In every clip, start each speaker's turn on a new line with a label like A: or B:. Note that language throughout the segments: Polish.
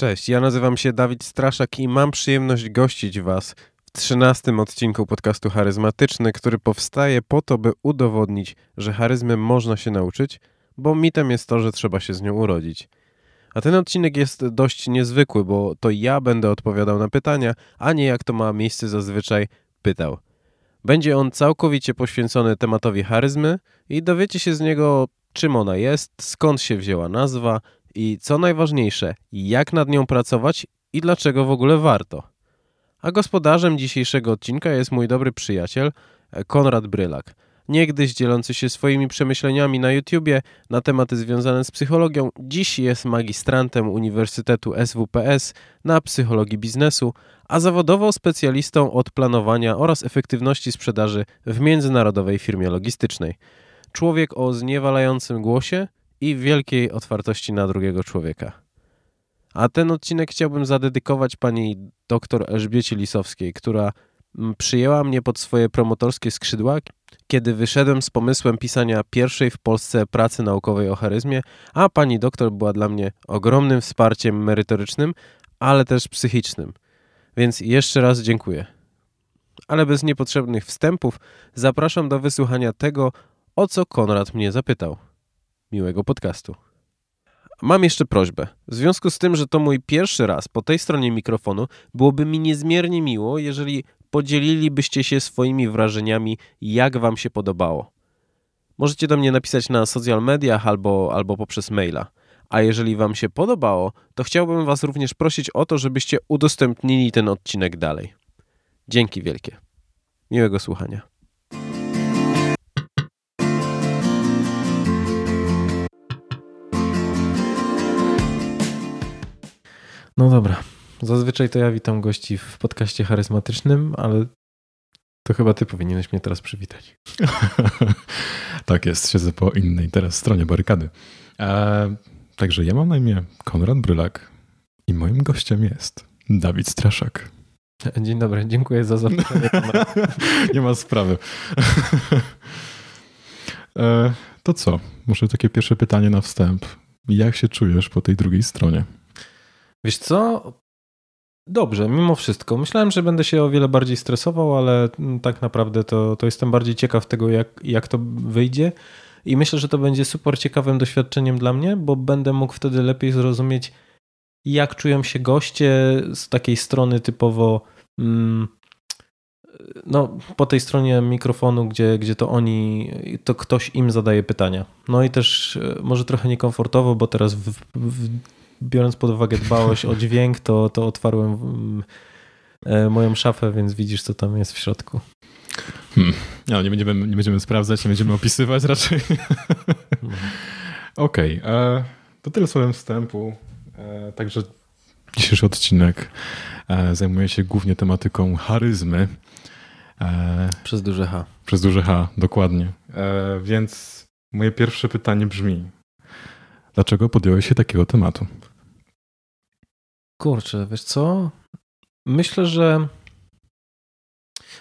A: Cześć, ja nazywam się Dawid Straszak i mam przyjemność gościć Was w trzynastym odcinku podcastu Charyzmatyczny, który powstaje po to, by udowodnić, że charyzmy można się nauczyć, bo mitem jest to, że trzeba się z nią urodzić. A ten odcinek jest dość niezwykły, bo to ja będę odpowiadał na pytania, a nie jak to ma miejsce zazwyczaj pytał. Będzie on całkowicie poświęcony tematowi charyzmy i dowiecie się z niego, czym ona jest, skąd się wzięła nazwa i co najważniejsze, jak nad nią pracować i dlaczego w ogóle warto. A gospodarzem dzisiejszego odcinka jest mój dobry przyjaciel Konrad Brylak. Niegdyś dzielący się swoimi przemyśleniami na YouTubie na tematy związane z psychologią, dziś jest magistrantem Uniwersytetu SWPS na psychologii biznesu, a zawodowo specjalistą od planowania oraz efektywności sprzedaży w międzynarodowej firmie logistycznej. Człowiek o zniewalającym głosie i wielkiej otwartości na drugiego człowieka. A ten odcinek chciałbym zadedykować pani dr Elżbiecie Lisowskiej, która mm, przyjęła mnie pod swoje promotorskie skrzydła, kiedy wyszedłem z pomysłem pisania pierwszej w Polsce pracy naukowej o charyzmie, a pani doktor była dla mnie ogromnym wsparciem merytorycznym, ale też psychicznym. Więc jeszcze raz dziękuję. Ale bez niepotrzebnych wstępów zapraszam do wysłuchania tego, o co Konrad mnie zapytał. Miłego podcastu. Mam jeszcze prośbę. W związku z tym, że to mój pierwszy raz po tej stronie mikrofonu, byłoby mi niezmiernie miło, jeżeli podzielilibyście się swoimi wrażeniami, jak Wam się podobało. Możecie do mnie napisać na social mediach albo, albo poprzez maila. A jeżeli Wam się podobało, to chciałbym Was również prosić o to, żebyście udostępnili ten odcinek dalej. Dzięki wielkie. Miłego słuchania. No dobra. Zazwyczaj to ja witam gości w podcaście charyzmatycznym, ale to chyba ty powinieneś mnie teraz przywitać.
B: tak jest, siedzę po innej teraz stronie barykady. E, także ja mam na imię Konrad Brylak i moim gościem jest Dawid Straszak.
A: Dzień dobry, dziękuję za zaproszenie.
B: Nie ma sprawy. e, to co? Może takie pierwsze pytanie na wstęp. Jak się czujesz po tej drugiej stronie?
A: Wiesz co? Dobrze, mimo wszystko. Myślałem, że będę się o wiele bardziej stresował, ale tak naprawdę to, to jestem bardziej ciekaw tego, jak, jak to wyjdzie. I myślę, że to będzie super ciekawym doświadczeniem dla mnie, bo będę mógł wtedy lepiej zrozumieć, jak czują się goście z takiej strony typowo. Mm, no, po tej stronie mikrofonu, gdzie, gdzie to oni, to ktoś im zadaje pytania. No i też e, może trochę niekomfortowo, bo teraz w, w biorąc pod uwagę dbałość o dźwięk, to, to otwarłem mm, e, moją szafę, więc widzisz, co tam jest w środku.
B: Hmm. No, nie, będziemy, nie będziemy sprawdzać, nie będziemy opisywać raczej. No. Okej, okay. E, to tyle słowem wstępu. E, także dzisiejszy odcinek zajmuje się głównie tematyką charyzmy.
A: Przez duże H.
B: Przez duże H, dokładnie. Więc moje pierwsze pytanie brzmi: Dlaczego podjąłeś się takiego tematu?
A: Kurczę, wiesz co? Myślę, że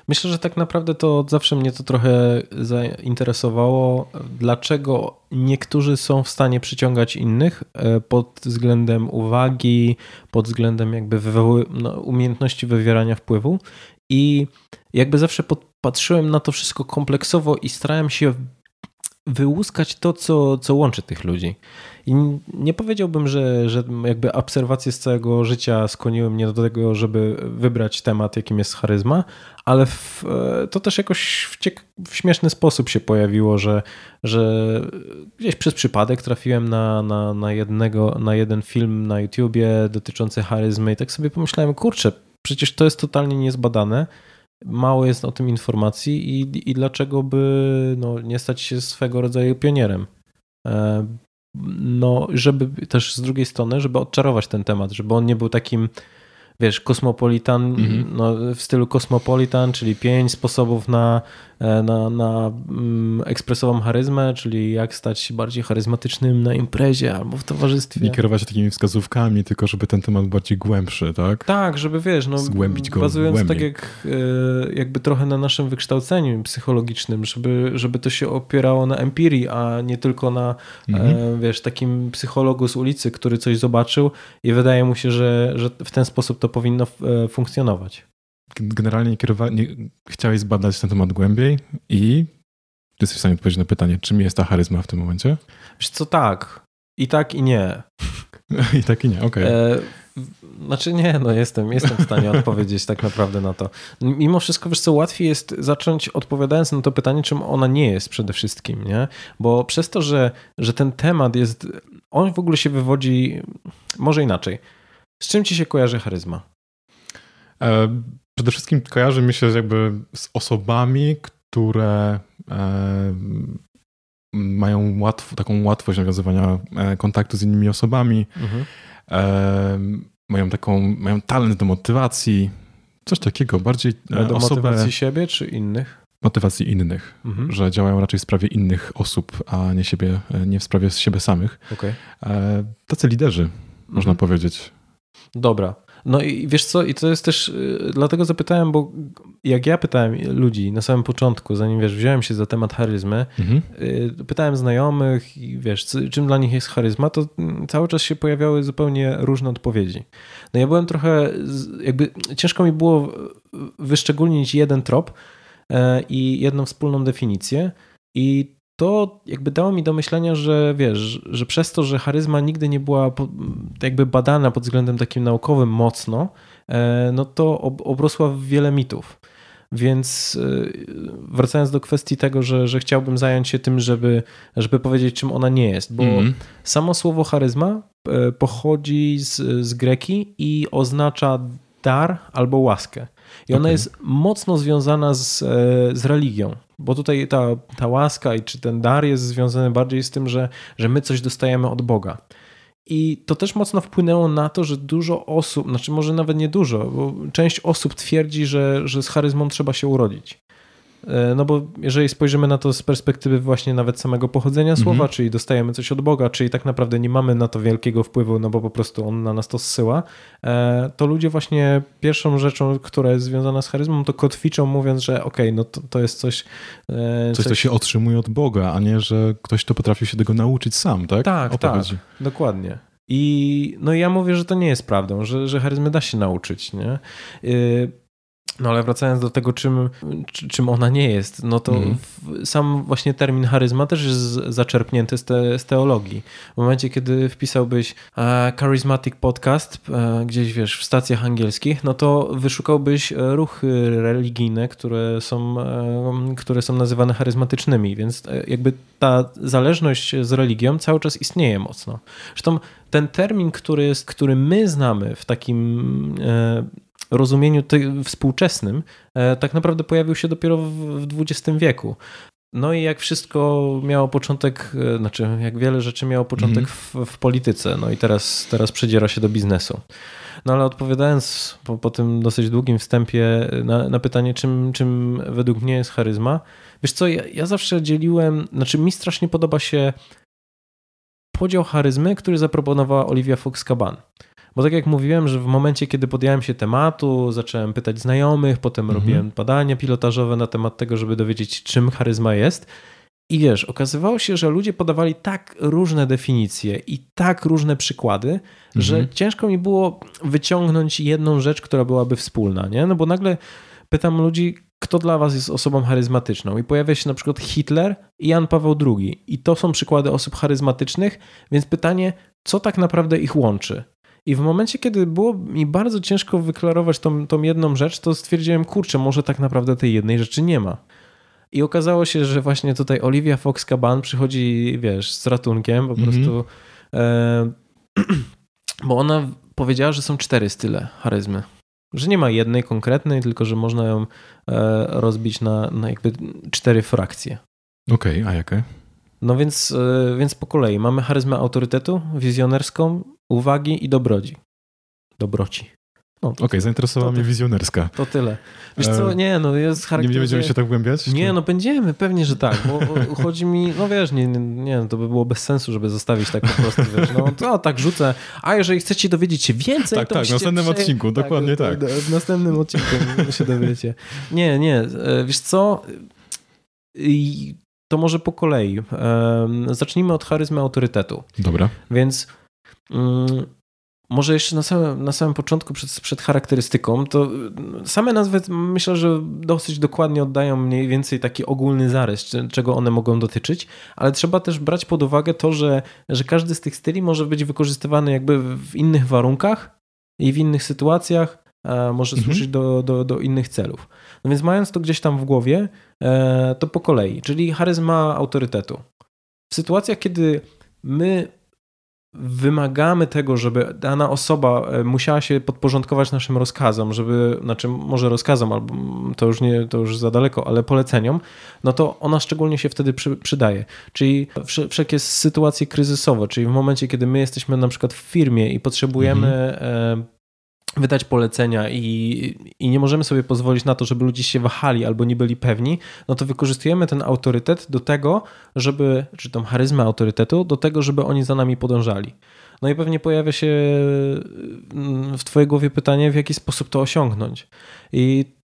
A: myślę, że tak naprawdę to zawsze mnie to trochę zainteresowało, dlaczego niektórzy są w stanie przyciągać innych e, pod względem uwagi, pod względem jakby no, umiejętności wywierania wpływu i jakby zawsze patrzyłem na to wszystko kompleksowo i starałem się wyłuskać to, co, co łączy tych ludzi. I nie powiedziałbym, że, że jakby obserwacje z całego życia skłoniły mnie do tego, żeby wybrać temat, jakim jest charyzma, ale w, to też jakoś w, ciek- w, śmieszny sposób się pojawiło, że, że gdzieś przez przypadek trafiłem na, na, na, jednego, na jeden film na YouTubie dotyczący charyzmy i tak sobie pomyślałem, kurczę, przecież to jest totalnie niezbadane mało jest o tym informacji i, i dlaczego by no, nie stać się swego rodzaju pionierem. E, no, żeby też z drugiej strony, żeby odczarować ten temat, żeby on nie był takim wiesz, kosmopolitan,
B: Mhm.
A: no, w stylu kosmopolitan, czyli pięć sposobów na, e, na, na mm, ekspresową charyzmę, czyli jak stać się bardziej charyzmatycznym na imprezie albo w towarzystwie.
B: Nie kierować się takimi wskazówkami, tylko żeby ten temat był bardziej głębszy, tak?
A: Tak, żeby wiesz, no,
B: Zgłębić go
A: bazując tak
B: głębiej.
A: jak e, jakby trochę na naszym wykształceniu psychologicznym, żeby, żeby to się opierało na empirii, a nie tylko na
B: Mhm.
A: e, wiesz, takim psychologu z ulicy, który coś zobaczył i wydaje mu się, że, że w ten sposób to powinno e, funkcjonować.
B: Generalnie kierowa- nie, chciałeś zbadać ten temat głębiej i ty jesteś w stanie odpowiedzieć na pytanie, czym jest ta charyzma w tym momencie?
A: Wiesz co, tak. I tak, i nie.
B: I tak i nie, okej.
A: E, w- znaczy nie, no jestem, jestem w stanie odpowiedzieć tak naprawdę na to. Mimo wszystko, wiesz co, łatwiej jest zacząć odpowiadając na to pytanie, czym ona nie jest przede wszystkim, nie? Bo przez to, że, że ten temat jest, on w ogóle się wywodzi, może inaczej. Z czym ci się kojarzy charyzma?
B: E, Przede wszystkim kojarzy mi się jakby z osobami, które e, mają łatw, taką łatwość nawiązywania e, kontaktu z innymi osobami,
A: Mhm.
B: mają taką, mają talent do motywacji, coś takiego, bardziej
A: Do
B: osobę
A: motywacji siebie czy innych?
B: motywacji innych,
A: Mhm.
B: że działają raczej w sprawie innych osób, a nie siebie, nie w sprawie siebie samych. E, Tacy liderzy, można
A: Mhm.
B: powiedzieć.
A: Dobra. No i wiesz co, i to jest też, y, dlatego zapytałem, bo jak ja pytałem ludzi na samym początku, zanim wiesz, wziąłem się za temat charyzmy,
B: Mhm.
A: y, pytałem znajomych i wiesz, czym dla nich jest charyzma, to mm, cały czas się pojawiały zupełnie różne odpowiedzi. No ja byłem trochę, jakby ciężko mi było wyszczególnić jeden trop e, i jedną wspólną definicję i to jakby dało mi do myślenia, że wiesz, że przez to, że charyzma nigdy nie była jakby badana pod względem takim naukowym mocno, e, no to ob- obrosła w wiele mitów. Więc y, wracając do kwestii tego, że, że chciałbym zająć się tym, żeby, żeby powiedzieć, czym ona nie jest, bo
B: Mhm.
A: samo słowo charyzma e, pochodzi z, z greki i oznacza dar albo łaskę. I ona
B: Okej.
A: jest mocno związana z, e, z religią, bo tutaj ta, ta łaska i czy ten dar jest związany bardziej z tym, że, że my coś dostajemy od Boga. I to też mocno wpłynęło na to, że dużo osób, znaczy może nawet nie dużo, bo część osób twierdzi, że, że z charyzmą trzeba się urodzić. E, No bo jeżeli spojrzymy na to z perspektywy właśnie nawet samego pochodzenia
B: Mhm.
A: słowa, czyli dostajemy coś od Boga, czyli tak naprawdę nie mamy na to wielkiego wpływu, no bo po prostu On na nas to zsyła, e, to ludzie właśnie pierwszą rzeczą, która jest związana z charyzmą, to kotwiczą mówiąc, że okej, no to, to jest coś... e,
B: Coś, co się otrzymuje od Boga, a nie, że ktoś to potrafił się tego nauczyć sam, tak?
A: Tak, tak. Dokładnie. I no ja mówię, że to nie jest prawdą, że, że charyzmy da się nauczyć, nie? No ale wracając do tego, czym, czy- czym ona nie jest, no to w, sam właśnie termin charyzma też jest zaczerpnięty z, te, z teologii. W momencie, kiedy wpisałbyś e, charismatic podcast e, gdzieś, wiesz, w stacjach angielskich, no to wyszukałbyś e, ruchy religijne, które są, e, które są nazywane charyzmatycznymi, więc e, jakby ta zależność z religią cały czas istnieje mocno. Zresztą ten termin, który, jest, który my znamy w takim e, rozumieniu współczesnym, e, tak naprawdę pojawił się dopiero w, XX wieku. No i jak wszystko miało początek, e, znaczy jak wiele rzeczy miało początek w, w polityce, no i teraz, teraz przedziera się do biznesu. No ale odpowiadając po, po tym dosyć długim wstępie na, na pytanie, czym, czym według mnie jest charyzma, wiesz co, ja, ja zawsze dzieliłem, znaczy mi strasznie podoba się podział charyzmy, który zaproponowała Olivia Fox-Caban. Bo tak jak mówiłem, że w momencie, kiedy podjąłem się tematu, zacząłem pytać znajomych, potem
B: Mhm.
A: robiłem badania pilotażowe na temat tego, żeby dowiedzieć, czym charyzma jest. I wiesz, okazywało się, że ludzie podawali tak różne definicje i tak różne przykłady, że
B: Mhm.
A: ciężko mi było wyciągnąć jedną rzecz, która byłaby wspólna, nie? No bo nagle pytam ludzi, kto dla was jest osobą charyzmatyczną i pojawia się na przykład Hitler i Jan Paweł II i to są przykłady osób charyzmatycznych, więc pytanie, co tak naprawdę ich łączy? I w momencie, kiedy było mi bardzo ciężko wyklarować tą, tą jedną rzecz, to stwierdziłem, kurczę, może tak naprawdę tej jednej rzeczy nie ma. I okazało się, że właśnie tutaj Olivia Fox-Caban przychodzi, wiesz, z ratunkiem, po
B: Mhm.
A: prostu, e, bo ona powiedziała, że są cztery style charyzmy. Że nie ma jednej konkretnej, tylko że można ją e, rozbić na, na jakby cztery frakcje.
B: Okej, a jakie?
A: No więc, e, więc po kolei mamy charyzmę autorytetu, wizjonerską, uwagi i dobrodzi. Dobroci.
B: No, Okej, okay, zainteresowała mnie wizjonerska.
A: To tyle. Wiesz co, nie, no jest
B: charakter... Nie będziemy się tak wgłębiać?
A: Nie, czy? no będziemy, pewnie, że tak, bo chodzi mi, no wiesz, nie, nie, no to by było bez sensu, żeby zostawić tak po prostu, wiesz, no to tak rzucę, a jeżeli chcecie dowiedzieć się więcej,
B: tak,
A: to
B: Tak, w następnym prze... odcinku, tak, dokładnie tak. tak.
A: W następnym odcinku się dowiecie. Nie, nie, e, wiesz co, to może po kolei. Zacznijmy od charyzmy autorytetu.
B: Dobra.
A: Więc... Mm, może jeszcze na samym, na samym początku, przed, przed charakterystyką, to same nazwy myślę, że dosyć dokładnie oddają mniej więcej taki ogólny zarys, czego one mogą dotyczyć, ale trzeba też brać pod uwagę to, że, że każdy z tych styli może być wykorzystywany jakby w innych warunkach i w innych sytuacjach, może mhm. służyć do, do, do innych celów. No więc mając to gdzieś tam w głowie, e, to po kolei, czyli charyzma autorytetu. W sytuacjach, kiedy my wymagamy tego, żeby dana osoba e, musiała się podporządkować naszym rozkazom, żeby, znaczy może rozkazom, albo to już nie, to już za daleko, ale poleceniom, no to ona szczególnie się wtedy przy, przydaje. Czyli wszelkie sytuacje kryzysowe, czyli w momencie, kiedy my jesteśmy na przykład w firmie i potrzebujemy mhm. Wydać polecenia i, i nie możemy sobie pozwolić na to, żeby ludzie się wahali albo nie byli pewni, no to wykorzystujemy ten autorytet do tego, żeby, czy tą charyzmę autorytetu, do tego, żeby oni za nami podążali. No i pewnie pojawia się mm, w Twojej głowie pytanie, w jaki sposób to osiągnąć. I.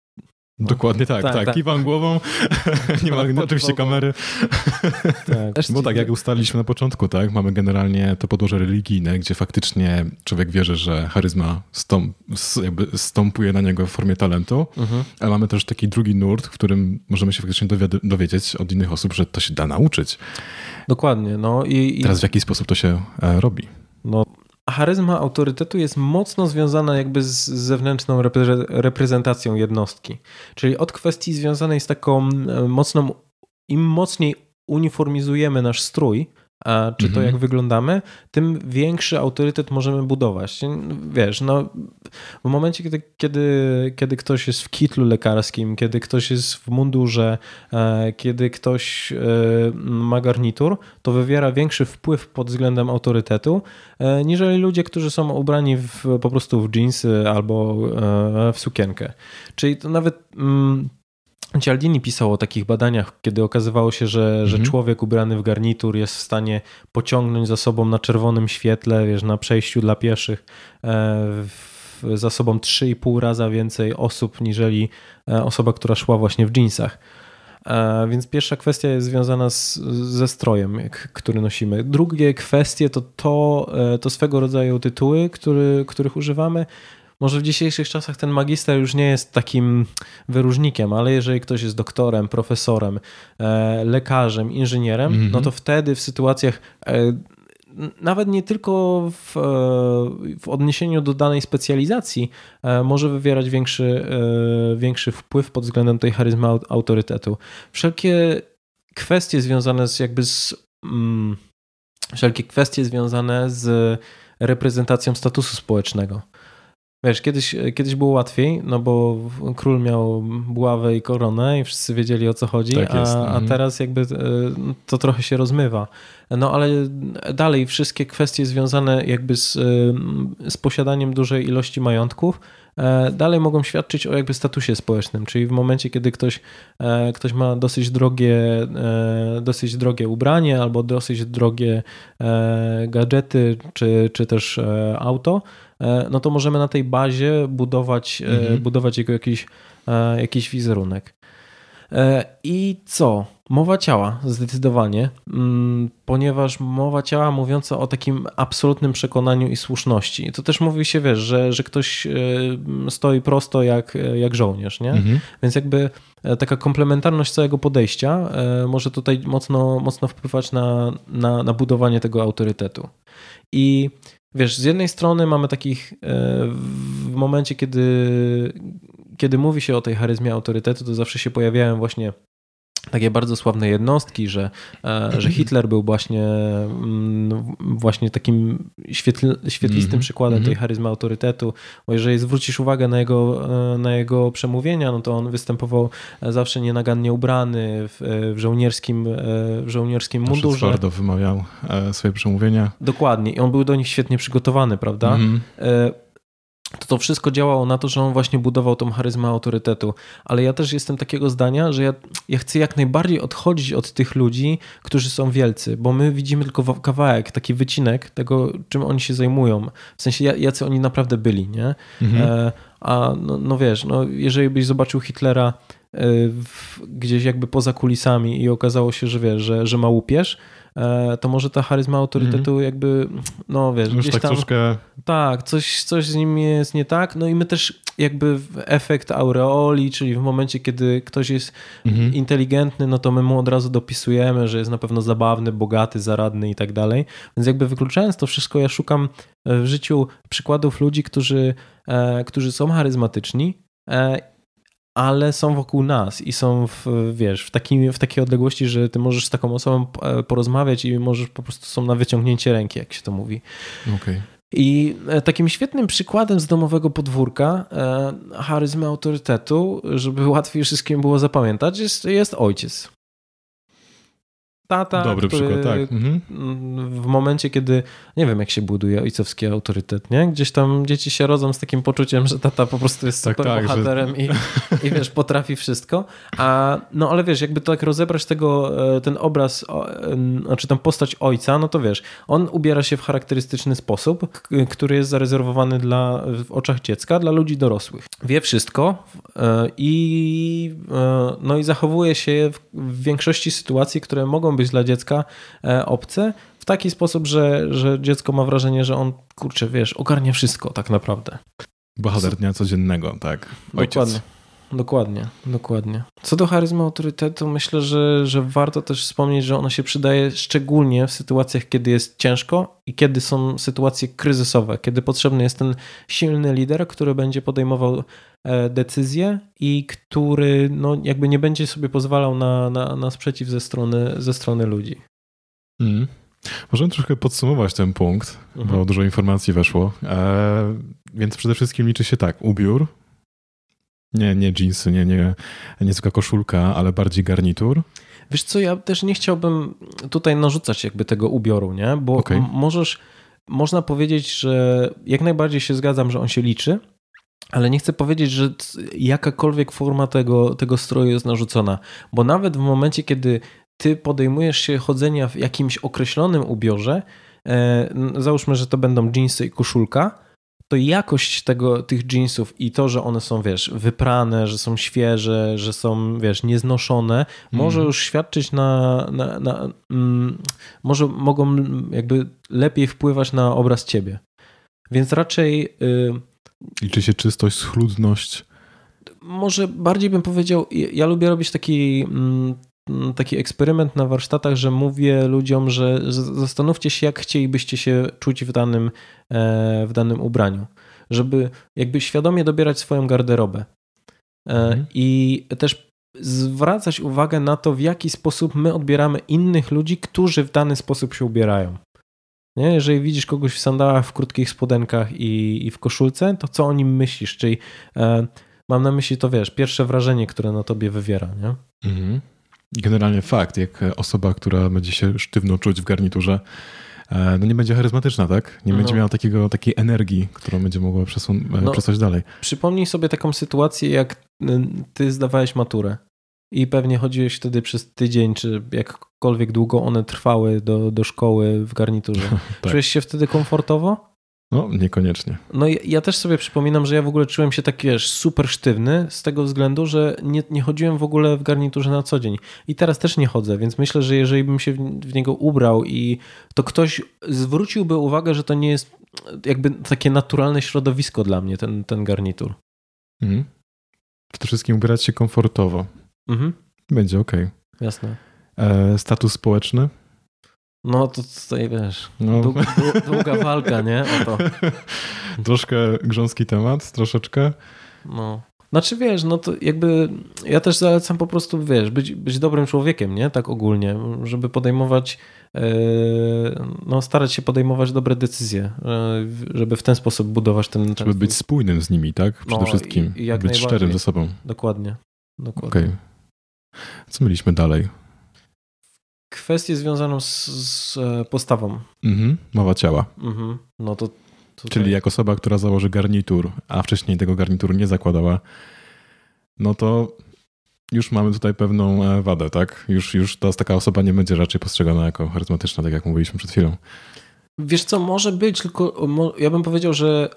B: Dokładnie tak, tak. tak. tak. Kiwam głową, nie ma oczywiście kamery. Tak. Bo tak, jak ustaliliśmy na początku, tak, mamy generalnie to podłoże religijne, gdzie faktycznie człowiek wierzy, że charyzma stąp, jakby stąpuje na niego w formie talentu, mhm. ale mamy też taki drugi nurt, w którym możemy się faktycznie dowiedzieć od innych osób, że to się da nauczyć.
A: Dokładnie. No i,
B: Teraz w jaki sposób to się e, robi?
A: No, charyzma autorytetu jest mocno związana jakby z zewnętrzną reprezentacją jednostki. Czyli od kwestii związanej z taką e, mocną, im mocniej uniformizujemy nasz strój, a czy to mhm. jak wyglądamy, tym większy autorytet możemy budować. Wiesz, no, w momencie, kiedy, kiedy, kiedy ktoś jest w kitlu lekarskim, kiedy ktoś jest w mundurze, e, kiedy ktoś e, ma garnitur, to wywiera większy wpływ pod względem autorytetu, e, niżeli ludzie, którzy są ubrani w, po prostu w jeansy albo w sukienkę. Czyli to nawet. Mm, Cialdini pisał o takich badaniach, kiedy okazywało się, że, że mhm. człowiek ubrany w garnitur jest w stanie pociągnąć za sobą na czerwonym świetle, wiesz, na przejściu dla pieszych e, za sobą 3,5 raza więcej osób niżeli e, osoba, która szła właśnie w jeansach. E, więc pierwsza kwestia jest związana z, ze strojem, który nosimy. Drugie kwestie to, to, to swego rodzaju tytuły, który, których używamy. Może w dzisiejszych czasach ten magister już nie jest takim wyróżnikiem, ale jeżeli ktoś jest doktorem, profesorem, e, lekarzem, inżynierem, mm -hmm. no to wtedy w sytuacjach e, nawet nie tylko w, e, w, odniesieniu do danej specjalizacji może wywierać większy, większy wpływ pod względem tej charyzmy autorytetu. Wszelkie kwestie związane z jakby z mm, wszelkie kwestie związane z reprezentacją statusu społecznego. Wiesz, kiedyś, kiedyś było łatwiej, no bo król miał buławę i koronę i wszyscy wiedzieli o co chodzi, tak a, a mhm. teraz jakby e, to trochę się rozmywa. No ale dalej wszystkie kwestie związane jakby z, e, z posiadaniem dużej ilości majątków e, dalej mogą świadczyć o jakby statusie społecznym, czyli w momencie, kiedy ktoś, ktoś ma dosyć drogie, dosyć drogie ubranie albo dosyć drogie gadżety, czy, czy też auto, no to możemy na tej bazie budować, e, mhm. budować jego jakiś, e, jakiś wizerunek. I co? Mowa ciała, zdecydowanie, mm, ponieważ mowa ciała mówiąca o takim absolutnym przekonaniu i słuszności. To też mówi się, wiesz, że, że ktoś stoi prosto jak, jak żołnierz, nie? Mhm. Więc jakby taka komplementarność całego podejścia może tutaj mocno, mocno wpływać na, na, na budowanie tego autorytetu. I wiesz, z jednej strony mamy takich, e, w momencie, kiedy, kiedy mówi się o tej charyzmie autorytetu, to zawsze się pojawiają właśnie takie bardzo sławne jednostki, że, e, że Hitler był właśnie, mm, właśnie takim świetl, świetlistym mm -hmm. przykładem tej mhm. charyzmy autorytetu, bo jeżeli zwrócisz uwagę na jego, e, na jego przemówienia, no to on występował zawsze nienagannie ubrany w, w żołnierskim, e, w żołnierskim mundurze.
B: twardo wymawiał swoje przemówienia.
A: Dokładnie i on był do nich świetnie przygotowany, prawda? Mm -hmm. To to wszystko działało na to, że on właśnie budował tą charyzmę autorytetu. Ale ja też jestem takiego zdania, że ja, ja chcę jak najbardziej odchodzić od tych ludzi, którzy są wielcy, bo my widzimy tylko kawałek, taki wycinek tego, czym oni się zajmują. W sensie, jacy oni naprawdę byli, nie? Mhm. E, a no, no, wiesz, no, jeżeli byś zobaczył Hitlera e, w, gdzieś jakby poza kulisami i okazało się, że wiesz, że, że ma łupież, to może ta charyzma autorytetu mm. jakby, no wiesz,
B: Już gdzieś tak tam... Troszkę...
A: Tak, coś, coś z nim jest nie tak. No i my też jakby efekt aureoli, czyli w momencie, kiedy ktoś jest mm. inteligentny, no to my mu od razu dopisujemy, że jest na pewno zabawny, bogaty, zaradny i tak dalej. Więc jakby wykluczając to wszystko, ja szukam e, w życiu przykładów ludzi, którzy, e, którzy są charyzmatyczni ale są wokół nas i są w, wiesz, w, takim, w takiej odległości, że ty możesz z taką osobą e, porozmawiać i możesz po prostu są na wyciągnięcie ręki, jak się to mówi.
B: Okay.
A: I e, takim świetnym przykładem z domowego podwórka e, charyzmy autorytetu, żeby łatwiej wszystkim było zapamiętać, jest, jest ojciec tata,
B: Dobry który przykład, tak. Mhm.
A: w momencie, kiedy nie wiem, jak się buduje ojcowski autorytet, nie? Gdzieś tam dzieci się rodzą z takim poczuciem, że tata po prostu jest tak, super tak, bohaterem że... i, i wiesz, potrafi wszystko. A, no ale wiesz, jakby tak rozebrać tego, e, ten obraz, znaczy tę postać ojca, no to wiesz, on ubiera się w charakterystyczny sposób, który jest zarezerwowany dla, w oczach dziecka dla ludzi dorosłych. Wie wszystko e, i, e, no i zachowuje się w większości sytuacji, które mogą być być dla dziecka e, obce w taki sposób, że, że dziecko ma wrażenie, że on, kurczę, wiesz, ogarnia wszystko tak naprawdę.
B: Bohater dnia codziennego, tak.
A: Ojciec. Dokładnie. Dokładnie, dokładnie. Co do charyzmy autorytetu, myślę, że, że warto też wspomnieć, że ono się przydaje szczególnie w sytuacjach, kiedy jest ciężko i kiedy są sytuacje kryzysowe, kiedy potrzebny jest ten silny lider, który będzie podejmował e, decyzje i który no, jakby nie będzie sobie pozwalał na, na, na sprzeciw ze strony, ze strony ludzi.
B: Mm. Możemy troszkę podsumować ten punkt, mhm. bo dużo informacji weszło. E, więc przede wszystkim liczy się tak, ubiór, nie, nie jeansy, nie, nie, nie zwykła koszulka, ale bardziej garnitur.
A: Wiesz co, ja też nie chciałbym tutaj narzucać jakby tego ubioru, nie? Bo okay. możesz, można powiedzieć, że jak najbardziej się zgadzam, że on się liczy, ale nie chcę powiedzieć, że jakakolwiek forma tego, tego stroju jest narzucona, bo nawet w momencie, kiedy ty podejmujesz się chodzenia w jakimś określonym ubiorze, e, załóżmy, że to będą jeansy i koszulka, to jakość tego, tych jeansów i to, że one są, wiesz, wyprane, że są świeże, że są, wiesz, nieznoszone, mm. może już świadczyć na, na, na mm, może mogą jakby lepiej wpływać na obraz ciebie. Więc raczej... Y,
B: Liczy się czystość, schludność.
A: Może bardziej bym powiedział, ja, lubię robić taki Mm, taki eksperyment na warsztatach, że mówię ludziom, że zastanówcie się, jak chcielibyście się czuć w danym, e, w danym ubraniu, żeby jakby świadomie dobierać swoją garderobę. E, mhm. I też zwracać uwagę na to, w jaki sposób my odbieramy innych ludzi, którzy w dany sposób się ubierają. Nie? Jeżeli widzisz kogoś w sandałach, w krótkich spodenkach i, i w koszulce, to co o nim myślisz? Czyli e, mam na myśli to, wiesz, pierwsze wrażenie, które na tobie wywiera. Nie? Mhm.
B: Generalnie fakt, jak osoba, która będzie się sztywno czuć w garniturze, e, no nie będzie charyzmatyczna, tak? Nie no. będzie miała takiego, takiej energii, którą będzie mogła przesun- e, no, przesłać dalej.
A: Przypomnij sobie taką sytuację, jak ty zdawałeś maturę i pewnie chodziłeś wtedy przez tydzień, czy jakkolwiek długo one trwały do, do szkoły w garniturze. tak. Czułeś się wtedy komfortowo?
B: No, niekoniecznie.
A: No ja, ja, też sobie przypominam, że ja w ogóle czułem się taki, wiesz, super sztywny z tego względu, że nie, nie chodziłem w ogóle w garniturze na co dzień. I teraz też nie chodzę, więc myślę, że jeżeli bym się w, w niego ubrał i to ktoś zwróciłby uwagę, że to nie jest jakby takie naturalne środowisko dla mnie, ten, ten garnitur. Mhm.
B: Przede wszystkim ubierać się komfortowo. Mhm. Będzie ok.
A: Jasne.
B: E, status społeczny?
A: No to tutaj wiesz, no. Długa, długa walka, nie? O to.
B: Troszkę grząski temat, troszeczkę.
A: No. Znaczy wiesz, no to jakby ja też zalecam po prostu, wiesz, być, być dobrym człowiekiem, nie? Tak ogólnie, żeby podejmować, yy, no starać się podejmować dobre decyzje, yy, żeby w ten sposób budować ten... ten
B: żeby być spójnym z nimi, tak? Przede no, wszystkim. I, i być szczerym ze sobą.
A: Dokładnie. Dokładnie.
B: Okay. Co mieliśmy dalej?
A: Kwestię związaną z, z e, postawą.
B: Mhm, mowa ciała.
A: Mhm. No to.
B: Czyli jak osoba, która założy garnitur, a wcześniej tego garnituru nie zakładała, no to już mamy tutaj pewną e, wadę, tak? Już, już ta, taka osoba nie będzie raczej postrzegana jako charyzmatyczna, tak jak mówiliśmy przed chwilą.
A: Wiesz co, może być, tylko ja bym powiedział, że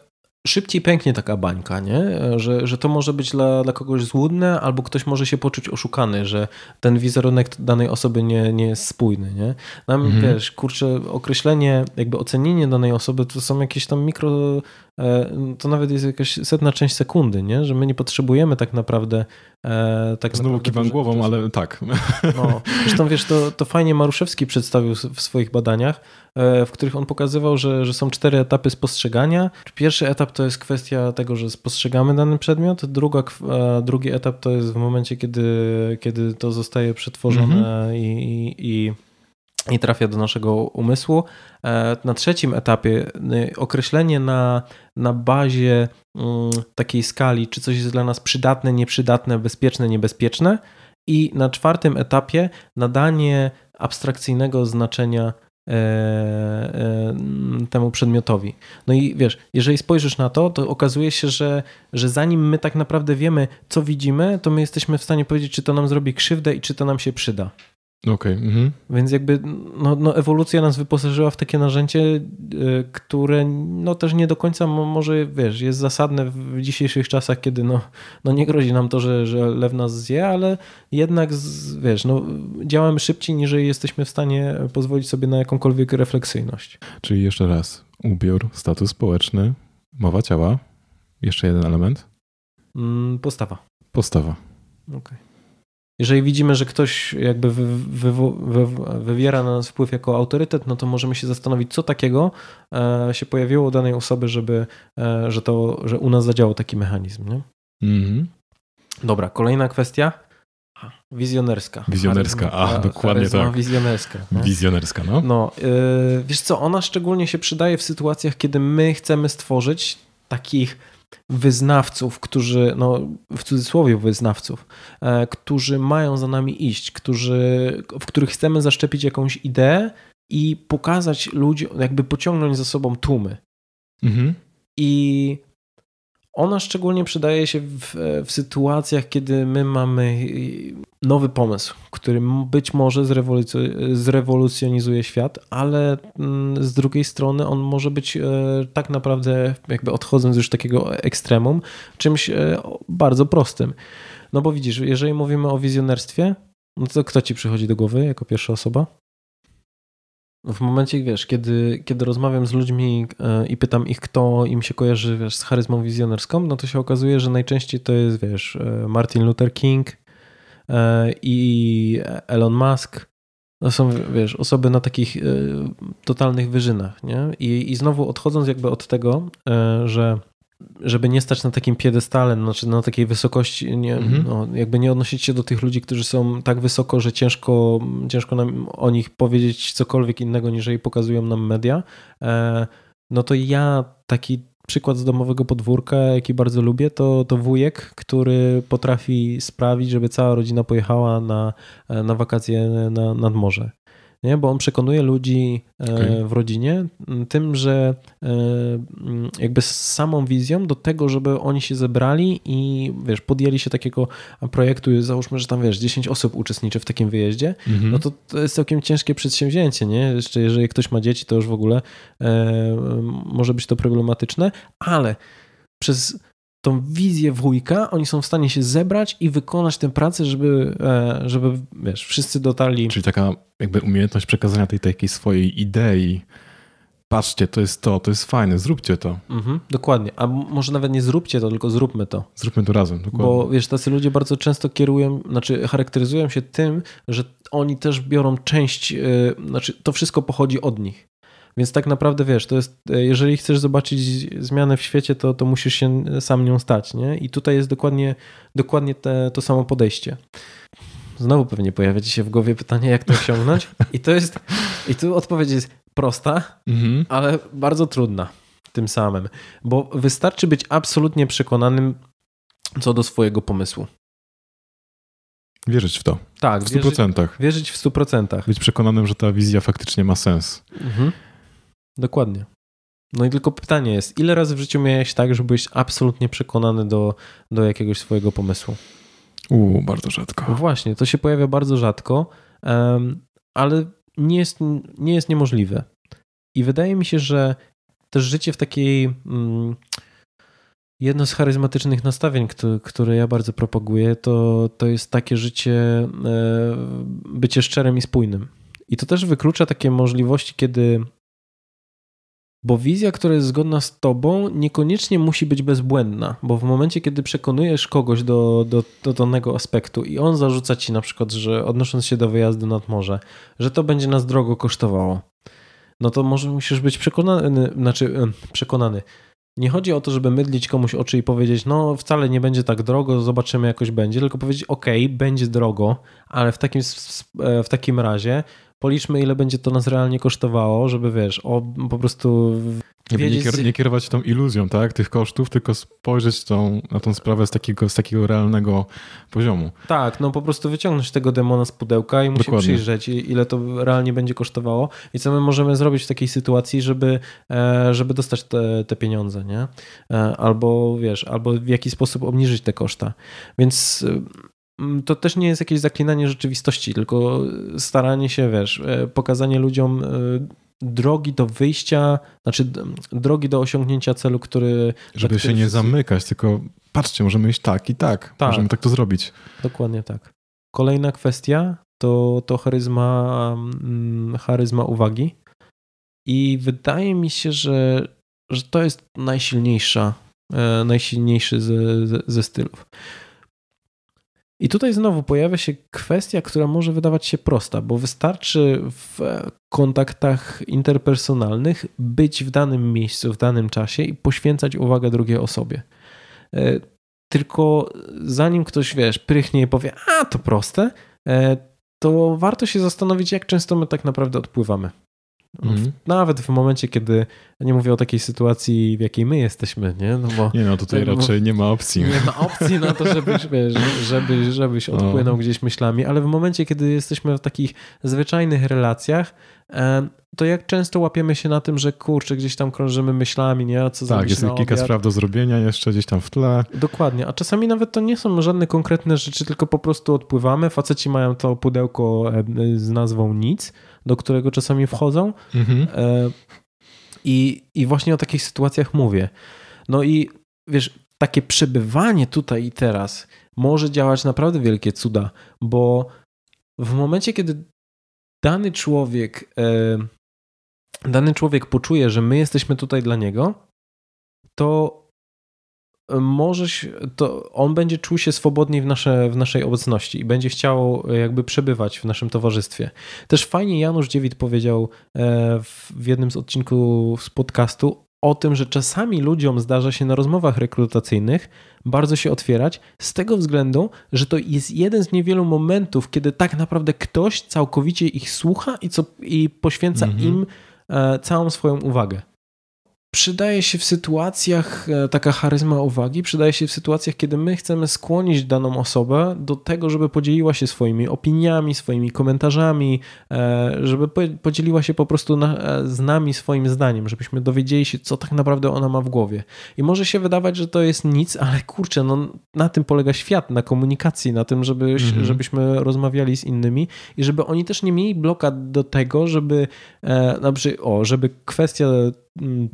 A: szybciej pęknie taka bańka, nie? Że, że to może być dla, dla kogoś złudne, albo ktoś może się poczuć oszukany, że ten wizerunek danej osoby nie, nie jest spójny, nie? Nam, mhm. wiesz, kurczę, określenie, jakby ocenienie danej osoby to są jakieś tam mikro to nawet jest jakaś setna część sekundy, nie? że my nie potrzebujemy tak naprawdę.
B: E, tak Znowu naprawdę, kiwam głową, ale tak.
A: No, zresztą wiesz, to, to fajnie Maruszewski przedstawił w swoich badaniach, e, w których on pokazywał, że, że są cztery etapy spostrzegania. Pierwszy etap to jest kwestia tego, że spostrzegamy dany przedmiot, druga, drugi etap to jest w momencie, kiedy, kiedy to zostaje przetworzone mhm. i, i, i i trafia do naszego umysłu. E, na trzecim etapie y, określenie na, na bazie mm, takiej skali, czy coś jest dla nas przydatne, nieprzydatne, bezpieczne, niebezpieczne. I na czwartym etapie nadanie abstrakcyjnego znaczenia e, e, temu przedmiotowi. No i wiesz, jeżeli spojrzysz na to, to okazuje się, że, że zanim my tak naprawdę wiemy, co widzimy, to my jesteśmy w stanie powiedzieć, czy to nam zrobi krzywdę i czy to nam się przyda.
B: Okay. Mhm.
A: Więc jakby no, no, ewolucja nas wyposażyła w takie narzędzie, y, które no też nie do końca może, wiesz, jest zasadne w dzisiejszych czasach, kiedy no, no nie grozi nam to, że, że lew nas zje, ale jednak, wiesz, no, działamy szybciej, niż jesteśmy w stanie pozwolić sobie na jakąkolwiek refleksyjność.
B: Czyli jeszcze raz, ubiór, status społeczny, mowa ciała, jeszcze jeden element?
A: Mm, postawa.
B: Postawa.
A: Okej. Okay. Jeżeli widzimy, że ktoś jakby wy, wy, wy, wywiera na nas wpływ jako autorytet, no to możemy się zastanowić, co takiego e, się pojawiło u danej osoby, żeby, e, że, to, że u nas zadziałał taki mechanizm. Nie? Mm-hmm. Dobra, kolejna kwestia. Wizjonerska.
B: Wizjonerska, a dokładnie tak.
A: Wizjonerska.
B: No? Wizjonerska, no.
A: no yy, wiesz co, ona szczególnie się przydaje w sytuacjach, kiedy my chcemy stworzyć takich wyznawców, którzy, no w cudzysłowie wyznawców, e, którzy mają za nami iść, którzy, w których chcemy zaszczepić jakąś ideę i pokazać ludziom, jakby pociągnąć za sobą tłumy. Mhm. I ona szczególnie przydaje się w, w, sytuacjach, kiedy my mamy nowy pomysł, który być może zrewolucjonizuje świat, ale mm, z drugiej strony on może być e, tak naprawdę, jakby odchodząc już takiego ekstremum, czymś e, bardzo prostym. No bo widzisz, jeżeli mówimy o wizjonerstwie, no to kto ci przychodzi do głowy jako pierwsza osoba? W momencie, wiesz, kiedy, kiedy rozmawiam z ludźmi e, i pytam ich, kto im się kojarzy wiesz, z charyzmą wizjonerską, no to się okazuje, że najczęściej to jest, wiesz, e, Martin Luther King e, i Elon Musk. To są, wiesz, osoby na takich totalnych wyżynach, nie? I, i znowu odchodząc jakby od tego, że żeby nie stać na takim piedestale, znaczy na takiej wysokości, nie, mhm. no, jakby nie odnosić się do tych ludzi, którzy są tak wysoko, że ciężko, ciężko nam o nich powiedzieć cokolwiek innego, niż jej pokazują nam media, e, no to ja taki przykład z domowego podwórka, jaki bardzo lubię, to, to wujek, który potrafi sprawić, żeby cała rodzina pojechała na, na wakacje na, nad morze nie? bo on przekonuje ludzi e, okay. w rodzinie tym, że e, jakby z samą wizją do tego, żeby oni się zebrali i wiesz, podjęli się takiego projektu, załóżmy, że tam wiesz, 10 osób uczestniczy w takim wyjeździe, -hmm. no to to jest całkiem ciężkie przedsięwzięcie, nie? Jeszcze jeżeli ktoś ma dzieci, to już w ogóle e, może być to problematyczne, ale przez tą wizję wujka, oni są w stanie się zebrać i wykonać tę pracę, żeby, e, żeby wiesz, wszyscy dotarli.
B: Czyli taka jakby umiejętność przekazania tej takiej swojej idei. Patrzcie, to jest to, to jest fajne, zróbcie to.
A: Mhm, dokładnie. A może nawet nie zróbcie to, tylko zróbmy to.
B: Zróbmy to razem, dokładnie.
A: Bo wiesz, tacy ludzie bardzo często kierują, znaczy charakteryzują się tym, że oni też biorą część, yy, znaczy to wszystko pochodzi od nich. Więc tak naprawdę wiesz, to jest, e, jeżeli chcesz zobaczyć zmianę w świecie, to, to musisz się sam nią stać, nie? I tutaj jest dokładnie, dokładnie te, to samo podejście. Znowu pewnie pojawia ci się w głowie pytanie, jak to osiągnąć. I to jest, i tu odpowiedź jest prosta, mhm. ale bardzo trudna tym samym, bo wystarczy być absolutnie przekonanym co do swojego pomysłu.
B: Wierzyć w to.
A: Tak,
B: w 100%. Wierzyć,
A: wierzyć w 100%.
B: Być przekonanym, że ta wizja faktycznie ma sens. Mhm.
A: Dokładnie. No i tylko pytanie jest, ile razy w życiu miałeś tak, że byłeś absolutnie przekonany do, do jakiegoś swojego pomysłu?
B: Uuu, bardzo rzadko.
A: Właśnie, to się pojawia bardzo rzadko, ale nie jest, nie jest niemożliwe. I wydaje mi się, że też życie w takiej. Um, jedno z charyzmatycznych nastawień, które, które ja bardzo propaguję, to, to jest takie życie, e, bycie szczerym i spójnym. I to też wyklucza takie możliwości, kiedy bo wizja, która jest zgodna z tobą, niekoniecznie musi być bezbłędna, bo w momencie, kiedy przekonujesz kogoś do, do, do danego aspektu i on zarzuca ci na przykład, że odnosząc się do wyjazdu nad morze, że to będzie nas drogo kosztowało, no to może musisz być przekonany, znaczy przekonany. Nie chodzi o to, żeby mydlić komuś oczy i powiedzieć, no wcale nie będzie tak drogo, zobaczymy jakoś będzie, tylko powiedzieć, ok, będzie drogo, ale w takim, w takim razie policzmy, ile będzie to nas realnie kosztowało, żeby wiesz, o, po prostu
B: wiedzieć... Nie, nie kierować tą iluzją, tak, tych kosztów, tylko spojrzeć tą, na tą sprawę z takiego, z takiego realnego poziomu.
A: Tak, no po prostu wyciągnąć tego demona z pudełka i musi przyjrzeć, ile to realnie będzie kosztowało i co my możemy zrobić w takiej sytuacji, żeby, e, żeby dostać te, te pieniądze, nie? E, albo wiesz, albo w jaki sposób obniżyć te koszta. Więc to też nie jest jakieś zaklinanie rzeczywistości, tylko staranie się, wiesz, e, pokazanie ludziom e, drogi do wyjścia, znaczy drogi do osiągnięcia celu, który...
B: Żeby się nie zamykać, tylko patrzcie, możemy iść tak i tak, tak. możemy tak to zrobić.
A: Dokładnie tak. Kolejna kwestia to, to charyzma, mm, charyzma uwagi i wydaje mi się, że, że to jest najsilniejsza, e, najsilniejszy ze, ze, ze stylów. I tutaj znowu pojawia się kwestia, która może wydawać się prosta, bo wystarczy w kontaktach interpersonalnych być w danym miejscu, w danym czasie i poświęcać uwagę drugiej osobie. E, tylko zanim ktoś, wiesz, prychnie i powie, a to proste, e, to warto się zastanowić, jak często my tak naprawdę odpływamy. Mm. Nawet w momencie, kiedy nie mówię o takiej sytuacji, w jakiej my jesteśmy, nie?
B: No bo, nie, no tutaj raczej nie ma opcji.
A: Nie ma opcji na to, żebyś, wiesz, żebyś, żebyś odpłynął no. gdzieś myślami, ale w momencie, kiedy jesteśmy w takich zwyczajnych relacjach, to jak często łapiemy się na tym, że kurczę, gdzieś tam krążymy myślami, nie? Co
B: tak, jest kilka obiad. spraw do zrobienia jeszcze gdzieś tam w tle.
A: Dokładnie, a czasami nawet to nie są żadne konkretne rzeczy, tylko po prostu odpływamy. Faceci mają to pudełko z nazwą nic, do którego czasami wchodzą. Mhm. E, I, I właśnie o takich sytuacjach mówię. No i wiesz, takie przebywanie tutaj i teraz może działać naprawdę wielkie cuda, bo w momencie, kiedy dany człowiek, e, dany człowiek poczuje, że my jesteśmy tutaj dla niego, to możesz, to on będzie czuł się swobodniej w, nasze, w naszej obecności i będzie chciał jakby przebywać w naszym towarzystwie. Też fajnie Janusz Dziewit powiedział e, w jednym z odcinków z podcastu o tym, że czasami ludziom zdarza się na rozmowach rekrutacyjnych bardzo się otwierać z tego względu, że to jest jeden z niewielu momentów, kiedy tak naprawdę ktoś całkowicie ich słucha i, co, i poświęca mhm. im e, całą swoją uwagę przydaje się w sytuacjach, e, taka charyzma uwagi, przydaje się w sytuacjach, kiedy my chcemy skłonić daną osobę do tego, żeby podzieliła się swoimi opiniami, swoimi komentarzami, e, żeby podzieliła się po prostu na, e, z nami swoim zdaniem, żebyśmy dowiedzieli się, co tak naprawdę ona ma w głowie. I może się wydawać, że to jest nic, ale kurczę, no, na tym polega świat, na komunikacji, na tym, żeby, mhm. żebyśmy rozmawiali z innymi i żeby oni też nie mieli blokad do tego, żeby, na przykład, o, żeby kwestia mm,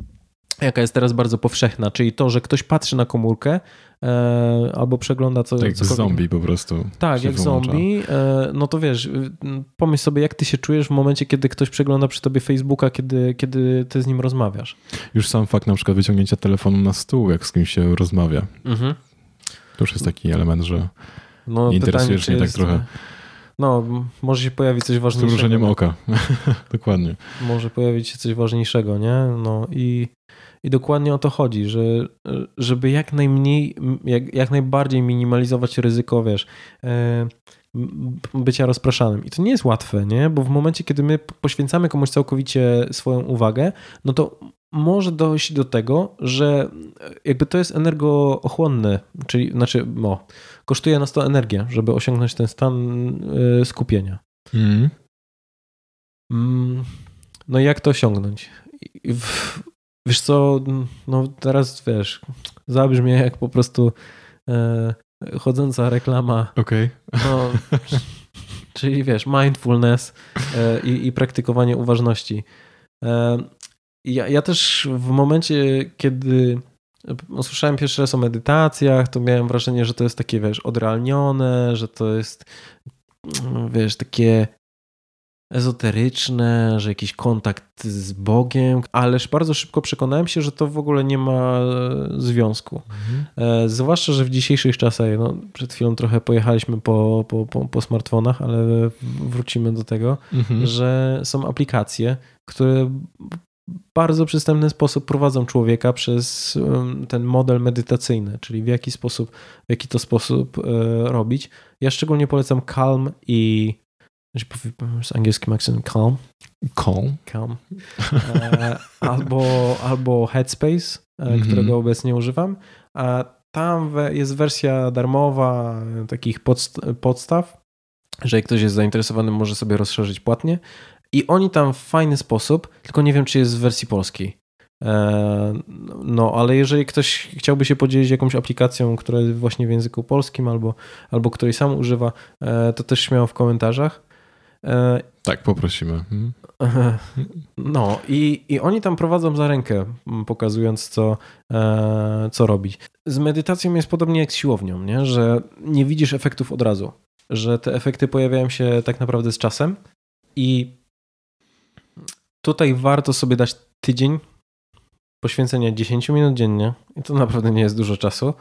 A: jaka jest teraz bardzo powszechna, czyli to, że ktoś patrzy na komórkę e, albo przegląda co...
B: Tak jak zombie po prostu.
A: Tak, jak wyłącza. zombie. E, no to wiesz, pomyśl sobie, jak ty się czujesz w momencie, kiedy ktoś przegląda przy tobie Facebooka, kiedy, kiedy ty z nim rozmawiasz.
B: Już sam fakt na przykład wyciągnięcia telefonu na stół, jak z kimś się rozmawia. Mhm. To już jest taki element, że no, nie interesujesz mnie tak trochę...
A: No, może się pojawić coś ważniejszego.
B: Zmrużeniem oka. Dokładnie.
A: Może pojawić się coś ważniejszego, nie? No i i dokładnie o to chodzi, że, żeby jak najmniej, jak, jak najbardziej minimalizować ryzyko, wiesz, e, bycia rozpraszanym. I to nie jest łatwe, nie? Bo w momencie, kiedy my poświęcamy komuś całkowicie swoją uwagę, no to może dojść do tego, że jakby to jest energoochłonne, czyli znaczy, no, kosztuje nas to energię, żeby osiągnąć ten stan e, skupienia. Mhm. Mm. No i jak to osiągnąć? Wiesz co, no teraz wiesz, zabrzmie jak po prostu e, chodząca reklama.
B: Okej. Okay. No,
A: czyli wiesz, mindfulness e, i, i, praktykowanie uważności. E, ja, ja też w momencie, kiedy usłyszałem pierwszy raz o medytacjach, to miałem wrażenie, że to jest takie, wiesz, odrealnione, że to jest, wiesz, takie ezoteryczne, że jakiś kontakt z Bogiem, ależ bardzo szybko przekonałem się, że to w ogóle nie ma związku. Mhm. Zwłaszcza, że w dzisiejszych czasach, no, przed chwilą trochę pojechaliśmy po, po, po, po smartfonach, ale wrócimy do tego, mhm. że są aplikacje, które bardzo przystępny sposób prowadzą człowieka przez ten model medytacyjny, czyli w jaki sposób, w jaki to sposób e, robić. Ja szczególnie polecam Calm i z angielskim akcentem Calm.
B: Calm.
A: Calm. E, albo, albo Headspace, mm -hmm. którego obecnie używam. A tam jest wersja darmowa takich podstaw, że jak ktoś jest zainteresowany, może sobie rozszerzyć płatnie. I oni tam w fajny sposób, tylko nie wiem, czy jest w wersji polskiej. E, no, ale jeżeli ktoś chciałby się podzielić jakąś aplikacją, która jest właśnie w języku polskim albo, albo której sam używa, e, to też śmiało w komentarzach.
B: E, tak, poprosimy. Mhm.
A: No i, i oni tam prowadzą za rękę, pokazując co, co robić. Z medytacją jest podobnie jak z siłownią, nie? że nie widzisz efektów od razu, że te efekty pojawiają się tak naprawdę z czasem i Tutaj warto sobie dać tydzień poświęcenia 10 minut dziennie, i to naprawdę nie jest dużo czasu,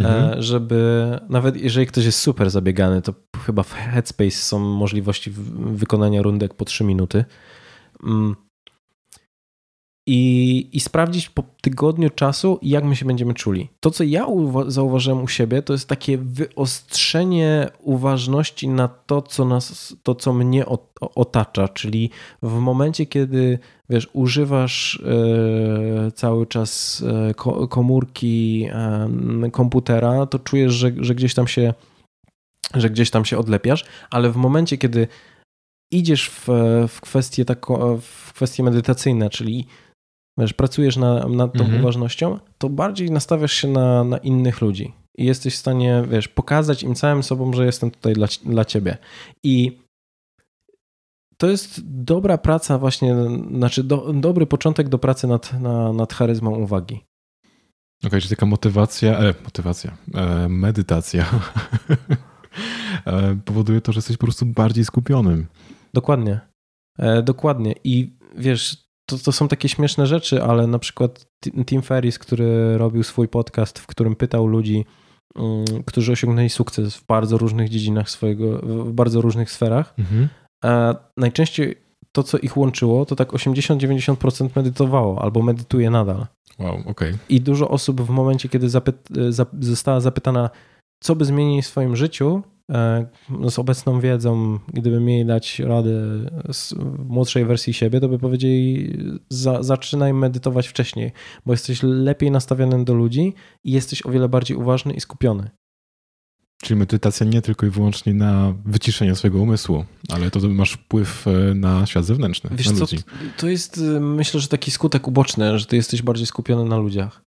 A: e, mhm. żeby nawet jeżeli ktoś jest super zabiegany, to chyba w Headspace są możliwości wykonania rundek po 3 minuty. Mm, i, i sprawdzić po tygodniu czasu, jak my się będziemy czuli. To, co ja zauważyłem u siebie, to jest takie wyostrzenie uważności na to, co nas, to, co mnie otacza, czyli w momencie, kiedy wiesz, używasz yy, cały czas yy, komórki, yy, komputera, to czujesz, że, że gdzieś tam się że gdzieś tam się odlepiasz, ale w momencie, kiedy idziesz w, w kwestie tako, w kwestie medytacyjne, czyli wiesz, pracujesz na, nad tą mhm. uważnością, to bardziej nastawiasz się na, na innych ludzi i jesteś w stanie, wiesz, pokazać im całym sobą, że jestem tutaj dla, dla ciebie. I to jest dobra praca właśnie, znaczy do, dobry początek do pracy nad, na, nad charyzmą uwagi.
B: Okej, okay, czyli taka motywacja, e, motywacja, e, medytacja powoduje to, że jesteś po prostu bardziej skupionym.
A: Dokładnie. E, dokładnie. I wiesz, to, to są takie śmieszne rzeczy, ale na przykład Tim Ferris, który robił swój podcast, w którym pytał ludzi, um, którzy osiągnęli sukces w bardzo różnych dziedzinach swojego, w bardzo różnych sferach, mhm. a najczęściej to, co ich łączyło, to tak 80-90% medytowało albo medytuje nadal.
B: Wow, okej. Okay.
A: I dużo osób w momencie, kiedy zapy- została zapytana, co by zmienić w swoim życiu, E, z obecną wiedzą, gdyby mieli dać radę młodszej wersji siebie, to by powiedzieli, za, zaczynaj medytować wcześniej, bo jesteś lepiej nastawiony do ludzi i jesteś o wiele bardziej uważny i skupiony.
B: Czyli medytacja nie tylko i wyłącznie na wyciszenie swojego umysłu, ale to masz wpływ e, na świat zewnętrzny, Wiesz na ludzi. Co,
A: to jest e, myślę, że taki skutek uboczny, że ty jesteś bardziej skupiony na ludziach.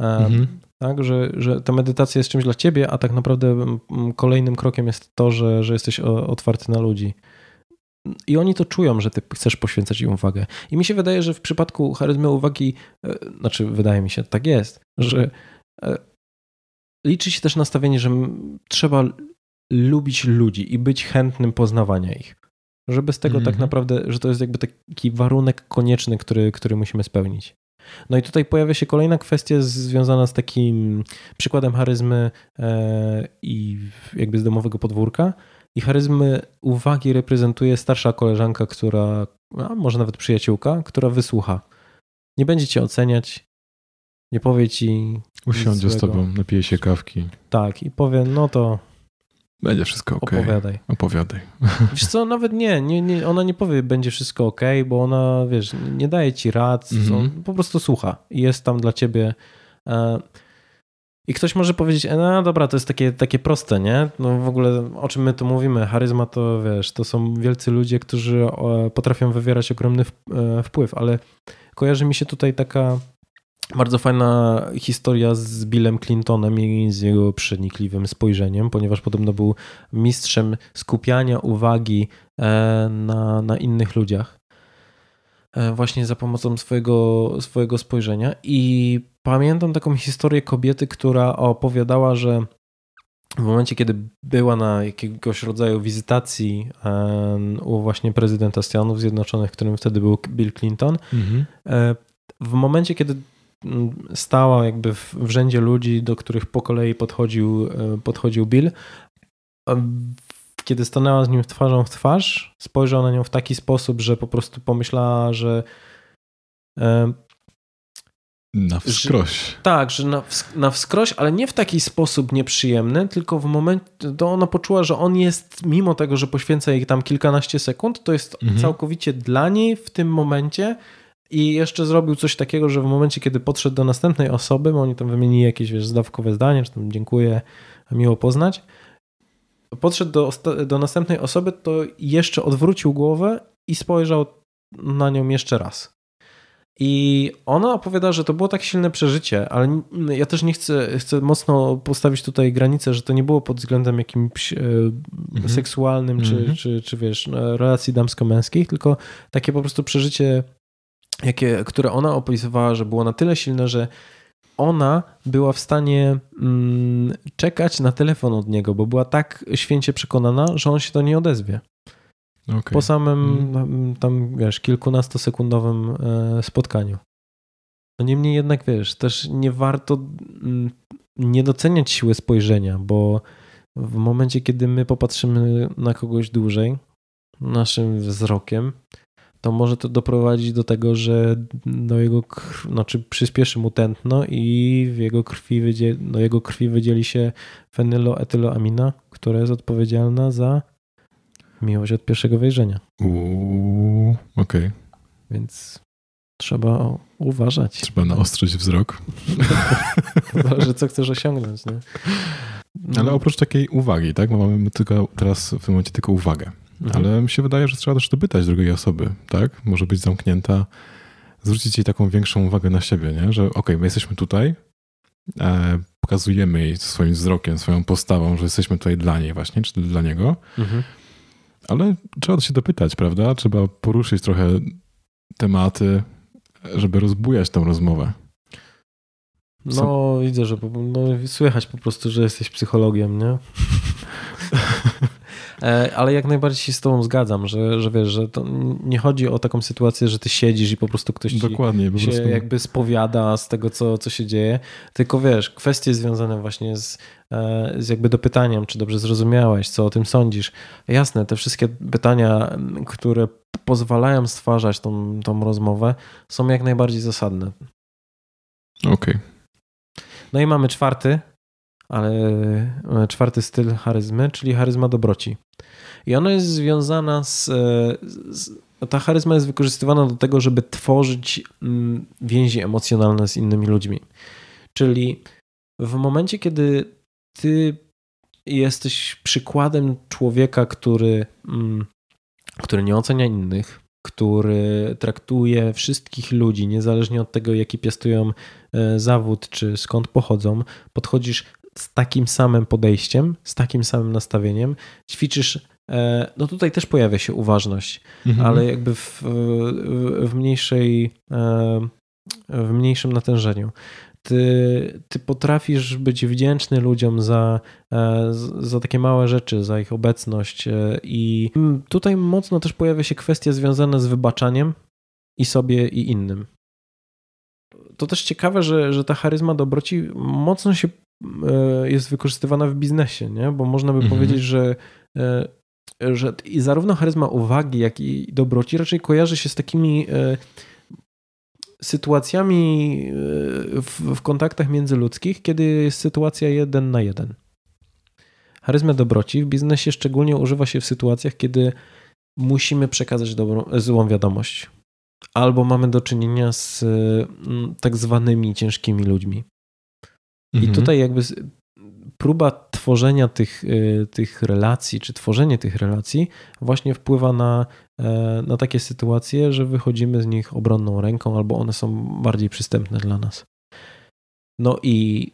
A: Mhm tak? Że, że ta medytacja jest czymś dla ciebie, a tak naprawdę kolejnym krokiem jest to, że, że jesteś otwarty na ludzi. I oni to czują, że ty chcesz poświęcać im uwagę. I mi się wydaje, że w przypadku charyzmy uwagi, e, znaczy wydaje mi się, tak jest, że e, liczy się też nastawienie, że trzeba lubić ludzi i być chętnym poznawania ich. Że bez tego mm -hmm. tak mhm. naprawdę, że to jest jakby taki warunek konieczny, który, który musimy spełnić. No i tutaj pojawia się kolejna kwestia związana z takim przykładem charyzmy e, i jakby z domowego podwórka. I charyzmy uwagi reprezentuje starsza koleżanka, która, a może nawet przyjaciółka, która wysłucha. Nie będzie cię oceniać, nie powie ci.
B: Usiądzie z tobą, napije się kawki.
A: Tak, i powie, no to
B: będzie wszystko ok.
A: Opowiadaj.
B: Opowiadaj.
A: Wiesz co, nawet nie, nie, nie ona nie powie, będzie wszystko ok, bo ona, wiesz, nie daje ci rad, mm -hmm. po prostu słucha i jest tam dla ciebie. E, I ktoś może powiedzieć, e, no dobra, to jest takie, takie proste, nie? No w ogóle o czym my tu mówimy? Charyzma to, wiesz, to są wielcy ludzie, którzy potrafią wywierać ogromny e, wpływ, ale kojarzy mi się tutaj taka Bardzo fajna historia z Billem Clintonem i z jego przenikliwym spojrzeniem, ponieważ podobno był mistrzem skupiania uwagi e, na, na innych ludziach. E, właśnie za pomocą swojego, swojego spojrzenia. I pamiętam taką historię kobiety, która opowiadała, że w momencie, kiedy była na jakiegoś rodzaju wizytacji u właśnie prezydenta Stanów Zjednoczonych, którym wtedy był Bill Clinton, mhm. E, w momencie, kiedy stała jakby w, w rzędzie ludzi, do których po kolei podchodził, e, podchodził Bill, kiedy stanęła z nim twarzą w twarz, spojrzał na nią w taki sposób, że po prostu pomyślała, że
B: e, na wskroś.
A: Że, tak, że na, na wskroś, ale nie w taki sposób nieprzyjemny, tylko w momencie, to ona poczuła, że on jest, mimo tego, że poświęca jej tam kilkanaście sekund, to jest mhm. całkowicie dla niej w tym momencie i jeszcze zrobił coś takiego, że w momencie, kiedy podszedł do następnej osoby, bo oni tam wymienili jakieś wiesz, zdawkowe zdanie, czy tam dziękuję, miło poznać, podszedł do, do następnej osoby, to jeszcze odwrócił głowę i spojrzał na nią jeszcze raz. I ona opowiada, że to było tak silne przeżycie, ale ja też nie chcę, chcę mocno postawić tutaj granicę, że to nie było pod względem jakimś e, mhm. seksualnym, czy, mhm. czy, czy wiesz, no, relacji damsko-męskich, tylko takie po prostu przeżycie, jakie, które ona opisywała, że było na tyle silne, że ona była w stanie mm, czekać na telefon od niego, bo była tak święcie przekonana, że on się do niej odezwie. Okay. Po samym mm. tam, wiesz, kilkunastosekundowym e, spotkaniu. No niemniej jednak, wiesz, też nie warto mm, nie doceniać siły spojrzenia, bo w momencie, kiedy my popatrzymy na kogoś dłużej, naszym wzrokiem, to może to doprowadzić do tego, że do jego krw, znaczy przyspieszy mu tętno i w jego krwi, wydzieli, do jego krwi wydzieli się fenyloetyloamina, która jest odpowiedzialna za miłość od pierwszego wejrzenia.
B: Uuu, okej. Okay.
A: Więc trzeba uważać.
B: Trzeba naostrzyć wzrok.
A: Zależy, co chcesz osiągnąć. Nie?
B: No. Ale oprócz takiej uwagi, tak? Bo mamy tylko teraz w tym momencie tylko uwagę. Mhm. Ale mi się wydaje, że trzeba też dopytać drugiej osoby, tak? Może być zamknięta, zwrócić jej taką większą uwagę na siebie, nie? Że okej, okay, my jesteśmy tutaj, e, pokazujemy jej swoim wzrokiem, swoją postawą, że jesteśmy tutaj dla niej właśnie, czy dla niego. Mhm. Ale trzeba się dopytać, prawda? Trzeba poruszyć trochę tematy, żeby rozbujać tą rozmowę.
A: No, widzę, że no, słychać po prostu, że jesteś psychologiem, nie? E, ale jak najbardziej się z tobą zgadzam, że, że wiesz, że to nie chodzi o taką sytuację, że ty siedzisz i po prostu ktoś
B: Dokładnie,
A: ci się prostu... jakby spowiada z tego, co, co się dzieje, tylko wiesz, kwestie związane właśnie z, e, z jakby dopytaniem, czy dobrze zrozumiałeś, co o tym sądzisz. Jasne, te wszystkie pytania, które pozwalają stwarzać tą, tą rozmowę, są jak najbardziej zasadne.
B: Okej. Okay.
A: No i mamy czwarty, ale e, czwarty styl charyzmy, czyli charyzma dobroci. I ona jest związana z, e, z ta charyzma jest wykorzystywana do tego, żeby tworzyć mm, więzi emocjonalne z innymi ludźmi. Czyli w momencie, kiedy ty jesteś przykładem człowieka, który, mm, który nie ocenia innych, który traktuje wszystkich ludzi, niezależnie od tego, jaki piastują e, zawód, czy skąd pochodzą, podchodzisz z takim samym podejściem, z takim samym nastawieniem, ćwiczysz. E, no tutaj też pojawia się uważność, mhm. ale jakby w, w, mniejszej, e, w mniejszym natężeniu. Ty, ty potrafisz być wdzięczny ludziom za, e, za takie małe rzeczy, za ich obecność. I tutaj mocno też pojawia się kwestia związana z wybaczaniem i sobie, i innym. To też ciekawe, że, że ta charyzma dobroci mocno się jest wykorzystywana w biznesie, nie? bo można by mhm. powiedzieć, że, e, że i zarówno charyzma uwagi, jak i dobroci raczej kojarzy się z takimi e, sytuacjami w, w kontaktach międzyludzkich, kiedy jest sytuacja jeden na jeden. Charyzma dobroci w biznesie szczególnie używa się w sytuacjach, kiedy musimy przekazać dobrą, złą wiadomość. Albo mamy do czynienia z tak zwanymi ciężkimi ludźmi. Mhm. I tutaj jakby próba tworzenia tych, y, tych relacji, czy tworzenie tych relacji właśnie wpływa na, e, na takie sytuacje, że wychodzimy z nich obronną ręką albo one są bardziej przystępne dla nas. No i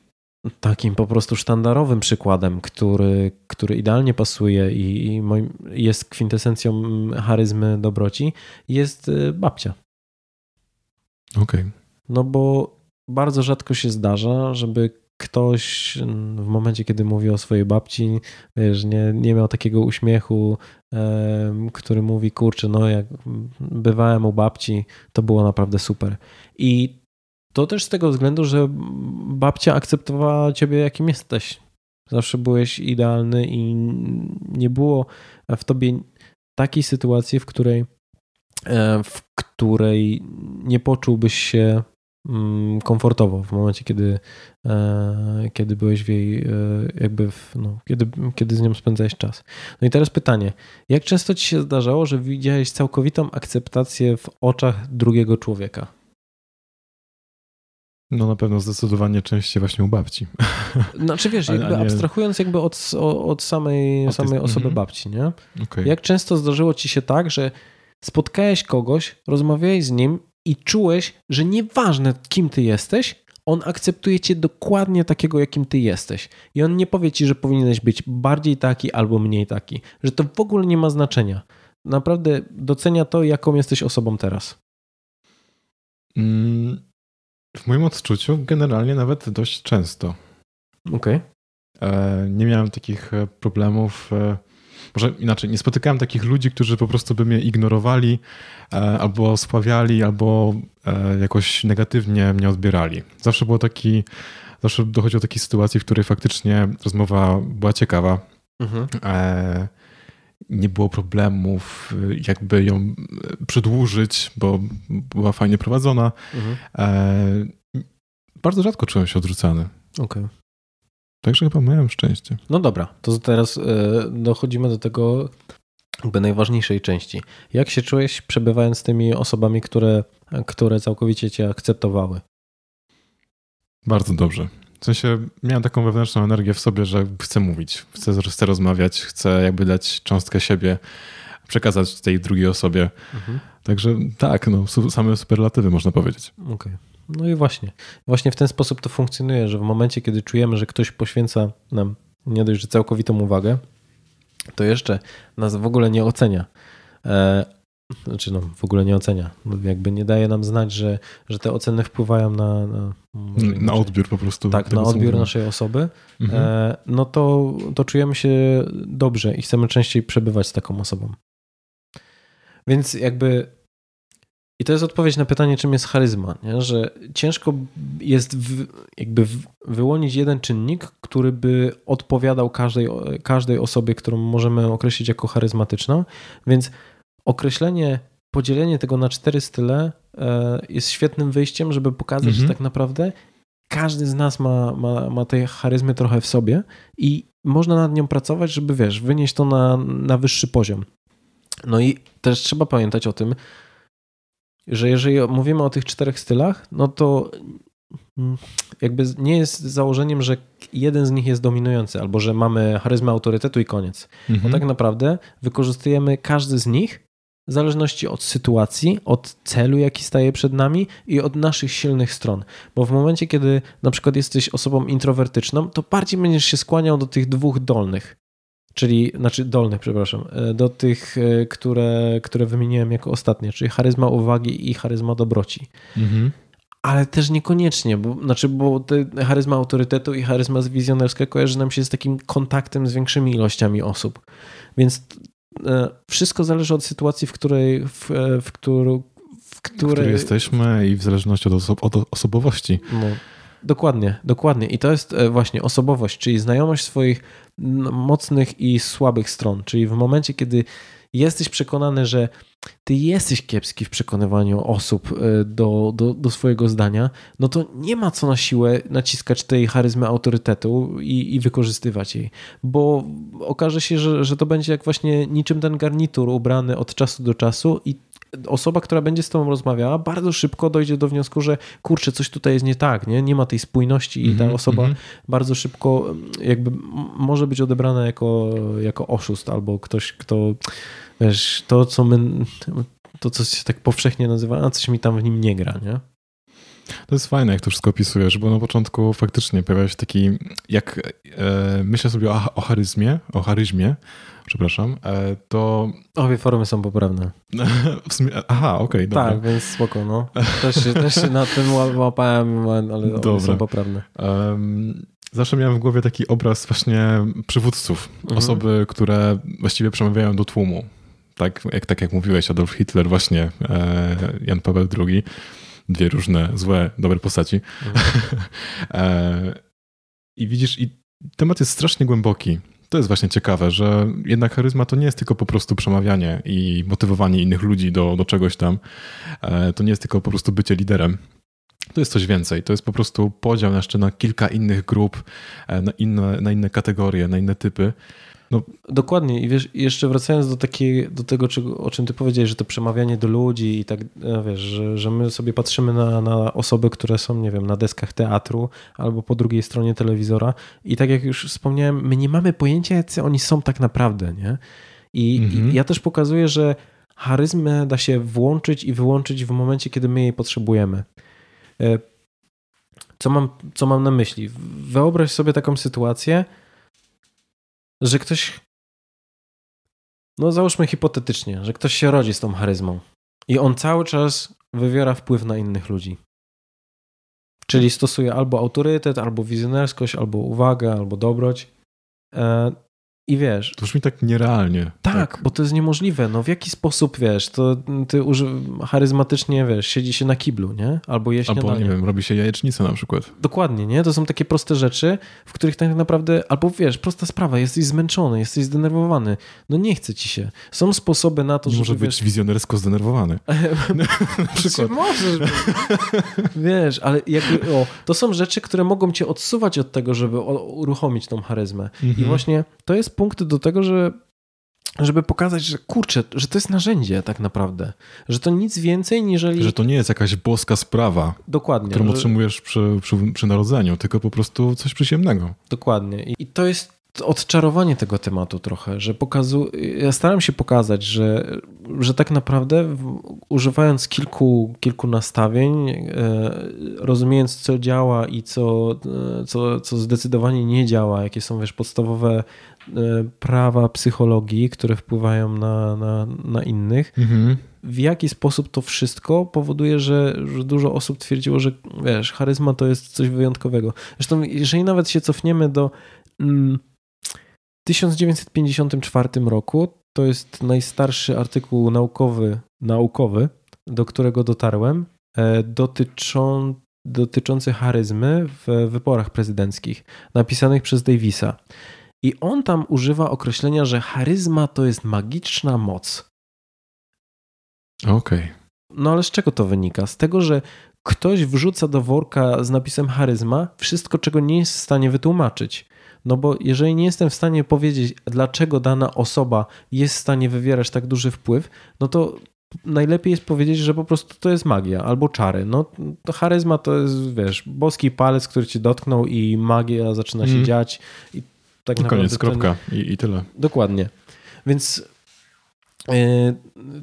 A: takim po prostu sztandarowym przykładem, który, który idealnie pasuje i, i moim, jest kwintesencją charyzmy dobroci, jest y, babcia.
B: Okej. Okay.
A: No bo bardzo rzadko się zdarza, żeby ktoś w momencie, kiedy mówi o swojej babci, wiesz, nie, nie miał takiego uśmiechu, który mówi, kurczę, no jak bywałem u babci, to było naprawdę super. I to też z tego względu, że babcia akceptowała ciebie, jakim jesteś. Zawsze byłeś idealny i nie było w tobie takiej sytuacji, w której, e, w której nie poczułbyś się komfortowo w momencie, kiedy, e, kiedy byłeś w jej, e, jakby, w, no, kiedy, kiedy z nią spędzałeś czas. No i teraz pytanie, jak często ci się zdarzało, że widziałeś całkowitą akceptację w oczach drugiego człowieka?
B: No na pewno zdecydowanie częściej właśnie u babci.
A: Znaczy wiesz, jakby nie... abstrahując jakby od, od samej, od samej osoby mm -hmm. babci, nie? Okay. Jak często zdarzyło ci się tak, że spotkałeś kogoś, rozmawiałeś z nim i czułeś, że nieważne kim ty jesteś, on akceptuje cię dokładnie takiego, jakim ty jesteś. I on nie powie ci, że powinieneś być bardziej taki albo mniej taki, że to w ogóle nie ma znaczenia. Naprawdę docenia to, jaką jesteś osobą teraz.
B: Mm w moim odczuciu generalnie nawet dość często.
A: Okej.
B: Okay. E, nie miałem takich e, problemów. E, może inaczej, nie spotykałem takich ludzi, którzy po prostu by mnie ignorowali, albo spławiali, albo jakoś negatywnie mnie odbierali. Zawsze było taki, zawsze dochodziło do takiej sytuacji, w której faktycznie rozmowa była ciekawa. Mhm nie było problemów, jakby ją przedłużyć, bo była fajnie prowadzona. Mhm. E, bardzo rzadko czułem się odrzucany.
A: Okay.
B: Także chyba miałem szczęście.
A: No dobra, to teraz e, dochodzimy do tego jakby najważniejszej części. Jak się czułeś przebywając z tymi osobami, które, które całkowicie cię akceptowały?
B: Bardzo dobrze. W sensie miałem taką wewnętrzną energię w sobie, że chcę mówić, chcę, chcę rozmawiać, chcę jakby dać cząstkę siebie, przekazać tej drugiej osobie. Mhm. Także tak, no, same superlatywy można powiedzieć.
A: Okej. Okay. No i właśnie. Właśnie w ten sposób to funkcjonuje, że w momencie, kiedy czujemy, że ktoś poświęca nam nie dość, że całkowitą uwagę, to jeszcze nas w ogóle nie ocenia. E, znaczy no, w ogóle nie ocenia. Jakby nie daje nam znać, że, że te oceny wpływają na. Na,
B: na odbiór po prostu.
A: Tak, na odbiór naszej osoby. Mhm. E, no to, to czujemy się dobrze i chcemy częściej przebywać z taką osobą. Więc jakby. I to jest odpowiedź na pytanie, czym jest charyzma, nie? że ciężko jest w, jakby w, wyłonić jeden czynnik, który by odpowiadał każdej, każdej osobie, którą możemy określić jako charyzmatyczną. Więc określenie, podzielenie tego na cztery style e, jest świetnym wyjściem, żeby pokazać, mhm. że tak naprawdę każdy z nas ma, ma, ma tej charyzmy trochę w sobie i można nad nią pracować, żeby wiesz, wynieść to na, na wyższy poziom. No i też trzeba pamiętać o tym, że jeżeli mówimy o tych czterech stylach, no to jakby nie jest założeniem, że jeden z nich jest dominujący, albo że mamy charyzmę autorytetu i koniec. Mhm. Bo tak naprawdę wykorzystujemy każdy z nich w zależności od sytuacji, od celu, jaki staje przed nami i od naszych silnych stron. Bo w momencie, kiedy na przykład jesteś osobą introwertyczną, to bardziej będziesz się skłaniał do tych dwóch dolnych. Czyli, znaczy dolnych, przepraszam, e, do tych, e, które, które wymieniłem jako ostatnie, czyli charyzma uwagi i charyzma dobroci. Mhm. Ale też niekoniecznie, bo, znaczy, bo charyzma autorytetu i charyzma wizjonerska kojarzy nam się z takim kontaktem z większymi ilościami osób. Więc E, wszystko zależy od sytuacji, w której, w, w, którą,
B: w której... W której jesteśmy i w zależności od, oso od osobowości. No,
A: dokładnie, dokładnie. I to jest e, właśnie osobowość, czyli znajomość swoich mocnych i słabych stron. Czyli w momencie, kiedy jesteś przekonany, że ty jesteś kiepski w przekonywaniu osób e, do, do, do, swojego zdania, no to nie ma co na siłę naciskać tej charyzmy autorytetu i, i wykorzystywać jej, bo okaże się, że, że to będzie jak właśnie niczym ten garnitur ubrany od czasu do czasu i osoba, która będzie z tobą rozmawiała, bardzo szybko dojdzie do wniosku, że kurczę, coś tutaj jest nie tak, nie, nie ma tej spójności i ta mhm, osoba -hmm. bardzo szybko jakby może być odebrana jako, jako oszust albo ktoś, kto wiesz, to co my, to co się tak powszechnie nazywa, a coś mi tam w nim nie gra, nie?
B: To jest fajne, jak to wszystko opisujesz, bo na początku faktycznie pojawia się taki, jak e, myślę sobie o, o charyzmie, o charyzmie, przepraszam, e, to...
A: Obie formy są poprawne.
B: sumie, aha, okej, okay,
A: Tak, więc spoko, no. Też, też się na tym łapałem, ale dobra. są poprawne. Um,
B: zawsze miałem w głowie taki obraz właśnie przywódców, mhm. osoby, które właściwie przemawiają do tłumu. Tak jak, tak jak mówiłeś, Adolf Hitler, właśnie e, Jan Paweł II dwie różne złe, dobre postaci. Mhm. I widzisz, i temat jest strasznie głęboki. To jest właśnie ciekawe, że jednak charyzma to nie jest tylko po prostu przemawianie i motywowanie innych ludzi do, do czegoś tam. E, to nie jest tylko po prostu bycie liderem. To jest coś więcej. To jest po prostu podział jeszcze na kilka innych grup, e, na inne, na inne kategorie, na inne typy.
A: No, dokładnie. I wiesz, jeszcze wracając do, takiej, do tego, o czym ty powiedziałeś, że to przemawianie do ludzi i tak, no wiesz, że, że my sobie patrzymy na, na osoby, które są, nie wiem, na deskach teatru albo po drugiej stronie telewizora i tak jak już wspomniałem, my nie mamy pojęcia, jacy oni są tak naprawdę, nie? I, mhm. i ja też pokazuję, że charyzmę da się włączyć i wyłączyć w momencie, kiedy my jej potrzebujemy. E, co mam, co mam na myśli? Wyobraź sobie taką sytuację, że ktoś, no załóżmy hipotetycznie, że ktoś się rodzi z tą charyzmą i on cały czas wywiera wpływ na innych ludzi. Czyli stosuje albo autorytet, albo wizjonerskość, albo uwagę, albo dobroć. I wiesz.
B: To brzmi tak nierealnie.
A: Tak, tak, bo to jest niemożliwe. No w jaki sposób wiesz, to ty uży... charyzmatycznie wiesz, siedzi się na kiblu, nie? Albo je
B: śniadanie. Albo nie wiem, robi się jajecznicę na przykład.
A: Dokładnie, nie? To są takie proste rzeczy, w których tak naprawdę, albo wiesz, prosta sprawa, jesteś zmęczony, jesteś zdenerwowany. No nie chce ci się. Są sposoby na to,
B: że. Może być wizjonersko zdenerwowany.
A: na przykład. Możesz być. wiesz, ale jakby, o, to są rzeczy, które mogą cię odsuwać od tego, żeby uruchomić tą charyzmę. Mhm. I właśnie to jest punkt do tego, że żeby pokazać, że kurczę, że to jest narzędzie tak naprawdę. Że to nic więcej niżeli...
B: Że to nie jest jakaś boska sprawa,
A: Dokładnie,
B: którą że... otrzymujesz przy, przy, przy, narodzeniu, tylko po prostu coś przyziemnego.
A: Dokładnie. I to jest odczarowanie tego tematu trochę, że pokazu... ja staram się pokazać, że, że tak naprawdę używając kilku, kilku nastawień, e, rozumiejąc co działa i co, e, co, co zdecydowanie nie działa, jakie są wiesz, podstawowe prawa psychologii, które wpływają na, na, na innych, mhm. w jaki sposób to wszystko powoduje, że, że dużo osób twierdziło, że wiesz, charyzma to jest coś wyjątkowego. Zresztą jeżeli nawet się cofniemy do... Mm, 1954 roku to jest najstarszy artykuł naukowy, naukowy do którego dotarłem, e, dotyczą, dotyczący charyzmy w wyborach prezydenckich, napisanych przez Davisa. I on tam używa określenia, że charyzma to jest magiczna moc.
B: Okej. Okay.
A: No ale z czego to wynika? Z tego, że ktoś wrzuca do worka z napisem charyzma wszystko, czego nie jest w stanie wytłumaczyć. No bo jeżeli nie jestem w stanie powiedzieć, dlaczego dana osoba jest w stanie wywierać tak duży wpływ, no to najlepiej jest powiedzieć, że po prostu to jest magia albo czary. No to charyzma to jest, wiesz, boski palec, który ci dotknął i magia zaczyna się mm. dziać. I
B: tak I koniec, ten... kropka I, i tyle.
A: Dokładnie. Więc yy,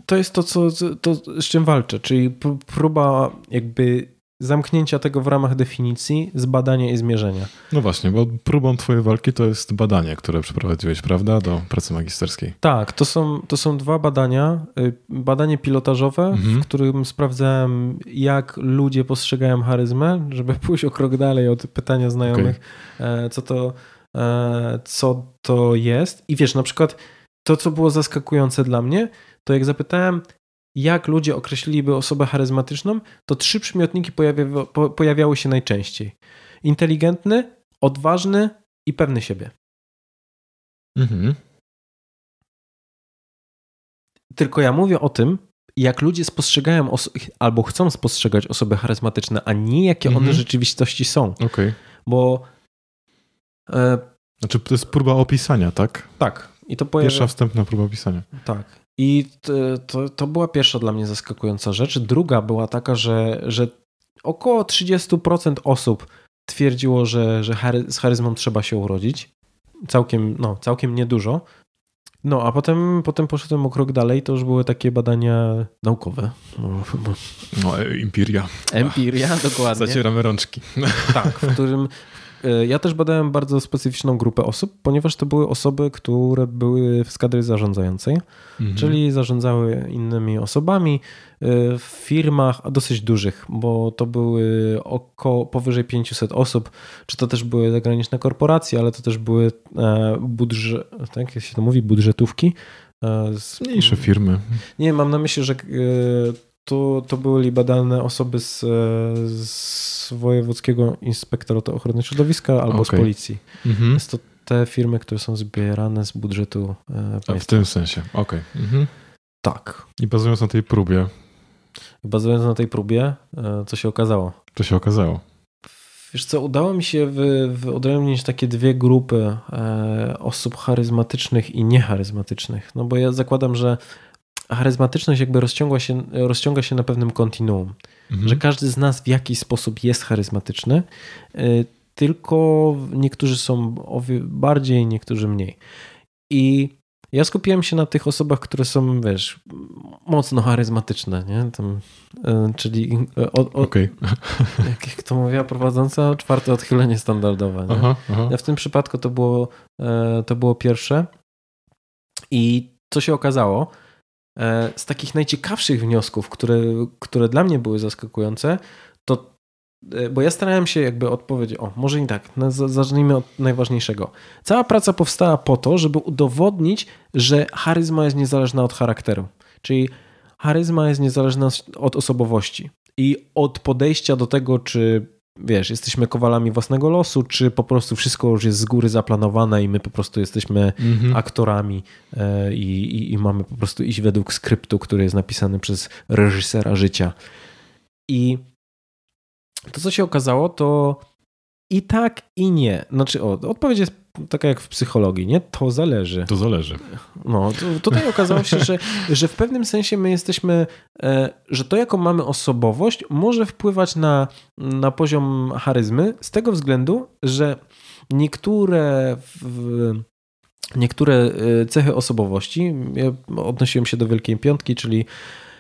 A: to jest to, co, to, z czym walczę, czyli próba jakby zamknięcia tego w ramach definicji, zbadania i zmierzenia.
B: No właśnie, bo próbą twojej walki to jest badanie, które przeprowadziłeś, prawda, do pracy magisterskiej.
A: Tak, to są, to są dwa badania. Y, badanie pilotażowe, mhm. w którym sprawdzałem, jak ludzie postrzegają charyzmę, żeby pójść o krok dalej od pytania znajomych, okay. co, to, e, co to jest. I wiesz, na przykład to, co było zaskakujące dla mnie, to jak zapytałem, jak ludzie określiliby osobę charyzmatyczną, to trzy przymiotniki pojawia, po, pojawiały się najczęściej. Inteligentny, odważny i pewny siebie. Mhm. Tylko ja mówię o tym, jak ludzie spostrzegają albo chcą spostrzegać osoby charyzmatyczne, a nie jakie mhm. one w rzeczywistości są.
B: Okay.
A: Bo.
B: E, znaczy, to jest próba opisania, tak?
A: Tak.
B: I to pojawia... Pierwsza wstępna próba opisania.
A: Tak. I to, to była pierwsza dla mnie zaskakująca rzecz. Druga była taka, że, że około 30% osób twierdziło, że, że z charyzmą trzeba się urodzić. Całkiem, no, całkiem niedużo. No, a potem, potem poszedłem o krok dalej, to już były takie badania naukowe. No,
B: no empiria.
A: Empiria, dokładnie.
B: Zacieramy rączki.
A: Tak, w którym e, ja też badałem bardzo specyficzną grupę osób, ponieważ to były osoby, które były w skadry zarządzającej, mhm. czyli zarządzały innymi osobami e, w firmach dosyć dużych, bo to były około powyżej 500 osób, czy to też były zagraniczne korporacje, ale to też były e, budżet, tak jak się to mówi, budżetówki.
B: Mniejsze firmy.
A: Nie, mam na myśli, że to, to były badane osoby z, z Wojewódzkiego Inspektoratu Ochrony Środowiska albo okay. z policji. Mhm. Jest to te firmy, które są zbierane z budżetu państwa.
B: w tym sensie, okej. Okay. Mhm.
A: Tak.
B: I bazując na tej próbie.
A: Bazując na tej próbie, e, co się okazało?
B: Co się okazało?
A: Wiesz co, udało mi się wyodrębnić takie dwie grupy e, osób charyzmatycznych i niecharyzmatycznych. No bo ja zakładam, że charyzmatyczność jakby rozciąga się, rozciąga się na pewnym kontinuum. Mhm. Że każdy z nas w jakiś sposób jest charyzmatyczny, y, tylko niektórzy są bardziej, niektórzy mniej. I ja skupiłem się na tych osobach, które są, wiesz, mocno charyzmatyczne, nie? Tam, y, czyli y, o, o, okay. jak, to mówiła prowadząca, czwarte odchylenie standardowe. Aha, aha. W tym przypadku to było, to było pierwsze. I co się okazało? E, z takich najciekawszych wniosków, które, które dla mnie były zaskakujące, to e, bo ja starałem się jakby odpowiedzieć, o może nie tak, no, zacznijmy od najważniejszego. Cała praca powstała po to, żeby udowodnić, że charyzma jest niezależna od charakteru. Czyli charyzma jest niezależna od osobowości i od podejścia do tego, czy wiesz, jesteśmy kowalami własnego losu, czy po prostu wszystko już jest z góry zaplanowane i my po prostu jesteśmy mhm. aktorami e, i, i, i, mamy po prostu iść według skryptu, który jest napisany przez reżysera życia. I to, co się okazało, to i tak, i nie. Znaczy, o, odpowiedź jest taka jak w psychologii, nie? To zależy.
B: To zależy.
A: No, to, tutaj okazało się, że, że w pewnym sensie my jesteśmy, e, że to, jaką mamy osobowość, może wpływać na, na poziom charyzmy z tego względu, że niektóre w, niektóre e, cechy osobowości, ja odnosiłem się do Wielkiej Piątki, czyli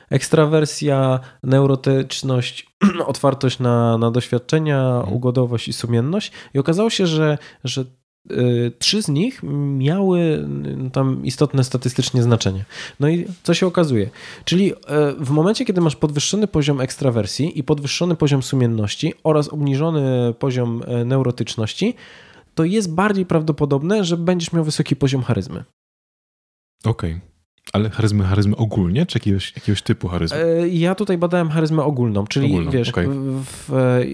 A: ekstrawersja, neurotyczność, otwartość na, na doświadczenia, mhm. ugodowość i sumienność. I okazało się, że, że y, trzy z nich miały tam istotne statystycznie znaczenie. No i co się okazuje? Czyli y, w momencie, kiedy masz podwyższony poziom ekstrawersji i podwyższony poziom sumienności oraz obniżony poziom neurotyczności, to jest bardziej prawdopodobne, że będziesz miał wysoki poziom charyzmy.
B: Okej. Okay. Ale charyzmy, charyzmy ogólnie, czy jakiegoś, jakiegoś typu charyzmy?
A: E, ja tutaj badałem charyzmę ogólną, czyli ogólną, wiesz, okay. w, w,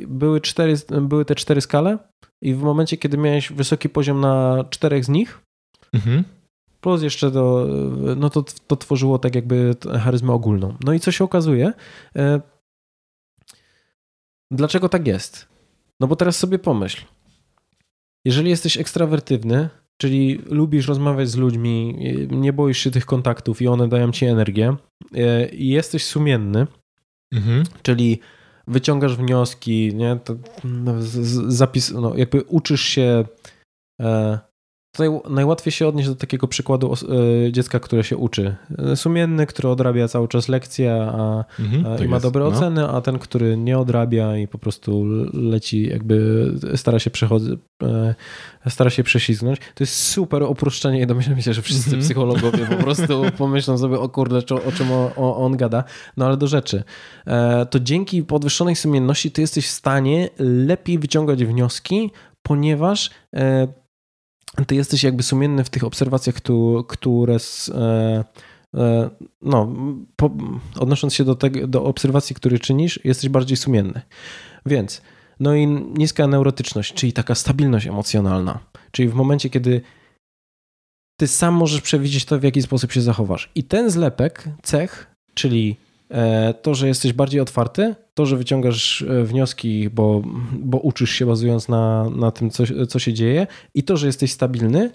A: były, cztery, były te cztery skale i w momencie, kiedy miałeś wysoki poziom na czterech z nich, mhm. plus jeszcze to, no to, to tworzyło tak jakby charyzmę ogólną. No i co się okazuje? E, dlaczego tak jest? No bo teraz sobie pomyśl. Jeżeli jesteś ekstrawertywny, Czyli lubisz rozmawiać z ludźmi, nie boisz się tych kontaktów i one dają ci energię. E, I jesteś sumienny, mhm. czyli wyciągasz wnioski, nie? To, no, zapis, no, jakby uczysz się e, Tutaj najłatwiej się odnieść do takiego przykładu e, dziecka, które się uczy. Sumienny, który odrabia cały czas lekcje a, mhm, a i ma jest, dobre no. oceny, a ten, który nie odrabia i po prostu leci, jakby stara się przechodzić, e, stara się prześlizgnąć. To jest super uproszczenie i domyślam się, że wszyscy mhm. psychologowie po prostu pomyślą sobie, o kurde, o czym on, gada. No ale do rzeczy. E, to dzięki podwyższonej sumienności ty jesteś w stanie lepiej wyciągać wnioski, ponieważ ty jesteś jakby sumienny w tych obserwacjach, które e, e, no, po, odnosząc się do, tego, do obserwacji, które czynisz, jesteś bardziej sumienny. Więc, no i niska neurotyczność, czyli taka stabilność emocjonalna, czyli w momencie, kiedy ty sam możesz przewidzieć to, w jaki sposób się zachowasz. I ten zlepek cech, czyli to, że jesteś bardziej otwarty, to, że wyciągasz e, wnioski, bo, bo uczysz się bazując na, na tym, co, co się dzieje, i to, że jesteś stabilny,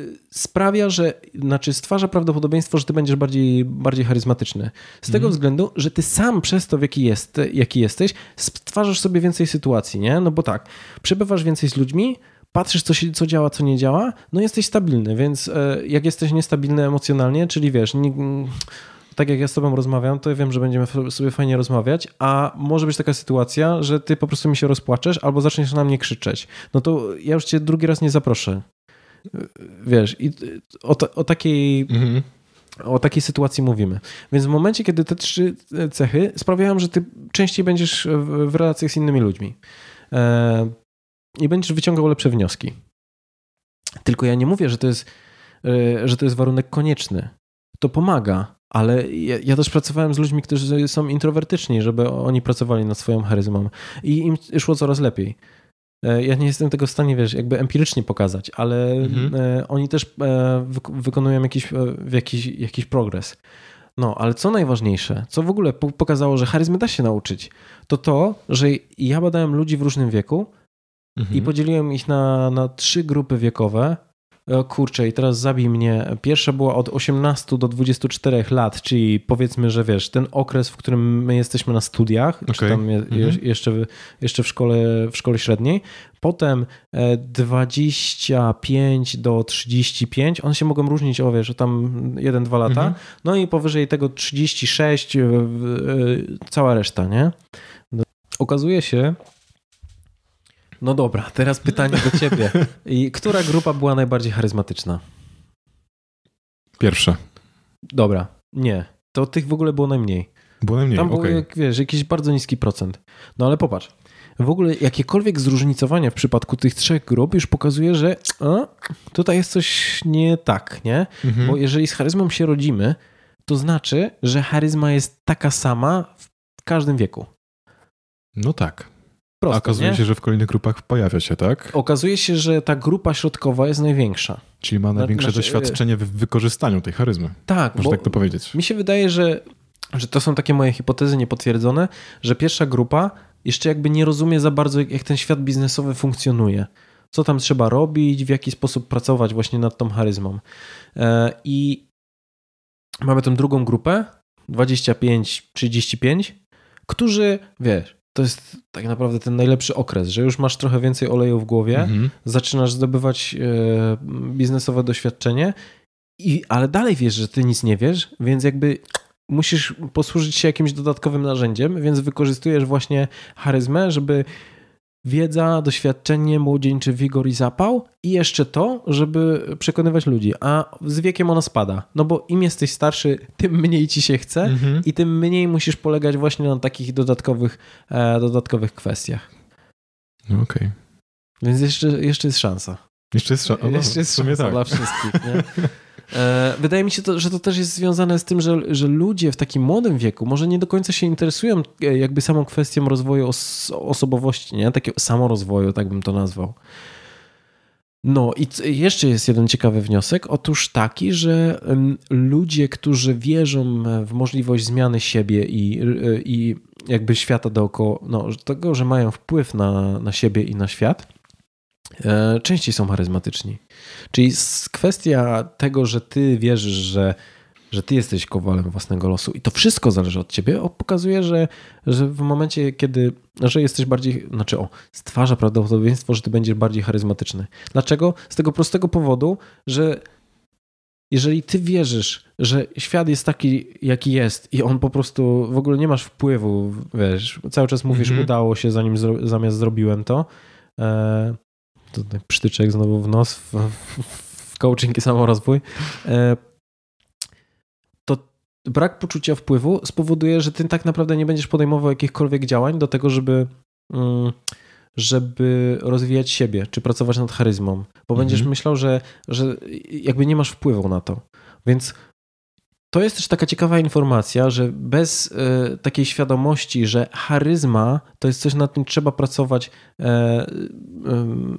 A: e, sprawia, że, znaczy stwarza prawdopodobieństwo, że ty będziesz bardziej, bardziej charyzmatyczny. Z tego mm. względu, że ty sam przez to, w jaki, jest, jaki jesteś, stwarzasz sobie więcej sytuacji, nie? No bo tak, przebywasz więcej z ludźmi, patrzysz, co, się, co działa, co nie działa, no jesteś stabilny, więc e, jak jesteś niestabilny emocjonalnie, czyli wiesz, nie, tak jak ja z tobą rozmawiam, to ja wiem, że będziemy sobie fajnie rozmawiać, a może być taka sytuacja, że ty po prostu mi się rozpłaczesz albo zaczniesz na mnie krzyczeć. No to ja już cię drugi raz nie zaproszę. Wiesz, i o, o takiej... Mhm. O takiej sytuacji mówimy. Więc w momencie, kiedy te trzy cechy sprawiają, że ty częściej będziesz w relacjach z innymi ludźmi e, i będziesz wyciągał lepsze wnioski. Tylko ja nie mówię, że to jest, e, że to jest warunek konieczny. To pomaga, ale ja, ja, też pracowałem z ludźmi, którzy są introwertyczni, żeby oni pracowali nad swoją charyzmą i im szło coraz lepiej. E, ja nie jestem tego w stanie, wiesz, jakby empirycznie pokazać, ale mhm. E, oni też e, wykonują jakiś, jakiś, jakiś progres. No, ale co najważniejsze, co w ogóle pokazało, że charyzmy da się nauczyć, to to, że ja badałem ludzi w różnym wieku mhm. i podzieliłem ich na, na trzy grupy wiekowe o kurczę, i teraz zabij mnie. Pierwsza była od 18 do 24 lat, czyli powiedzmy, że wiesz, ten okres, w którym my jesteśmy na studiach, okay. czy tam je, mhm. jeszcze, jeszcze w, szkole, w szkole średniej. Potem 25 e, do 35, one się mogą różnić o wiesz, tam 1-2 lata. Mhm. No i powyżej tego 36, e, e, cała reszta, nie? Okazuje się, no dobra, teraz pytanie do ciebie. I która grupa była najbardziej charyzmatyczna?
B: Pierwsza.
A: Dobra, nie. To tych w ogóle było najmniej.
B: Było najmniej,
A: Tam okay. był, wiesz, jakiś bardzo niski procent. No ale popatrz, w ogóle jakiekolwiek zróżnicowanie w przypadku tych trzech grup już pokazuje, że a, tutaj jest coś nie tak, nie? Mhm. Bo jeżeli z charyzmą się rodzimy, to znaczy, że charyzma jest taka sama w każdym wieku.
B: No tak. Proste, okazuje nie? się, że w kolejnych grupach pojawia się, tak?
A: Okazuje się, że ta grupa środkowa jest największa.
B: Czyli ma największe znaczy, doświadczenie w wykorzystaniu tej charyzmy.
A: Tak.
B: Można tak to powiedzieć.
A: Mi się wydaje, że, że to są takie moje hipotezy niepotwierdzone, że pierwsza grupa jeszcze jakby nie rozumie za bardzo, jak ten świat biznesowy funkcjonuje. Co tam trzeba robić, w jaki sposób pracować właśnie nad tą charyzmą. E, I mamy tę drugą grupę, 25-35, którzy, wiesz, to jest tak naprawdę ten najlepszy okres, że już masz trochę więcej oleju w głowie, mhm. zaczynasz zdobywać e, biznesowe doświadczenie, i, ale dalej wiesz, że ty nic nie wiesz, więc jakby musisz posłużyć się jakimś dodatkowym narzędziem, więc wykorzystujesz właśnie charyzmę, żeby wiedza, doświadczenie, młodzieńczy wigor i zapał i jeszcze to, żeby przekonywać ludzi. A z wiekiem ona spada. No bo im jesteś starszy, tym mniej ci się chce mhm. i tym mniej musisz polegać właśnie na takich dodatkowych, e, dodatkowych kwestiach.
B: Okej. Okay.
A: Więc jeszcze, jeszcze jest szansa.
B: Jeszcze jest, szansa.
A: No, jeszcze jest szansa tak. dla wszystkich. Nie? E, wydaje mi się, to, że to też jest związane z tym, że, że ludzie w takim młodym wieku może nie do końca się interesują e, jakby samą kwestią rozwoju os osobowości, nie? Takiego samorozwoju, tak bym to nazwał. No i jeszcze jest jeden ciekawy wniosek. Otóż taki, że ludzie, którzy wierzą w możliwość zmiany siebie i, i jakby świata dookoła, no, tego, że mają wpływ na, na siebie i na świat, E, częściej są charyzmatyczni. Czyli kwestia tego, że ty wierzysz, że, że ty jesteś kowalem własnego losu i to wszystko zależy od ciebie, pokazuje, że, że w momencie, kiedy że jesteś bardziej, znaczy o, stwarza prawdopodobieństwo, że ty będziesz bardziej charyzmatyczny. Dlaczego? Z tego prostego powodu, że jeżeli ty wierzysz, że świat jest taki, jaki jest i on po prostu w ogóle nie masz wpływu, wiesz, cały czas mówisz, mm -hmm. udało się zanim zamiast zrobiłem to, e, tutaj przytyczek znowu w nos, w, w coaching i samorozwój, e, to brak poczucia wpływu spowoduje, że ty tak naprawdę nie będziesz podejmował jakichkolwiek działań do tego, żeby mm, żeby rozwijać siebie, czy pracować nad charyzmą, bo mhm. będziesz myślał, że, że jakby nie masz wpływu na to. Więc to jest też taka ciekawa informacja, że bez y, takiej świadomości, że charyzma to jest coś, nad czym trzeba pracować y, y,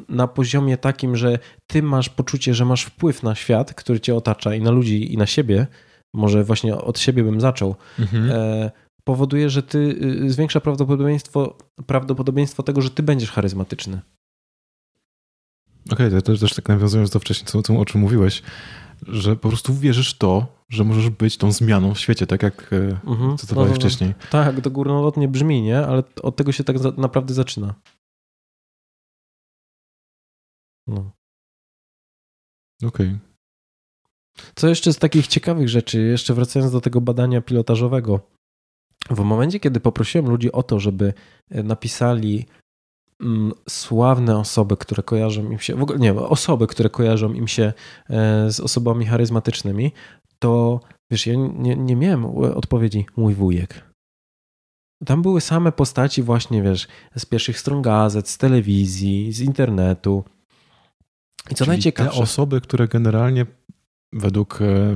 A: na poziomie takim, że ty masz poczucie, że masz wpływ na świat, który cię otacza i na ludzi i na siebie, może właśnie od siebie bym zaczął, mhm. powoduje, że ty zwiększa prawdopodobieństwo, prawdopodobieństwo tego, że ty będziesz charyzmatyczny.
B: Okej, okay, to też, też tak nawiązując do wcześniej, co, co, o czym mówiłeś, że po prostu wierzysz to, że możesz być tą zmianą w świecie, tak jak e, mhm. cytowałeś no, no, no, wcześniej.
A: Tak, to górnolotnie brzmi, nie? Ale od tego się tak naprawdę zaczyna. No.
B: Okej. Okay.
A: Co jeszcze z takich ciekawych rzeczy, jeszcze wracając do tego badania pilotażowego. W momencie, kiedy poprosiłem ludzi o to, żeby e, napisali sławne osoby, które kojarzą im się, w ogóle nie, osoby, które kojarzą im się e, z osobami charyzmatycznymi, to wiesz, ja nie, nie miałem odpowiedzi mój wujek. Tam były same postaci właśnie, wiesz, z pierwszych stron gazet, z telewizji, z internetu.
B: I co najciekawsze... te osoby, które generalnie według e,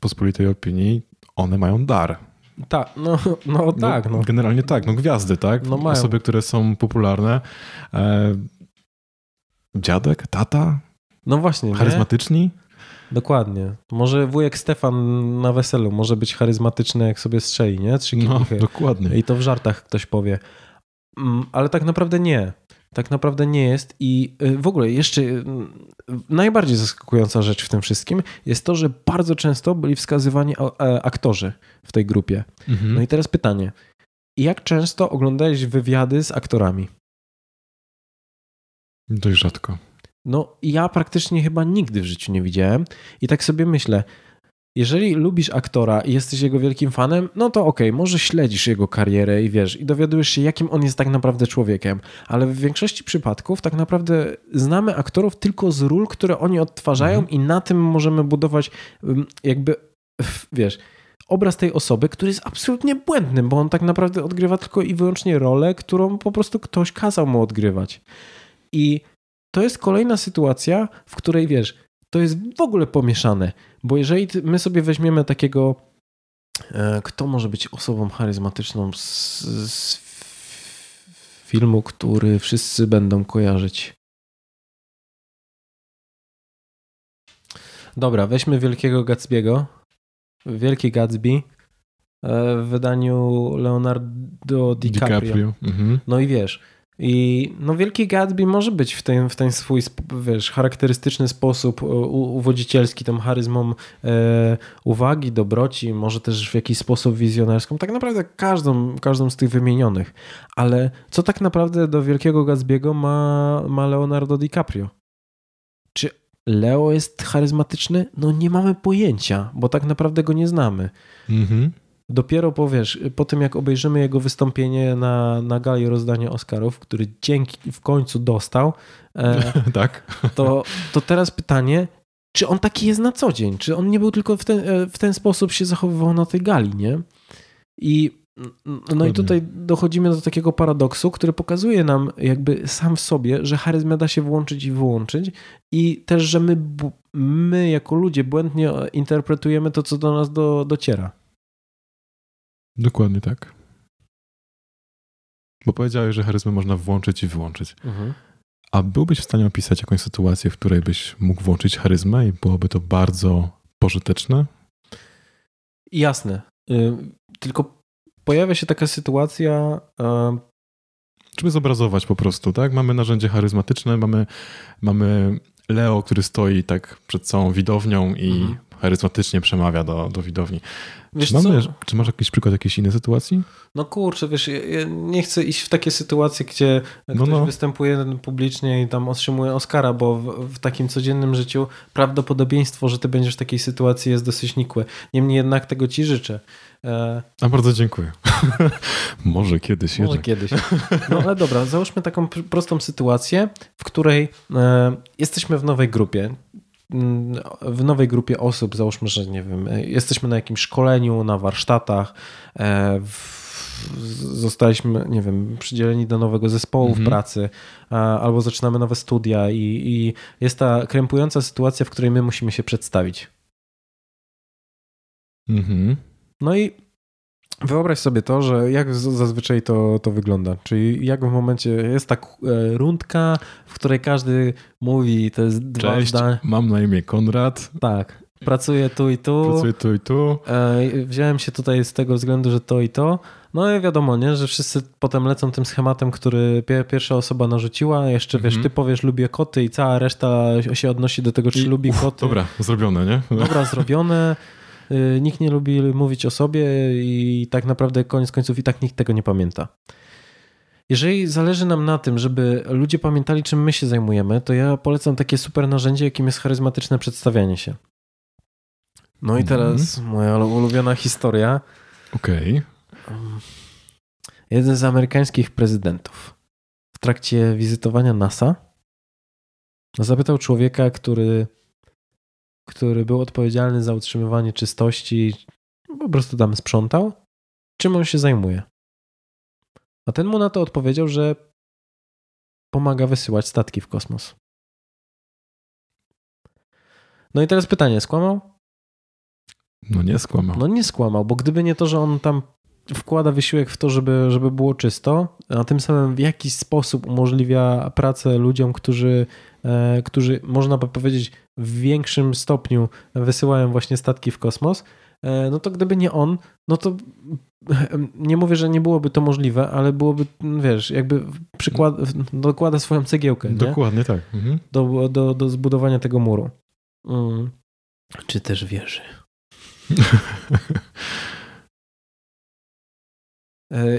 B: pospolitej opinii, one mają dar.
A: Tak, no, no, no tak. No.
B: Generalnie tak, no gwiazdy, tak? No mają. Osoby, które są popularne. E, dziadek, tata?
A: No właśnie.
B: Charyzmatyczni? Nie?
A: Dokładnie. Może wujek Stefan na weselu może być charyzmatyczny, jak sobie strzeli, nie? Trzy
B: no, dokładnie.
A: I to w żartach ktoś powie. Mm, ale tak naprawdę nie. Tak naprawdę nie jest. I y, w ogóle jeszcze y, najbardziej zaskakująca rzecz w tym wszystkim jest to, że bardzo często byli wskazywani e, aktorzy w tej grupie. Mhm. No i teraz pytanie. Jak często oglądałeś wywiady z aktorami?
B: Dość rzadko.
A: No, ja praktycznie chyba nigdy w życiu nie widziałem. I tak sobie myślę, jeżeli lubisz aktora i jesteś jego wielkim fanem, no to okej, okay, może śledzisz jego karierę i wiesz, i dowiadujesz się, jakim on jest tak naprawdę człowiekiem, ale w większości przypadków tak naprawdę znamy aktorów tylko z ról, które oni odtwarzają mhm. i na tym możemy budować jakby, wiesz, obraz tej osoby, który jest absolutnie błędnym, bo on tak naprawdę odgrywa tylko i wyłącznie rolę, którą po prostu ktoś kazał mu odgrywać. I to jest kolejna sytuacja, w której wiesz, to jest w ogóle pomieszane, bo jeżeli my sobie weźmiemy takiego, e, kto może być osobą charyzmatyczną z, z filmu, który wszyscy będą kojarzyć. Dobra, weźmy Wielkiego Gatsby'ego. Wielki Gatsby e, w wydaniu Leonardo DiCaprio. DiCaprio. Mhm. No i wiesz, i no Wielki Gatsby może być w ten, w ten swój, wiesz, charakterystyczny sposób uwodzicielski, tą charyzmą e, uwagi, dobroci, może też w jakiś sposób wizjonerską. Tak naprawdę każdą, każdą z tych wymienionych. Ale co tak naprawdę do Wielkiego Gatsby'ego ma, ma Leonardo DiCaprio? Czy Leo jest charyzmatyczny? No nie mamy pojęcia, bo tak naprawdę go nie znamy. Mhm. Dopiero po, wiesz, po tym, jak obejrzymy jego wystąpienie na, na gali rozdania Oscarów, który dzięki w końcu dostał,
B: e, tak.
A: to, to teraz pytanie, czy on taki jest na co dzień? Czy on nie był tylko w ten, e, w ten sposób się zachowywał na tej gali, nie? I no i tutaj dochodzimy do takiego paradoksu, który pokazuje nam jakby sam w sobie, że charyzmę da się włączyć i wyłączyć i też, że my, my jako ludzie błędnie interpretujemy to, co do nas do, dociera.
B: Dokładnie tak. Bo powiedziałeś, że charyzmę można włączyć i wyłączyć. Mhm. A byłbyś w stanie opisać jakąś sytuację, w której byś mógł włączyć charyzmę i byłoby to bardzo pożyteczne?
A: Jasne. Y, tylko pojawia się taka sytuacja.
B: Żeby zobrazować po prostu, tak? Mamy narzędzie charyzmatyczne, mamy, mamy Leo, który stoi tak przed całą widownią i mhm charyzmatycznie przemawia do, do widowni. czy, mamy, czy masz jakiś przykład jakiejś innej sytuacji?
A: No kurczę, wiesz, ja nie chcę iść w takie sytuacje, gdzie no, ktoś no. występuje publicznie i tam otrzymuje Oscara, bo w, w, takim codziennym życiu prawdopodobieństwo, że ty będziesz w takiej sytuacji jest dosyć nikłe. Niemniej jednak tego ci życzę.
B: E... A bardzo dziękuję. Może kiedyś
A: Może jednak. kiedyś. No ale dobra, załóżmy taką prostą sytuację, w której e, jesteśmy w nowej grupie w nowej grupie osób, załóżmy, że nie wiem, jesteśmy na jakimś szkoleniu, na warsztatach, e, zostaliśmy, nie wiem, przydzieleni do nowego zespołu mhm. w pracy, albo zaczynamy nowe studia i, i jest ta krępująca sytuacja, w której my musimy się przedstawić. Mhm. No i Wyobraź sobie to, że jak zazwyczaj to, to wygląda. Czyli jak w momencie jest tak rundka, w której każdy mówi, to jest dwa
B: Cześć, zdania. mam na imię Konrad.
A: Tak. Pracuję tu i tu.
B: Pracuję tu i tu.
A: E, wziąłem się tutaj z tego względu, że to i to. No i wiadomo, nie, że wszyscy potem lecą tym schematem, który pierwsza osoba narzuciła. Jeszcze wiesz, mhm. ty powiesz lubię koty i cała reszta się odnosi do tego, czy I, lubi uf, koty.
B: Dobra, zrobione, nie?
A: Dobra, zrobione. Y, nikt nie lubi mówić o sobie i tak naprawdę koniec końców i tak nikt tego nie pamięta. Jeżeli zależy nam na tym, żeby ludzie pamiętali, czym my się zajmujemy, to ja polecam takie super narzędzie, jakim jest charyzmatyczne przedstawianie się. No i teraz mm. moja ulubiona historia.
B: Okej.
A: Okay. Jeden z amerykańskich prezydentów w trakcie wizytowania NASA zapytał człowieka, który, który był odpowiedzialny za utrzymywanie czystości, po prostu tam sprzątał, czym on się zajmuje. A ten mu na to odpowiedział, że pomaga wysyłać statki w kosmos. No i teraz pytanie, skłamał?
B: No nie skłamał.
A: No nie skłamał, bo gdyby nie to, że on tam wkłada wysiłek w to, żeby, żeby było czysto, a tym samym w jakiś sposób umożliwia pracę ludziom, którzy, e, którzy można by powiedzieć w większym stopniu wysyłają właśnie statki w kosmos, e, no to gdyby nie on, no to nie mówię, że nie byłoby to możliwe, ale byłoby, wiesz, jakby przykład, dokłada swoją cegiełkę.
B: Dokładnie
A: nie?
B: tak. Mhm.
A: Do, do, do zbudowania tego muru. Mm. Czy też wieży. E,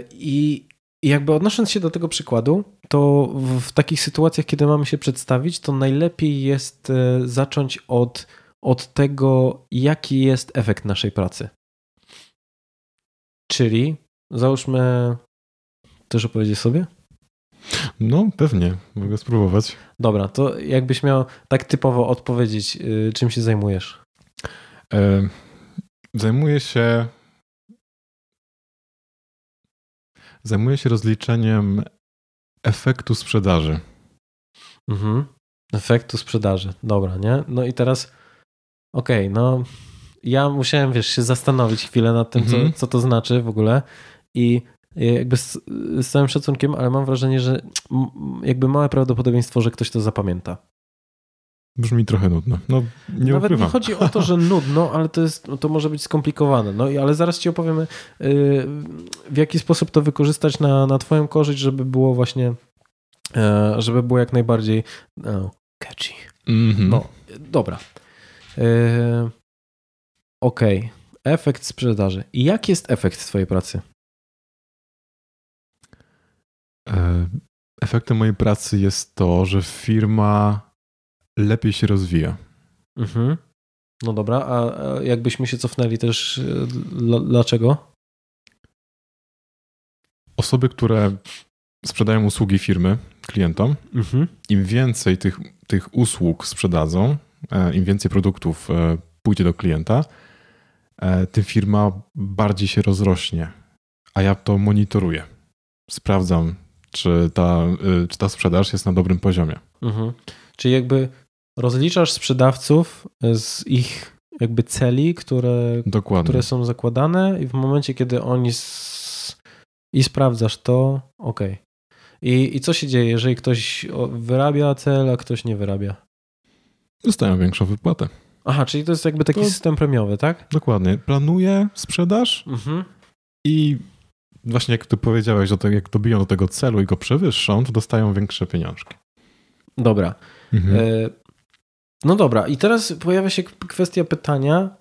A: I jakby odnosząc się do tego przykładu, to w takich sytuacjach, kiedy mamy się przedstawić, to najlepiej jest e, zacząć od, od tego, jaki jest efekt naszej pracy. Czyli załóżmy, też opowiedzieć sobie?
B: No, pewnie, mogę spróbować.
A: Dobra, to jakbyś miał tak typowo odpowiedzieć, y, czym się zajmujesz?
B: E, zajmuję się. Zajmuję się rozliczeniem efektu sprzedaży.
A: Mhm. Efektu sprzedaży. Dobra, nie? No i teraz, okej, okay, no ja musiałem, wiesz, się zastanowić chwilę nad tym, mhm. co, co to znaczy w ogóle i jakby z, z, całym szacunkiem, ale mam wrażenie, że jakby małe prawdopodobieństwo, że ktoś to zapamięta.
B: Brzmi trochę nudno. No, nie
A: Nawet
B: ukrywam.
A: nie chodzi o to, że nudno, ale to, jest, to może być skomplikowane. No, ale zaraz ci opowiemy, w jaki sposób to wykorzystać na, na twoją korzyść, żeby było właśnie, e, żeby było jak najbardziej no, catchy. Mm -hmm. No, dobra. E, OK. Efekt sprzedaży. I jaki jest efekt Twojej pracy?
B: E, efektem mojej pracy jest to, że firma lepiej się rozwija.
A: Mhm. No dobra, a jakbyśmy się cofnęli też, e, dlaczego?
B: Osoby, które sprzedają usługi firmy klientom, mhm. im więcej tych, tych usług sprzedadzą, e, im więcej produktów pójdzie do klienta, E, tym firma bardziej się rozrośnie. A ja to monitoruję. Sprawdzam, czy ta, czy ta sprzedaż jest na dobrym poziomie. Mhm.
A: Czyli jakby rozliczasz sprzedawców z ich jakby celi, które, które są zakładane i w momencie, kiedy oni s... i sprawdzasz to, ok. I, I co się dzieje, jeżeli ktoś wyrabia cel, a ktoś nie wyrabia?
B: Dostają większą wypłatę.
A: Aha, czyli to jest jakby taki to... system premiowy, tak?
B: Dokładnie. Planuję sprzedaż mhm. i właśnie jak ty powiedziałeś, że to, jak dobiją do tego celu i go przewyższą, to dostają większe pieniążki.
A: Dobra. Mhm. E... No dobra, i teraz pojawia się kwestia pytania,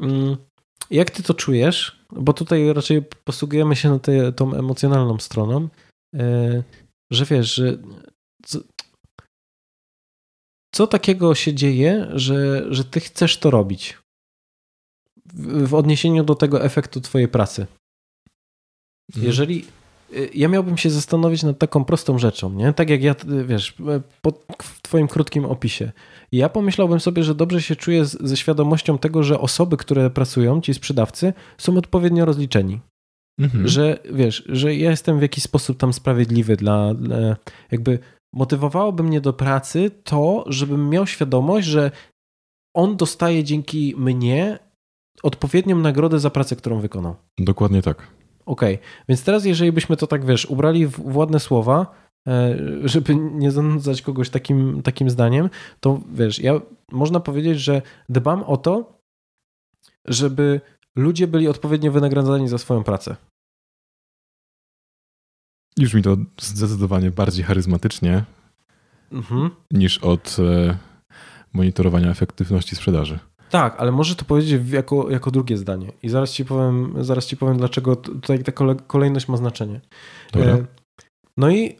A: mm, jak ty to czujesz? Bo tutaj raczej posługujemy się na te, tą emocjonalną stroną, e... że wiesz, że co takiego się dzieje, że, że ty chcesz to robić w, w odniesieniu do tego efektu twojej pracy? Mhm. Jeżeli ja miałbym się zastanowić nad taką prostą rzeczą, nie? Tak jak ja, wiesz, po twoim krótkim opisie. Ja pomyślałbym sobie, że dobrze się czuję z, ze świadomością tego, że osoby, które pracują, ci sprzedawcy, są odpowiednio rozliczeni. Mhm. Że wiesz, że ja jestem w jakiś sposób tam sprawiedliwy dla, dla jakby motywowałoby mnie do pracy to, żebym miał świadomość, że on dostaje dzięki mnie odpowiednią nagrodę za pracę, którą wykonał.
B: Dokładnie tak.
A: Okej, okay. więc teraz jeżeli byśmy to tak, wiesz, ubrali w ładne słowa, e, żeby nie zanudzać kogoś takim, takim zdaniem, to wiesz, ja można powiedzieć, że dbam o to, żeby ludzie byli odpowiednio wynagradzani za swoją pracę.
B: Już mi to zdecydowanie bardziej charyzmatycznie mhm. niż od e, monitorowania efektywności sprzedaży.
A: Tak, ale może to powiedzieć jako, jako drugie zdanie. I zaraz ci powiem, zaraz ci powiem, dlaczego tutaj ta kolejność ma znaczenie. Dobra. E, No i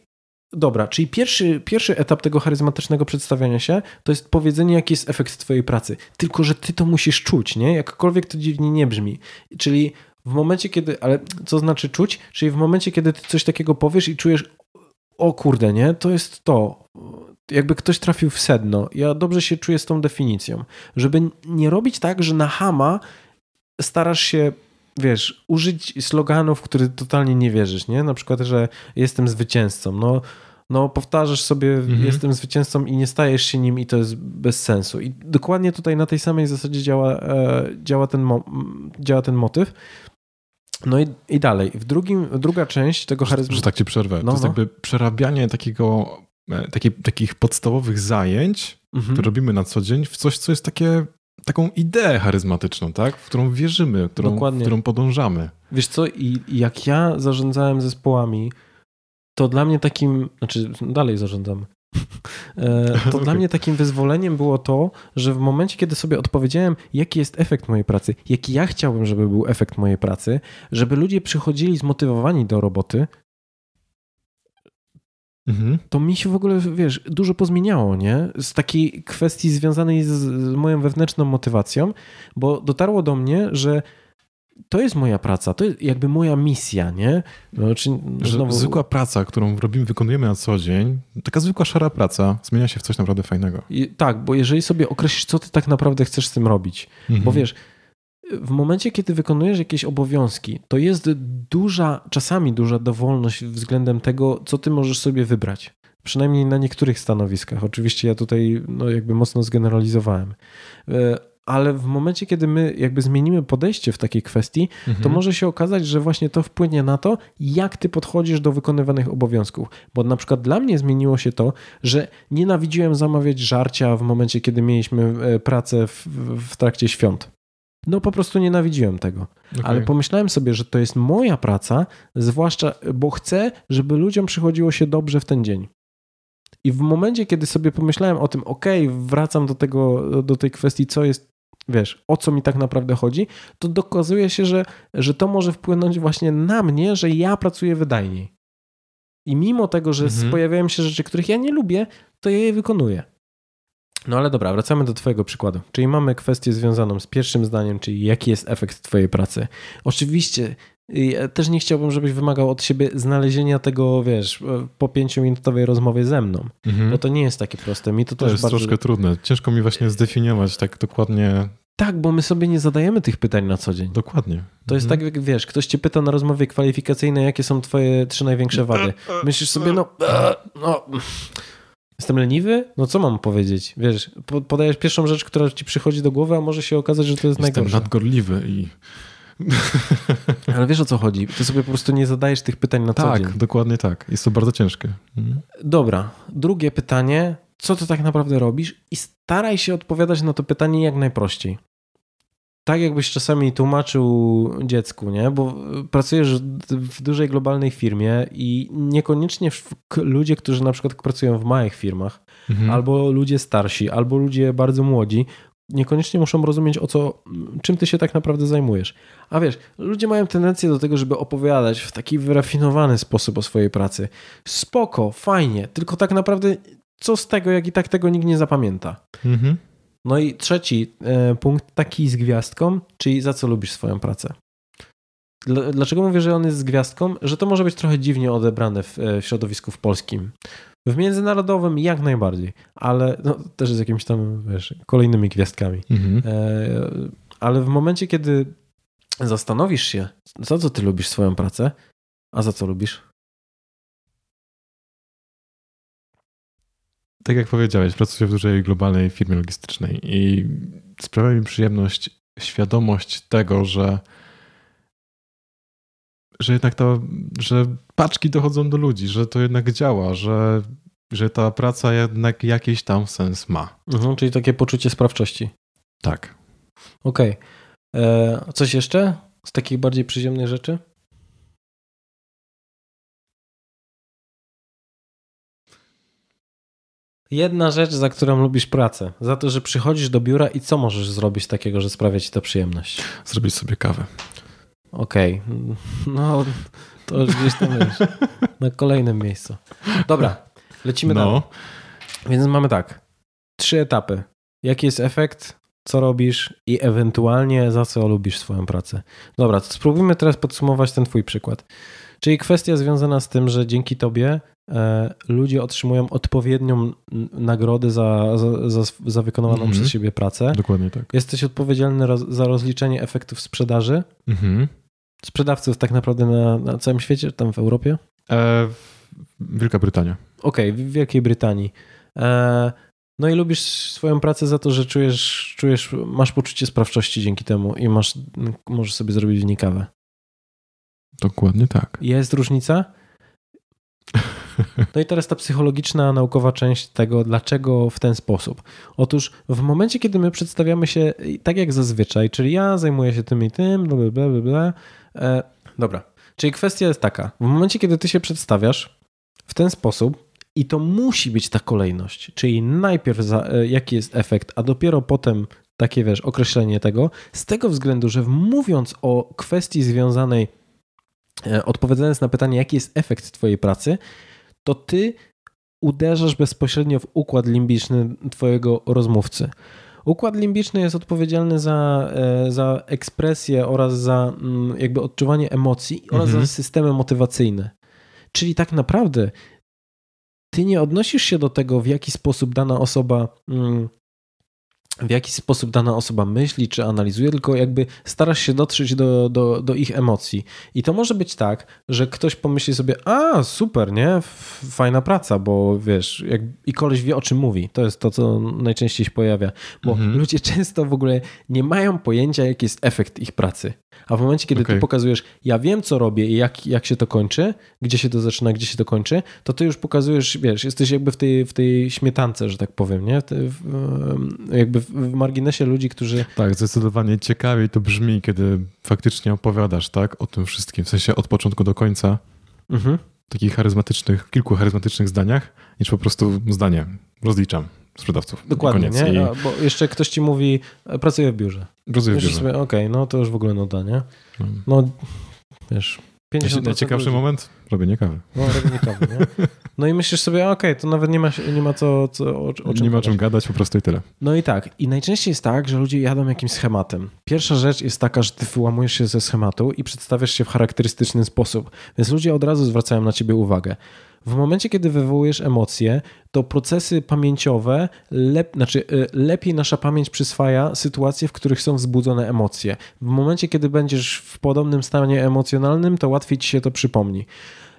A: dobra, czyli pierwszy, pierwszy etap tego charyzmatycznego przedstawiania się to jest powiedzenie, jaki jest efekt twojej pracy. Tylko, że ty to musisz czuć, nie? Jakkolwiek to dziwnie nie brzmi. Czyli w momencie, kiedy, ale co znaczy czuć? Czyli w momencie, kiedy ty coś takiego powiesz i czujesz, o kurde, nie, to jest to. Jakby ktoś trafił w sedno. Ja dobrze się czuję z tą definicją. Żeby nie robić tak, że na hama starasz się wiesz, użyć sloganów, w które totalnie nie wierzysz, nie? Na przykład, że jestem zwycięzcą. No, no powtarzasz sobie, mhm. jestem zwycięzcą i nie stajesz się nim i to jest bez sensu. I dokładnie tutaj na tej samej zasadzie działa, e, działa, ten, działa ten motyw. No i, i dalej. W drugim, druga część tego charyzmu...
B: Że, że tak ci przerwę. No, to jest no. jakby przerabianie takiego, e, takie, takich podstawowych zajęć, mhm. które robimy na co dzień, w coś, co jest takie taką ideę charyzmatyczną, tak? W którą wierzymy, którą, Dokładnie. w którą podążamy.
A: Wiesz co, i jak ja zarządzałem zespołami, to dla mnie takim, znaczy dalej zarządzam, e, to okay. dla mnie takim wyzwoleniem było to, że w momencie, kiedy sobie odpowiedziałem, jaki jest efekt mojej pracy, jaki ja chciałbym, żeby był efekt mojej pracy, żeby ludzie przychodzili zmotywowani do roboty, Mhm. to mi się w ogóle, wiesz, dużo pozmieniało, nie? Z takiej kwestii związanej z, z moją wewnętrzną motywacją, bo dotarło do mnie, że to jest moja praca, to jest jakby moja misja, nie?
B: No, czy, znowu... Zwykła praca, którą robimy, wykonujemy na co dzień, taka zwykła szara praca zmienia się w coś naprawdę fajnego.
A: I, tak, bo jeżeli sobie określisz, co ty tak naprawdę chcesz z tym robić, mhm. bo wiesz, w momencie, kiedy wykonujesz jakieś obowiązki, to jest duża, czasami duża dowolność względem tego, co ty możesz sobie wybrać. Przynajmniej na niektórych stanowiskach. Oczywiście ja tutaj no, jakby mocno zgeneralizowałem. E, ale w momencie, kiedy my jakby zmienimy podejście w takiej kwestii, mhm. to może się okazać, że właśnie to wpłynie na to, jak ty podchodzisz do wykonywanych obowiązków. Bo na przykład dla mnie zmieniło się to, że nienawidziłem zamawiać żarcia w momencie, kiedy mieliśmy e, pracę w, w trakcie świąt. No po prostu nienawidziłem tego. Okay. Ale pomyślałem sobie, że to jest moja praca, zwłaszcza, bo chcę, żeby ludziom przychodziło się dobrze w ten dzień. I w momencie, kiedy sobie pomyślałem o tym, ok, wracam do tego, do tej kwestii, co jest, wiesz, o co mi tak naprawdę chodzi, to dokazuje się, że, że to może wpłynąć właśnie na mnie, że ja pracuję wydajniej. I mimo tego, że mhm. pojawiają się rzeczy, których ja nie lubię, to ja je wykonuję. No ale dobra, wracamy do Twojego przykładu. Czyli mamy kwestię związaną z pierwszym zdaniem, czyli jaki jest efekt Twojej pracy. Oczywiście ja też nie chciałbym, żebyś wymagał od siebie znalezienia tego, wiesz, po pięciominutowej rozmowie ze mną, mhm. bo to nie jest takie proste. Mi to,
B: to jest bardzo... troszkę trudne. Ciężko mi właśnie zdefiniować tak dokładnie.
A: Tak, bo my sobie nie zadajemy tych pytań na co dzień.
B: Dokładnie.
A: To jest mhm. tak, jak wiesz, ktoś cię pyta na rozmowie kwalifikacyjnej, jakie są twoje trzy największe wady. Myślisz sobie, no, no Jestem leniwy? No co mam powiedzieć? Wiesz, podajesz pierwszą rzecz, która ci przychodzi do głowy, a może się okazać, że to jest
B: Jestem
A: najgorsze.
B: nadgorliwy i...
A: Ale wiesz o co chodzi? Ty sobie po prostu nie zadajesz tych pytań na
B: tak,
A: co dzień.
B: Tak, dokładnie tak. Jest to bardzo ciężkie. Mhm.
A: Dobra. Drugie pytanie. Co ty tak naprawdę robisz? I staraj się odpowiadać na to pytanie jak najprościej tak jakbyś czasami tłumaczył dziecku, nie? Bo pracujesz w dużej globalnej firmie i niekoniecznie ludzie, którzy na przykład pracują w małych firmach, mhm. albo ludzie starsi, albo ludzie bardzo młodzi, niekoniecznie muszą rozumieć o co, czym ty się tak naprawdę zajmujesz. A wiesz, ludzie mają tendencję do tego, żeby opowiadać w taki wyrafinowany sposób o swojej pracy. Spoko, fajnie, tylko tak naprawdę co z tego, jak i tak tego nikt nie zapamięta. Mhm. No i trzeci e, punkt, taki z gwiazdką, czyli za co lubisz swoją pracę. Dlaczego mówię, że on jest z gwiazdką? Że to może być trochę dziwnie odebrane w, e, w środowisku w polskim. W międzynarodowym jak najbardziej, ale no, też z jakimiś tam, wiesz, kolejnymi gwiazdkami. Mhm. E, ale w momencie, kiedy zastanowisz się, za co ty lubisz swoją pracę, a za co lubisz?
B: Tak jak powiedziałeś, pracuję w dużej globalnej firmie logistycznej i sprawia mi przyjemność świadomość tego, że że jednak to, że paczki dochodzą do ludzi, że to jednak działa, że, że ta praca jednak jakiś tam sens ma.
A: Mhm, czyli takie poczucie sprawczości.
B: Tak.
A: Okej. Okay. E, coś jeszcze z takich bardziej przyziemnych rzeczy? Jedna rzecz, za którą lubisz pracę. Za to, że przychodzisz do biura i co możesz zrobić takiego, że sprawia ci to przyjemność?
B: Zrobić sobie kawę.
A: Okej. Okay. No, to już gdzieś tam wiesz. Na kolejnym miejscu. Dobra, lecimy
B: No,
A: dalej. Więc mamy tak. Trzy etapy. Jaki jest efekt, co robisz i ewentualnie za co lubisz swoją pracę. Dobra, to spróbujmy teraz podsumować ten twój przykład. Czyli kwestia związana z tym, że dzięki tobie ludzie otrzymują odpowiednią nagrodę za, za, za, za wykonaną
B: Mhm.
A: przez siebie pracę.
B: dokładnie tak.
A: Jesteś odpowiedzialny roz, za rozliczenie efektów sprzedaży.
B: Mhm.
A: Sprzedawców tak naprawdę na, na całym świecie, tam w Europie.
B: E, Wielka Brytania.
A: Okej, w Wielkiej Brytanii. E, no i lubisz swoją pracę za to, że czujesz, czujesz, masz poczucie sprawczości dzięki temu i masz, możesz sobie zrobić w niej kawę.
B: Dokładnie tak.
A: Jest różnica? No i teraz ta psychologiczna, naukowa część tego, dlaczego w ten sposób. Otóż w momencie, kiedy my przedstawiamy się tak jak zazwyczaj, czyli ja zajmuję się tym i tym, bla, bla, bla, bla. E, dobra. Czyli kwestia jest taka. W momencie, kiedy ty się przedstawiasz w ten sposób i to musi być ta kolejność, czyli najpierw za, e, jaki jest efekt, a dopiero potem takie, wiesz, określenie tego, z tego względu, że mówiąc o kwestii związanej E, odpowiadając na pytanie, jaki jest efekt Twojej pracy, to Ty uderzasz bezpośrednio w układ limbiczny Twojego rozmówcy. Układ limbiczny jest odpowiedzialny za, e, za ekspresję oraz za mm, jakby odczuwanie emocji oraz
B: Mhm.
A: za systemy motywacyjne. Czyli tak naprawdę ty nie odnosisz się do tego, w jaki sposób dana osoba mm, w jaki sposób dana osoba myśli czy analizuje, tylko jakby starasz się dotrzeć do, do, do ich emocji. I to może być tak, że ktoś pomyśli sobie, a super, nie? Fajna praca, bo wiesz, jak, i koleś wie o czym mówi. To jest to, co najczęściej się pojawia. Bo
B: Mhm.
A: ludzie często w ogóle nie mają pojęcia, jaki jest efekt ich pracy. A w momencie, kiedy ty
B: Okej.
A: pokazujesz, ja wiem, co robię i jak, jak się to kończy, gdzie się to zaczyna, gdzie się to kończy, to ty już pokazujesz, wiesz, jesteś jakby w tej, w tej śmietance, że tak powiem, nie? Ty w, jakby w, marginesie ludzi, którzy...
B: Tak, zdecydowanie ciekawiej to brzmi, kiedy faktycznie opowiadasz tak, o tym wszystkim, w sensie od początku do końca,
A: Mhm.
B: w takich charyzmatycznych, kilku charyzmatycznych zdaniach, niż po prostu zdanie. Rozliczam sprzedawców.
A: Dokładnie,
B: Koniec.
A: nie?
B: I
A: bo jeszcze ktoś ci mówi, e, pracuję w biurze. Myślisz
B: że
A: sobie, okej, no to już w ogóle nuda, nie?
B: no.
A: No, wiesz, 50%
B: Najciekawszy
A: ludzi-
B: moment? Robienie kawy.
A: No, robienie kawy, nie? No i myślisz sobie, okej, to nawet nie ma, nie ma co, co o, o czym
B: Nie ma o czym gadać, po prostu i tyle.
A: No i tak. I najczęściej jest tak, że ludzie jadą jakimś schematem. Pierwsza rzecz jest taka, że ty wyłamujesz się ze schematu i przedstawiasz się w charakterystyczny sposób. Więc ludzie od razu zwracają na ciebie uwagę. W momencie, kiedy wywołujesz emocje, to procesy pamięciowe, lep, znaczy y, lepiej nasza pamięć przyswaja sytuacje, w których są wzbudzone emocje. W momencie, kiedy będziesz w podobnym stanie emocjonalnym, to łatwiej ci się to przypomni.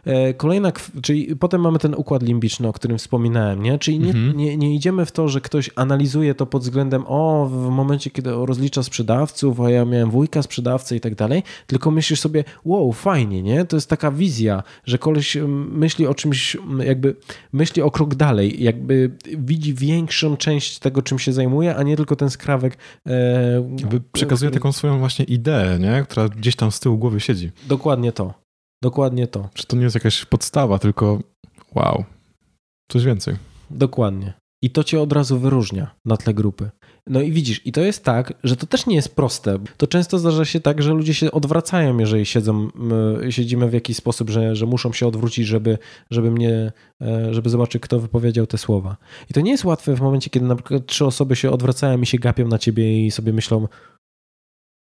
A: E, Kolejna, czyli potem mamy ten układ limbiczny, o którym wspominałem, nie? Czyli nie,
B: Mhm.
A: nie, nie idziemy w to, że ktoś analizuje to pod względem, o, w momencie, kiedy rozlicza sprzedawców, a ja miałem wujka sprzedawcę i tak dalej, tylko myślisz sobie, wow, fajnie, nie? To jest taka wizja, że koleś mm, myśli o czymś, mm, jakby myśli o krok dalej, jakby widzi większą część tego, czym się zajmuje, a nie tylko ten skrawek. E,
B: Jakby przekazuje
A: który-
B: taką swoją właśnie ideę, nie? która gdzieś tam z tyłu głowy siedzi.
A: Dokładnie to. Dokładnie to.
B: Że to nie jest jakaś podstawa, tylko wow, coś więcej.
A: Dokładnie. I to cię od razu wyróżnia na tle grupy. No i widzisz, i to jest tak, że to też nie jest proste. To często zdarza się tak, że ludzie się odwracają, jeżeli siedzą, my siedzimy w jakiś sposób, że, że muszą się odwrócić, żeby, żeby mnie, e, żeby zobaczyć, kto wypowiedział te słowa. I to nie jest łatwe w momencie, kiedy na przykład trzy osoby się odwracają i się gapią na ciebie i sobie myślą,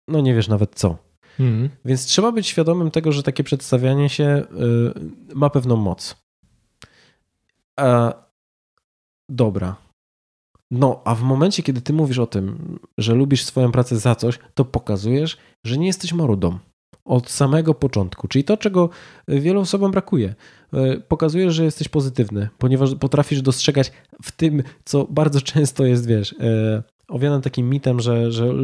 A: no nie wiesz nawet co.
B: Mhm.
A: Więc trzeba być świadomym tego, że takie przedstawianie się y, ma pewną moc. A, dobra. No, a w momencie, kiedy ty mówisz o tym, że lubisz swoją pracę za coś, to pokazujesz, że nie jesteś marudą. Od samego początku. Czyli to, czego wielu osobom brakuje. Y, Pokazujesz, że jesteś pozytywny, ponieważ potrafisz dostrzegać w tym, co bardzo często jest, wiesz, owiane takim mitem, że, że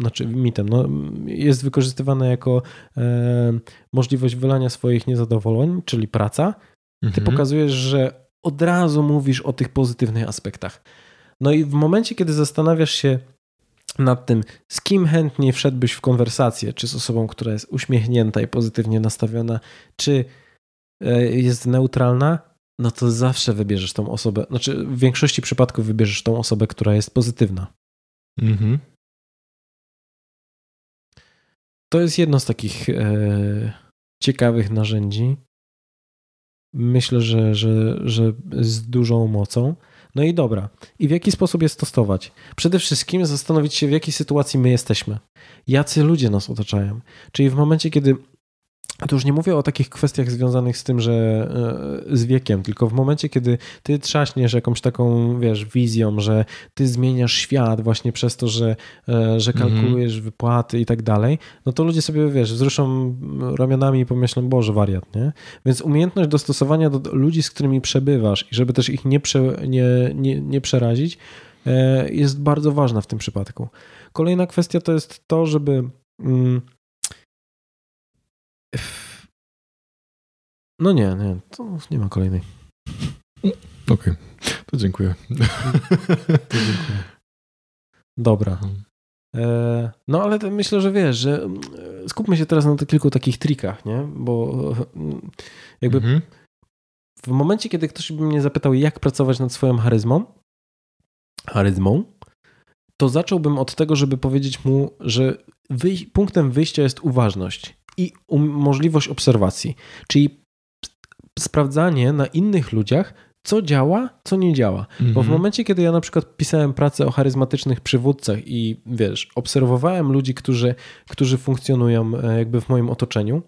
A: znaczy mitem, no, jest wykorzystywane jako e, możliwość wylania swoich niezadowoleń, czyli praca. Ty
B: Mhm.
A: pokazujesz, że od razu mówisz o tych pozytywnych aspektach. No i w momencie, kiedy zastanawiasz się nad tym, z kim chętnie wszedłbyś w konwersację, czy z osobą, która jest uśmiechnięta i pozytywnie nastawiona, czy e, jest neutralna, no to zawsze wybierzesz tą osobę, znaczy w większości przypadków wybierzesz tą osobę, która jest pozytywna.
B: Mhm.
A: To jest jedno z takich e, ciekawych narzędzi. myślę, że, że, że z dużą mocą. No i dobra. I w jaki sposób je stosować? Przede wszystkim zastanowić się, w jakiej sytuacji my jesteśmy. Jacy ludzie nas otaczają. Czyli w momencie, kiedy to już nie mówię o takich kwestiach związanych z tym, że e, z wiekiem, tylko w momencie, kiedy ty trzaśniesz jakąś taką, wiesz, wizją, że ty zmieniasz świat właśnie przez to, że, e, że mhm. kalkulujesz mm -hmm. wypłaty i tak dalej, no to ludzie sobie, wiesz, wzruszą ramionami i pomyślą, Boże, wariat, nie? Więc umiejętność dostosowania do ludzi, z którymi przebywasz i żeby też ich nie, prze, nie, nie, nie przerazić, e, jest bardzo ważna w tym przypadku. Kolejna kwestia to jest to, żeby mm, no nie, nie, to nie ma kolejnej.
B: Okej, okay. to dziękuję.
A: To dziękuję. Dobra. Mhm. E, no ale myślę, że wiesz, że mm, skupmy się teraz na kilku takich trikach, nie? Bo mm, jakby mhm. w momencie, kiedy ktoś by mnie zapytał, jak pracować nad swoją charyzmą, charyzmą, to zacząłbym od tego, żeby powiedzieć mu, że wyj punktem wyjścia jest uważność i um możliwość obserwacji, czyli sprawdzanie na innych ludziach, co działa, co nie działa. Mhm. Bo w mhm. momencie, kiedy ja na przykład pisałem pracę o charyzmatycznych przywódcach i wiesz, obserwowałem ludzi, którzy, którzy funkcjonują e, jakby w moim otoczeniu,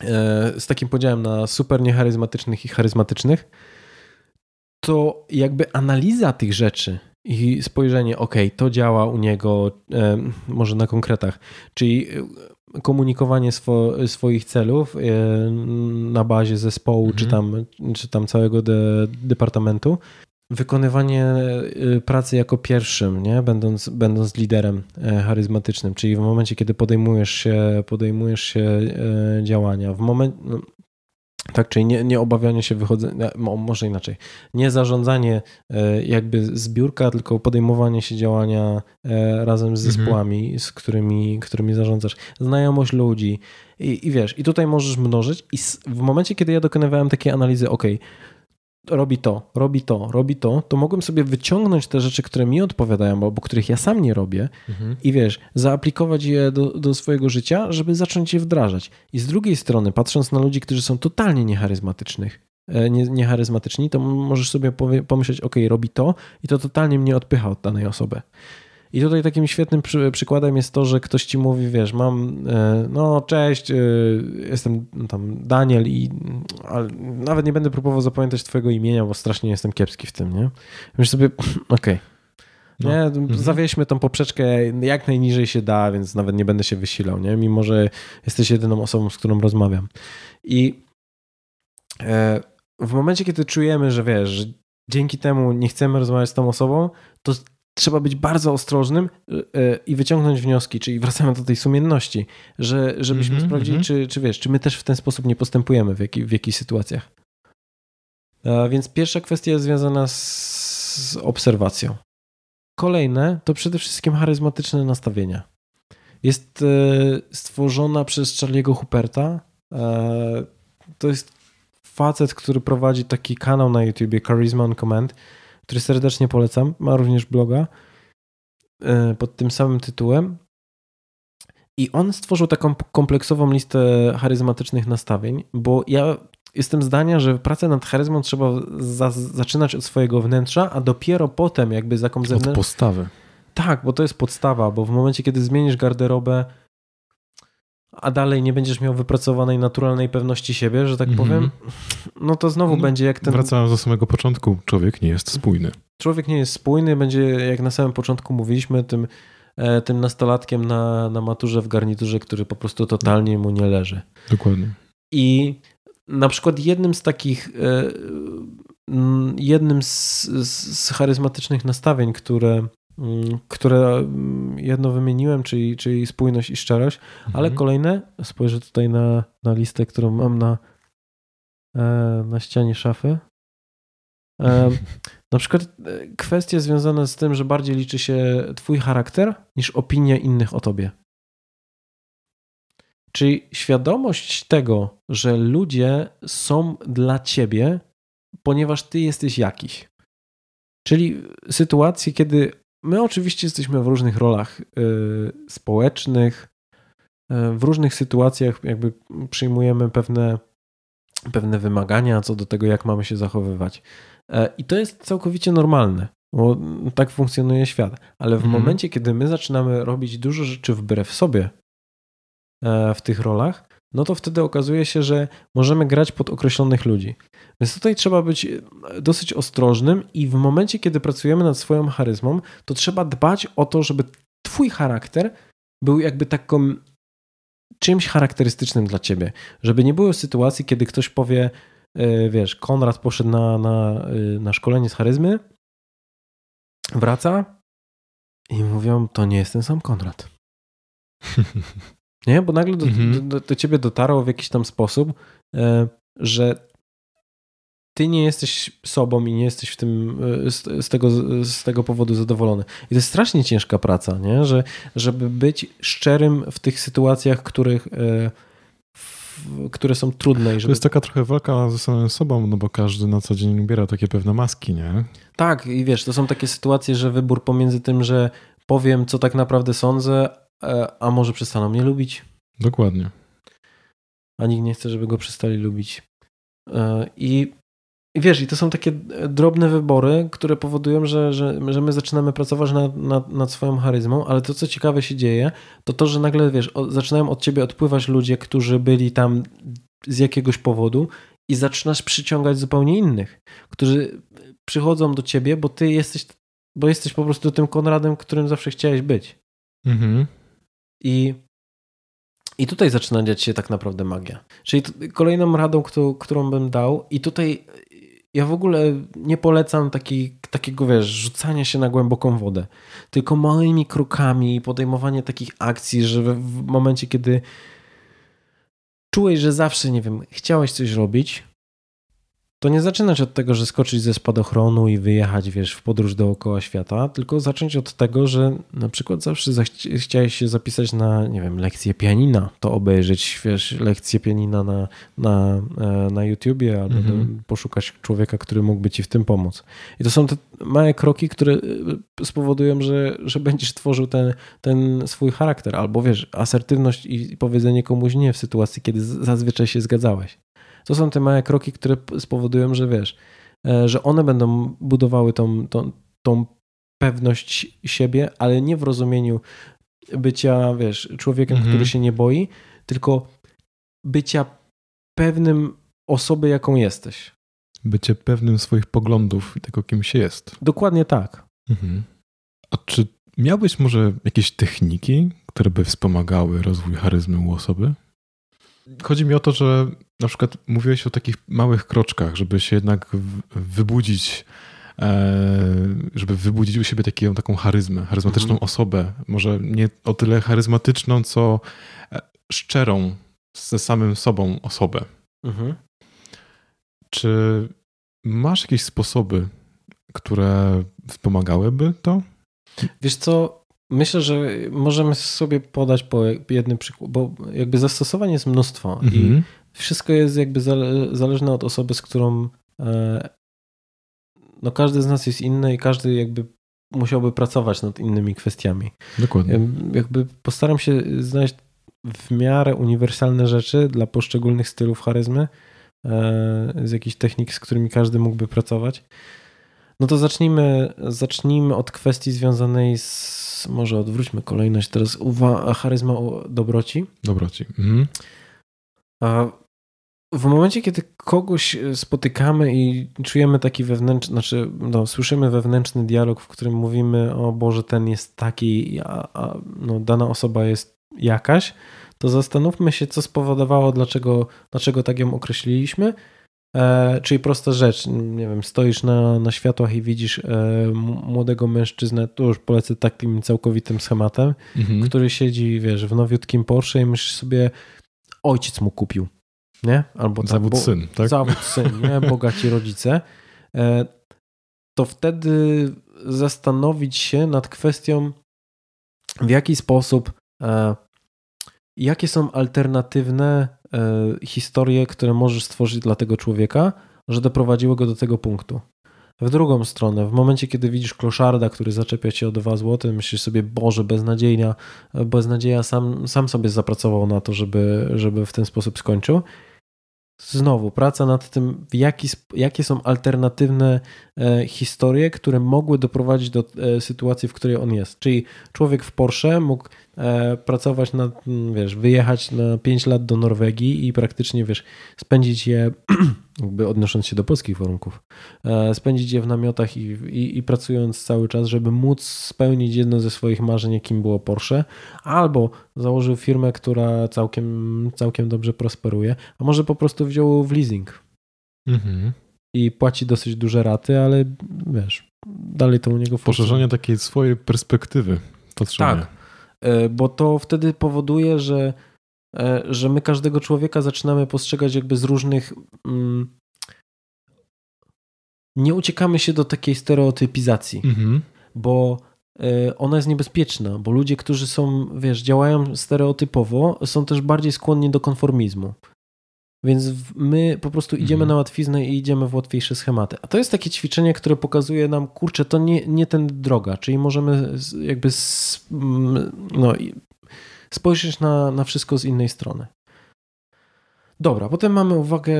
A: e, z takim podziałem na super niecharyzmatycznych i charyzmatycznych, to jakby analiza tych rzeczy i spojrzenie, ok, to działa u niego, e, może na konkretach, czyli komunikowanie swo, swoich celów e, na bazie zespołu mhm. czy, tam, czy tam całego de, departamentu. Wykonywanie e, pracy jako pierwszym, nie? Będąc, będąc liderem e, charyzmatycznym, czyli w momencie, kiedy podejmujesz się, podejmujesz się działania, w momencie, no, tak, czyli nie, nie obawianie się wychodzenia, może inaczej, nie zarządzanie e, jakby zbiórka, tylko podejmowanie się działania e, razem z mhm. zespołami, mhm. z którymi, którymi zarządzasz. Znajomość ludzi i, i wiesz, i tutaj możesz mnożyć i w momencie, kiedy ja dokonywałem takiej analizy, ok, robi to, robi to, robi to, to mogłem sobie wyciągnąć te rzeczy, które mi odpowiadają, albo których ja sam nie robię mhm. i wiesz, zaaplikować je do, do swojego życia, żeby zacząć je wdrażać. I z drugiej strony, patrząc na ludzi, którzy są totalnie niecharyzmatycznych, e, nie, niecharyzmatyczni, to możesz sobie pomyśleć, ok, robi to i to totalnie mnie odpycha od danej osoby. I tutaj takim świetnym przy, przykładem jest to, że ktoś ci mówi, wiesz, mam, e, no cześć, e, jestem tam Daniel i nawet nie będę próbował zapamiętać twojego imienia, bo strasznie jestem kiepski w tym, nie? Myślę sobie, okej. Okay. No. Nie, mhm. zawieźmy tą poprzeczkę jak najniżej się da, więc nawet nie będę się wysilał, nie? Mimo, że jesteś jedyną osobą, z którą rozmawiam. I e, w momencie, kiedy czujemy, że wiesz, że dzięki temu nie chcemy rozmawiać z tą osobą, to trzeba być bardzo ostrożnym y, y, i wyciągnąć wnioski, czyli wracamy do tej sumienności, że, żebyśmy mm -hmm, sprawdzili, mm -hmm. czy, czy wiesz, czy my też w ten sposób nie postępujemy w, jaki, w jakichś sytuacjach. A więc pierwsza kwestia jest związana z, z obserwacją. Kolejne to przede wszystkim charyzmatyczne nastawienia. Jest e, stworzona przez Charlie'ego Huperta. E, to jest facet, który prowadzi taki kanał na YouTubie Charisma on Command który serdecznie polecam. Ma również bloga e, pod tym samym tytułem. I on stworzył taką kompleksową listę charyzmatycznych nastawień, bo ja jestem zdania, że pracę nad charyzmą trzeba za zaczynać od swojego wnętrza, a dopiero potem jakby za jaką zewnętrzną...
B: Od postawy.
A: Tak, bo to jest podstawa, bo w momencie, kiedy zmienisz garderobę, a dalej nie będziesz miał wypracowanej naturalnej pewności siebie, że tak powiem, mm -hmm. no to znowu no, będzie jak ten...
B: Wracając do samego początku, człowiek nie jest spójny.
A: Człowiek nie jest spójny, będzie jak na samym początku mówiliśmy, tym, e, tym nastolatkiem na, na maturze w garniturze, który po prostu totalnie mu nie leży.
B: Dokładnie.
A: I na przykład jednym z takich e, jednym z, z charyzmatycznych nastawień, które które mm, jedno wymieniłem, czyli, czyli spójność i szczerość, mhm. ale kolejne, spojrzę tutaj na, na listę, którą mam na, e, na ścianie szafy. E, na przykład e, kwestie związane z tym, że bardziej liczy się Twój charakter niż opinia innych o Tobie. Czyli świadomość tego, że ludzie są dla Ciebie, ponieważ Ty jesteś jakiś. Czyli sytuacje, kiedy My oczywiście jesteśmy w różnych rolach y, społecznych, y, w różnych sytuacjach jakby przyjmujemy pewne, pewne wymagania co do tego, jak mamy się zachowywać. E, I to jest całkowicie normalne, bo tak funkcjonuje świat. Ale w
B: Mhm.
A: momencie, kiedy my zaczynamy robić dużo rzeczy wbrew sobie e, w tych rolach, no to wtedy okazuje się, że możemy grać pod określonych ludzi. Więc tutaj trzeba być e, dosyć ostrożnym i w momencie, kiedy pracujemy nad swoją charyzmą, to trzeba dbać o to, żeby twój charakter był jakby taką czymś charakterystycznym dla ciebie. Żeby nie było sytuacji, kiedy ktoś powie, e, wiesz, Konrad poszedł na, na, e, na szkolenie z charyzmy, wraca i mówią, to nie jest ten sam Konrad. Nie? Bo nagle do,
B: Mhm.
A: do, do ciebie dotarło w jakiś tam sposób, e, że ty nie jesteś sobą i nie jesteś w tym, e, z, z, tego, z tego powodu zadowolony. I to jest strasznie ciężka praca, nie? Że, żeby być szczerym w tych sytuacjach, których, e, w, które są trudne. I
B: To
A: żeby...
B: jest taka trochę walka ze samym sobą, no bo każdy na co dzień ubiera takie pewne maski, nie?
A: Tak, i wiesz, to są takie sytuacje, że wybór pomiędzy tym, że powiem, co tak naprawdę sądzę, a może przestaną mnie lubić,
B: Dokładnie.
A: a nikt nie chce, żeby go przestali lubić. E, I, i wiesz, i to są takie drobne wybory, które powodują, że, że, że my zaczynamy pracować nad, nad, nad swoją charyzmą, ale to, co ciekawe się dzieje, to to, że nagle, wiesz, zaczynają od ciebie odpływać ludzie, którzy byli tam z jakiegoś powodu i zaczynasz przyciągać zupełnie innych, którzy przychodzą do ciebie, bo ty jesteś, bo jesteś po prostu tym Konradem, którym zawsze chciałeś być.
B: Mhm.
A: I, I tutaj zaczyna dziać się tak naprawdę magia. Czyli kolejną radą, którą, którą bym dał, i tutaj ja w ogóle nie polecam taki, takiego, wiesz, rzucania się na głęboką wodę, tylko małymi krokami podejmowanie takich akcji, że w, w momencie, kiedy czułeś, że zawsze, nie wiem, chciałeś coś robić, to nie zaczynać od tego, że skoczyć ze spadochronu i wyjechać, wiesz, w podróż dookoła świata, tylko zacząć od tego, że na przykład zawsze zachci- chciałeś się zapisać na, nie wiem, lekcję pianina, to obejrzeć, wiesz, lekcję pianina na, na, e, na YouTubie albo
B: Mhm.
A: poszukać człowieka, który mógłby ci w tym pomóc. I to są te małe kroki, które e, spowodują, że, że będziesz tworzył ten, ten swój charakter, albo wiesz, asertywność i powiedzenie komuś nie w sytuacji, kiedy zazwyczaj się zgadzałeś. To są te małe kroki, które spowodują, że wiesz, e, że one będą budowały tą, tą, tą pewność siebie, ale nie w rozumieniu bycia, wiesz, człowiekiem,
B: Mhm.
A: który się nie boi, tylko bycia pewnym osoby, jaką jesteś.
B: Bycie pewnym swoich poglądów i tego, kim się jest.
A: Dokładnie tak.
B: Mhm. A czy miałbyś może jakieś techniki, które by wspomagały rozwój charyzmy u osoby? Chodzi mi o to, że na przykład mówiłeś o takich małych kroczkach, żeby się jednak wybudzić, e, żeby wybudzić u siebie taką, taką charyzmę, charyzmatyczną
A: Mhm.
B: osobę. Może nie o tyle charyzmatyczną, co e, szczerą ze samym sobą osobę.
A: Mhm.
B: Czy masz jakieś sposoby, które wspomagałyby to?
A: Wiesz co, myślę, że możemy sobie podać po jednym przykładzie, bo jakby zastosowań jest mnóstwo i
B: Mhm.
A: Wszystko jest jakby zale- zależne od osoby, z którą e, no każdy z nas jest inny i każdy jakby musiałby pracować nad innymi kwestiami.
B: Dokładnie.
A: Jakby postaram się znaleźć w miarę uniwersalne rzeczy dla poszczególnych stylów charyzmy, e, z jakichś technik, z którymi każdy mógłby pracować. No to zacznijmy, zacznijmy od kwestii związanej z, może odwróćmy kolejność teraz, uwa- charyzma o dobroci.
B: Dobroci. Mhm.
A: A w momencie, kiedy kogoś spotykamy i czujemy taki wewnętrzny, znaczy no, słyszymy wewnętrzny dialog, w którym mówimy, o Boże, ten jest taki, a, a no, dana osoba jest jakaś, to zastanówmy się, co spowodowało, dlaczego, dlaczego tak ją określiliśmy. E, czyli prosta rzecz, nie wiem, stoisz na, na światłach i widzisz e, młodego mężczyznę, tu już polecę takim całkowitym schematem,
B: Mhm.
A: który siedzi, wiesz, w nowiutkim Porsche i myślisz sobie, ojciec mu kupił, nie? Albo tam,
B: Zawód
A: bo-
B: syn, tak?
A: Zawód syn, nie? Bogaci rodzice. E, To wtedy zastanowić się nad kwestią, w jaki sposób, e, jakie są alternatywne e, historie, które możesz stworzyć dla tego człowieka, że doprowadziły go do tego punktu. W drugą stronę, w momencie, kiedy widzisz kloszarda, który zaczepia cię o 2 zł, myślisz sobie, Boże, beznadzieja, beznadzieja sam, sam sobie zapracował na to, żeby, żeby w ten sposób skończył. Znowu praca nad tym, jaki, jakie są alternatywne e, historie, które mogły doprowadzić do e, sytuacji, w której on jest. Czyli człowiek w Porsche mógł pracować nad, wiesz, wyjechać na 5 lat do Norwegii i praktycznie, wiesz, spędzić je, jakby odnosząc się do polskich warunków, spędzić je w namiotach i, i, i pracując cały czas, żeby móc spełnić jedno ze swoich marzeń, jakim było Porsche, albo założył firmę, która całkiem, całkiem dobrze prosperuje, a może po prostu wziął w leasing. Mhm. I płaci dosyć duże raty, ale wiesz, dalej to u niego
B: Poszerzenie takiej swojej perspektywy patrzenia. Tak,
A: e, bo to wtedy powoduje, że, e, że my każdego człowieka zaczynamy postrzegać jakby z różnych. Mm, nie uciekamy się do takiej stereotypizacji, mhm. bo e, ona jest niebezpieczna, bo ludzie, którzy są, wiesz, działają stereotypowo, są też bardziej skłonni do konformizmu. Więc my po prostu idziemy mhm. na łatwiznę i idziemy w łatwiejsze schematy. A to jest takie ćwiczenie, które pokazuje nam, kurczę, to nie, nie ten droga, czyli możemy jakby no, spojrzeć na, na wszystko z innej strony. Dobra, potem mamy uwagę,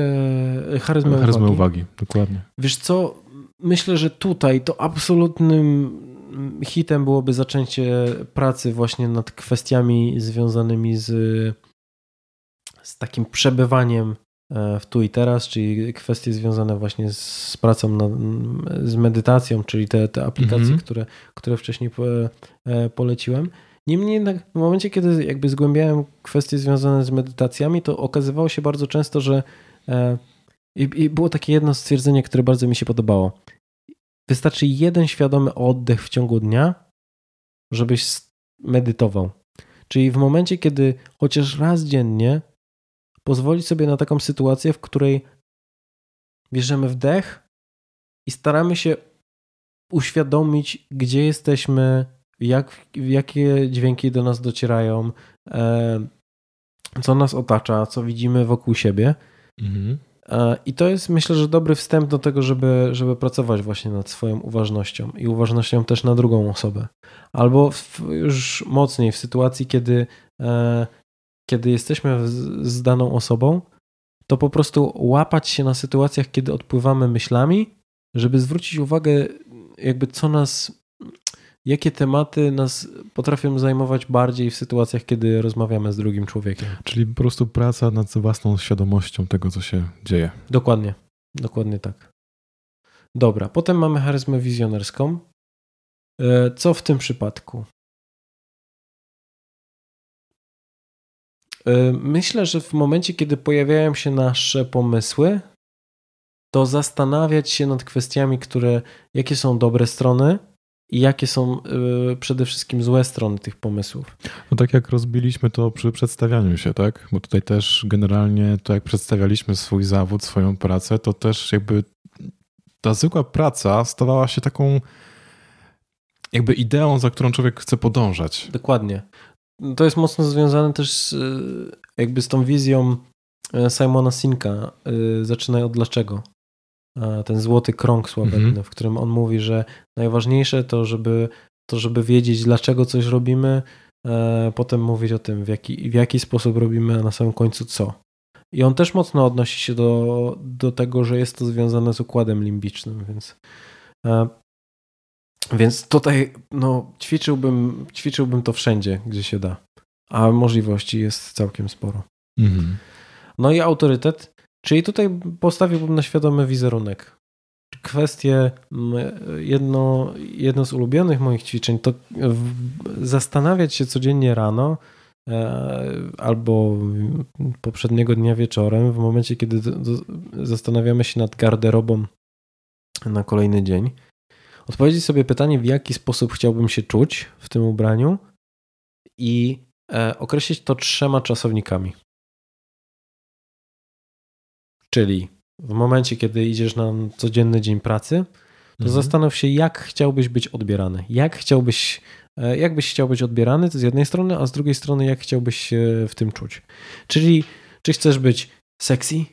A: charyzmę, charyzmę uwagi.
B: uwagi. Dokładnie.
A: Wiesz co, myślę, że tutaj to absolutnym hitem byłoby zaczęcie pracy właśnie nad kwestiami związanymi z z takim przebywaniem e, w tu i teraz, czyli kwestie związane właśnie z pracą, z medytacją, czyli te, te aplikacje, mm -hmm. które, które wcześniej po, e, poleciłem. Niemniej jednak w momencie, kiedy jakby zgłębiałem kwestie związane z medytacjami, to okazywało się bardzo często, że e, i, i było takie jedno stwierdzenie, które bardzo mi się podobało. Wystarczy jeden świadomy oddech w ciągu dnia, żebyś medytował. Czyli w momencie, kiedy chociaż raz dziennie pozwolić sobie na taką sytuację, w której bierzemy wdech i staramy się uświadomić, gdzie jesteśmy, jak, jakie dźwięki do nas docierają, e, co nas otacza, co widzimy wokół siebie. Mhm. E, I to jest myślę, że dobry wstęp do tego, żeby, żeby pracować właśnie nad swoją uważnością i uważnością też na drugą osobę. Albo w, już mocniej w sytuacji, kiedy e, kiedy jesteśmy z daną osobą, to po prostu łapać się na sytuacjach, kiedy odpływamy myślami, żeby zwrócić uwagę, jakby co nas, jakie tematy nas potrafią zajmować bardziej w sytuacjach, kiedy rozmawiamy z drugim człowiekiem.
B: Czyli po prostu praca nad własną świadomością tego, co się dzieje.
A: Dokładnie, dokładnie tak. Dobra, potem mamy charyzmę wizjonerską. E, co w tym przypadku? Myślę, że w momencie, kiedy pojawiają się nasze pomysły, to zastanawiać się nad kwestiami, które, jakie są dobre strony i jakie są y, przede wszystkim złe strony tych pomysłów.
B: No tak jak rozbiliśmy to przy przedstawianiu się, tak? Bo tutaj też generalnie to jak przedstawialiśmy swój zawód, swoją pracę, to też jakby ta zwykła praca stawała się taką jakby ideą, za którą człowiek chce podążać.
A: Dokładnie to jest mocno związane też z, jakby z tą wizją e, Simona Sinka. E, zaczynaj od dlaczego. Ten złoty krąg sławetny, mhm. w którym on mówi, że najważniejsze to, żeby, to, żeby wiedzieć, dlaczego coś robimy, e, potem mówić o tym, w jaki, w jaki sposób robimy, a na samym końcu co. I on też mocno odnosi się do, do tego, że jest to związane z układem limbicznym, więc więc tutaj no, ćwiczyłbym, ćwiczyłbym to wszędzie, gdzie się da. A możliwości jest całkiem sporo. Mhm. No i autorytet, czyli tutaj postawiłbym na świadomy wizerunek. Kwestie, jedno, jedno z ulubionych moich ćwiczeń to zastanawiać się codziennie rano e, albo poprzedniego dnia wieczorem, w momencie, kiedy zastanawiamy się nad garderobą na kolejny dzień odpowiedzieć sobie pytanie, w jaki sposób chciałbym się czuć w tym ubraniu i e, określić to trzema czasownikami. Czyli w momencie, kiedy idziesz na codzienny dzień pracy, to mhm. zastanów się, jak chciałbyś być odbierany. Jak chciałbyś, e, jak byś chciał być odbierany z jednej strony, a z drugiej strony, jak chciałbyś się w tym czuć. Czyli, czy chcesz być sexy,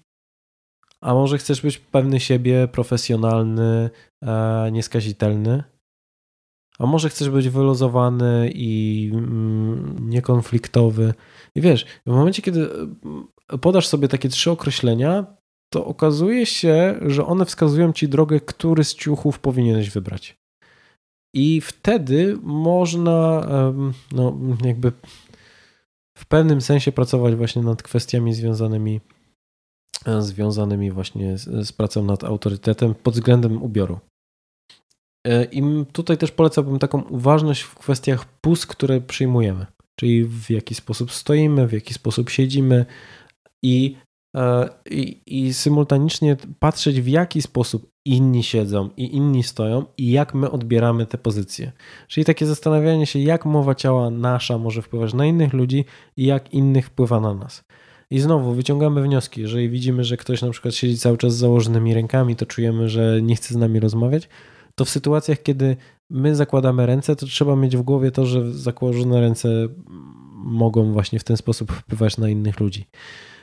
A: a może chcesz być pewny siebie, profesjonalny, e, nieskazitelny? A może chcesz być wyluzowany i mm, niekonfliktowy? I wiesz, w momencie, kiedy podasz sobie takie trzy określenia, to okazuje się, że one wskazują ci drogę, który z ciuchów powinieneś wybrać. I wtedy można no, jakby w pewnym sensie pracować właśnie nad kwestiami związanymi, związanymi właśnie z, z pracą nad autorytetem pod względem ubioru. E, I tutaj też polecałbym taką uważność w kwestiach pus, które przyjmujemy, czyli w jaki sposób stoimy, w jaki sposób siedzimy i, e, i, i symultanicznie patrzeć, w jaki sposób inni siedzą i inni stoją i jak my odbieramy te pozycje. Czyli takie zastanawianie się, jak mowa ciała nasza może wpływać na innych ludzi i jak innych wpływa na nas. I znowu wyciągamy wnioski. Jeżeli widzimy, że ktoś na przykład siedzi cały czas z założonymi rękami, to czujemy, że nie chce z nami rozmawiać, to w sytuacjach, kiedy my zakładamy ręce, to trzeba mieć w głowie to, że założone ręce mogą właśnie w ten sposób wpływać na innych ludzi.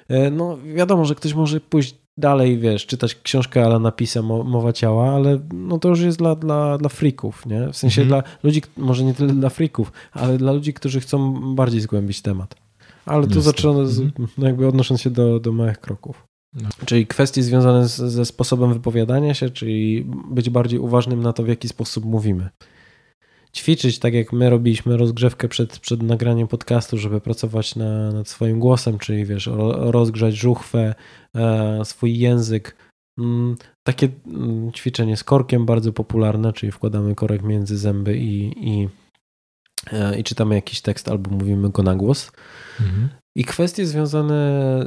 A: E, no wiadomo, że ktoś może pójść dalej, wiesz, czytać książkę Alana Pisa, Mowa Ciała, ale no to już jest dla, dla, dla freaków, nie? W sensie mhm. dla ludzi, może nie tyle dla freaków, ale dla ludzi, którzy chcą bardziej zgłębić temat. Ale tu zaczynamy, z, mhm. jakby odnosząc się do, do małych kroków. No. Czyli kwestie związane z, ze sposobem wypowiadania się, czyli być bardziej uważnym na to, w jaki sposób mówimy. Ćwiczyć, tak jak my robiliśmy rozgrzewkę przed, przed nagraniem podcastu, żeby pracować na, nad swoim głosem, czyli wiesz, rozgrzać żuchwę, e, swój język. Mm, takie mm, ćwiczenie z korkiem bardzo popularne, czyli wkładamy korek między zęby i, i, i czytamy jakiś tekst albo mówimy go na głos. Mhm. I kwestie związane,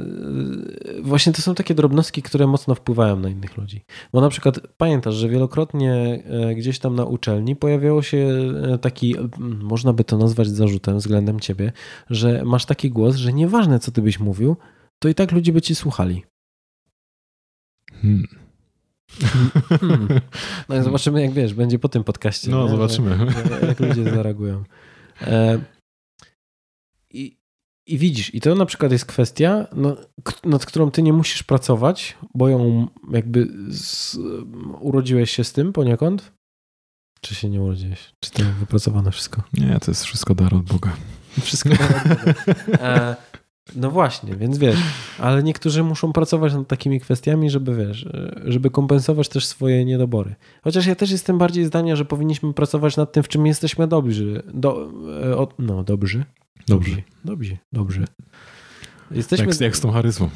A: y, właśnie to są takie drobnostki, które mocno wpływają na innych ludzi. Bo na przykład pamiętasz, że wielokrotnie e, gdzieś tam na uczelni pojawiało się e, taki, można by to nazwać zarzutem względem ciebie, że masz taki głos, że nieważne co ty byś mówił, to i tak ludzie by ci słuchali. Hmm. Hmm. No i zobaczymy, jak wiesz, będzie po tym podcaście.
B: No, nie? zobaczymy.
A: Jak, jak ludzie zareagują. E, I, i widzisz, i to na przykład jest kwestia, no, nad którą ty nie musisz pracować, bo ją jakby z, urodziłeś się z tym poniekąd? Czy się nie urodziłeś? Czy to wypracowane wszystko?
B: Nie, to jest wszystko dar od Boga.
A: Wszystko dar od Boga. E, no właśnie, więc wiesz, ale niektórzy muszą pracować nad takimi kwestiami, żeby wiesz, żeby kompensować też swoje niedobory. Chociaż ja też jestem bardziej zdania, że powinniśmy pracować nad tym, w czym jesteśmy dobrzy. Do, e, no, dobrzy.
B: Dobrze.
A: Dobrze, dobrze.
B: Jesteśmy... Jak, jak z tą charyzmą.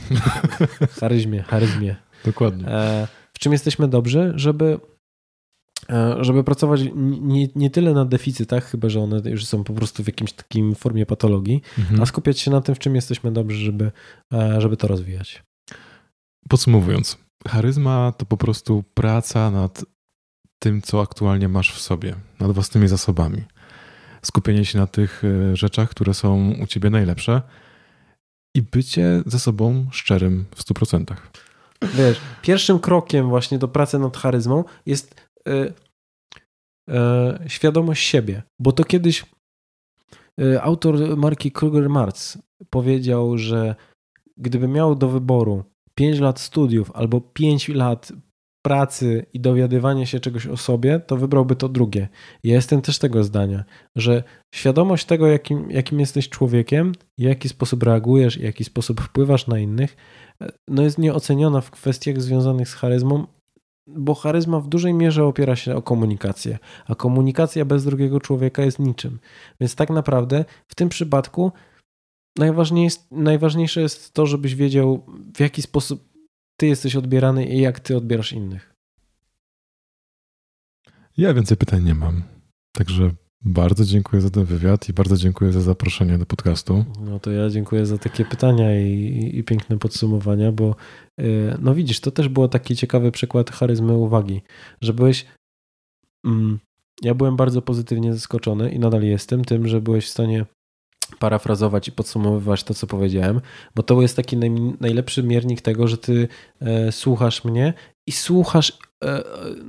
A: Charyzmie, charyzmie.
B: Dokładnie. E,
A: w czym jesteśmy dobrzy, żeby, e, żeby pracować nie, nie tyle na deficytach, chyba że one już są po prostu w jakimś takim formie patologii, mhm. a skupiać się na tym, w czym jesteśmy dobrzy, żeby, e, żeby to rozwijać.
B: Podsumowując, charyzma to po prostu praca nad tym, co aktualnie masz w sobie, nad własnymi zasobami skupienie się na tych e, rzeczach, które są u ciebie najlepsze i bycie ze sobą szczerym w 100%.
A: Wiesz, pierwszym krokiem właśnie do pracy nad charyzmą jest świadomość siebie, bo to kiedyś yy, autor marki Kruger-Marz powiedział, że gdyby miał do wyboru 5 lat studiów albo 5 lat pracy i dowiadywania się czegoś o sobie, to wybrałby to drugie. Ja jestem też tego zdania, że świadomość tego, jakim, jakim jesteś człowiekiem, jaki sposób reagujesz, jaki sposób wpływasz na innych, no jest nieoceniona w kwestiach związanych z charyzmą, bo charyzma w dużej mierze opiera się o komunikację, a komunikacja bez drugiego człowieka jest niczym. Więc tak naprawdę w tym przypadku najważniejsze jest to, żebyś wiedział, w jaki sposób ty jesteś odbierany i jak ty odbierasz innych?
B: Ja więcej pytań nie mam. Także bardzo dziękuję za ten wywiad i bardzo dziękuję za zaproszenie do podcastu.
A: No to ja dziękuję za takie pytania i, i, piękne podsumowania, bo yy, no widzisz, to też było taki ciekawy przykład charyzmy uwagi, że byłeś. Mm, ja byłem bardzo pozytywnie zaskoczony i nadal jestem tym, że byłeś w stanie parafrazować i podsumowywać to, co powiedziałem, bo to jest taki naj, najlepszy miernik tego, że ty e, słuchasz mnie i słuchasz,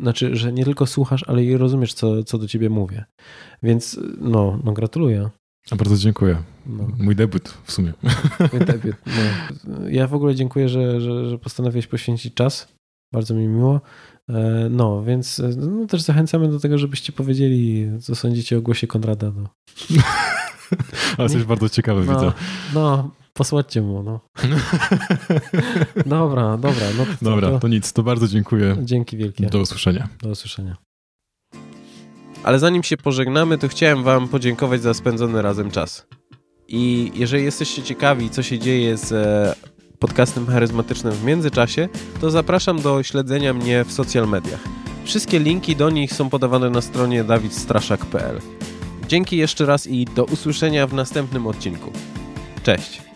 A: znaczy, że nie tylko słuchasz, ale i rozumiesz, co, co do ciebie mówię. Więc no, no gratuluję.
B: A bardzo dziękuję. No. Mój debiut w sumie. Mój debiut.
A: No. Ja w ogóle dziękuję, że, że, że postanowiłeś poświęcić czas. Bardzo mi miło. E, no, więc e, no, też zachęcamy do tego, żebyście powiedzieli, co sądzicie o głosie Konrada. No.
B: Ale coś bardzo ciekawe
A: no,
B: widzę.
A: No,
C: Posłuchajcie mu, no. dobra, dobra. No to,
B: Dobra,
C: to,
B: to nic, to bardzo dziękuję.
C: Dzięki wielkie.
B: Do usłyszenia.
C: Do usłyszenia.
A: Ale zanim się pożegnamy, to chciałem Wam podziękować za spędzony razem czas. I jeżeli jesteście ciekawi, co się dzieje z e, podcastem charyzmatycznym w międzyczasie, to zapraszam do śledzenia mnie w social mediach. Wszystkie linki do nich są podawane na stronie dawidstraszak.pl. Dzięki jeszcze raz i do usłyszenia w następnym odcinku. Cześć!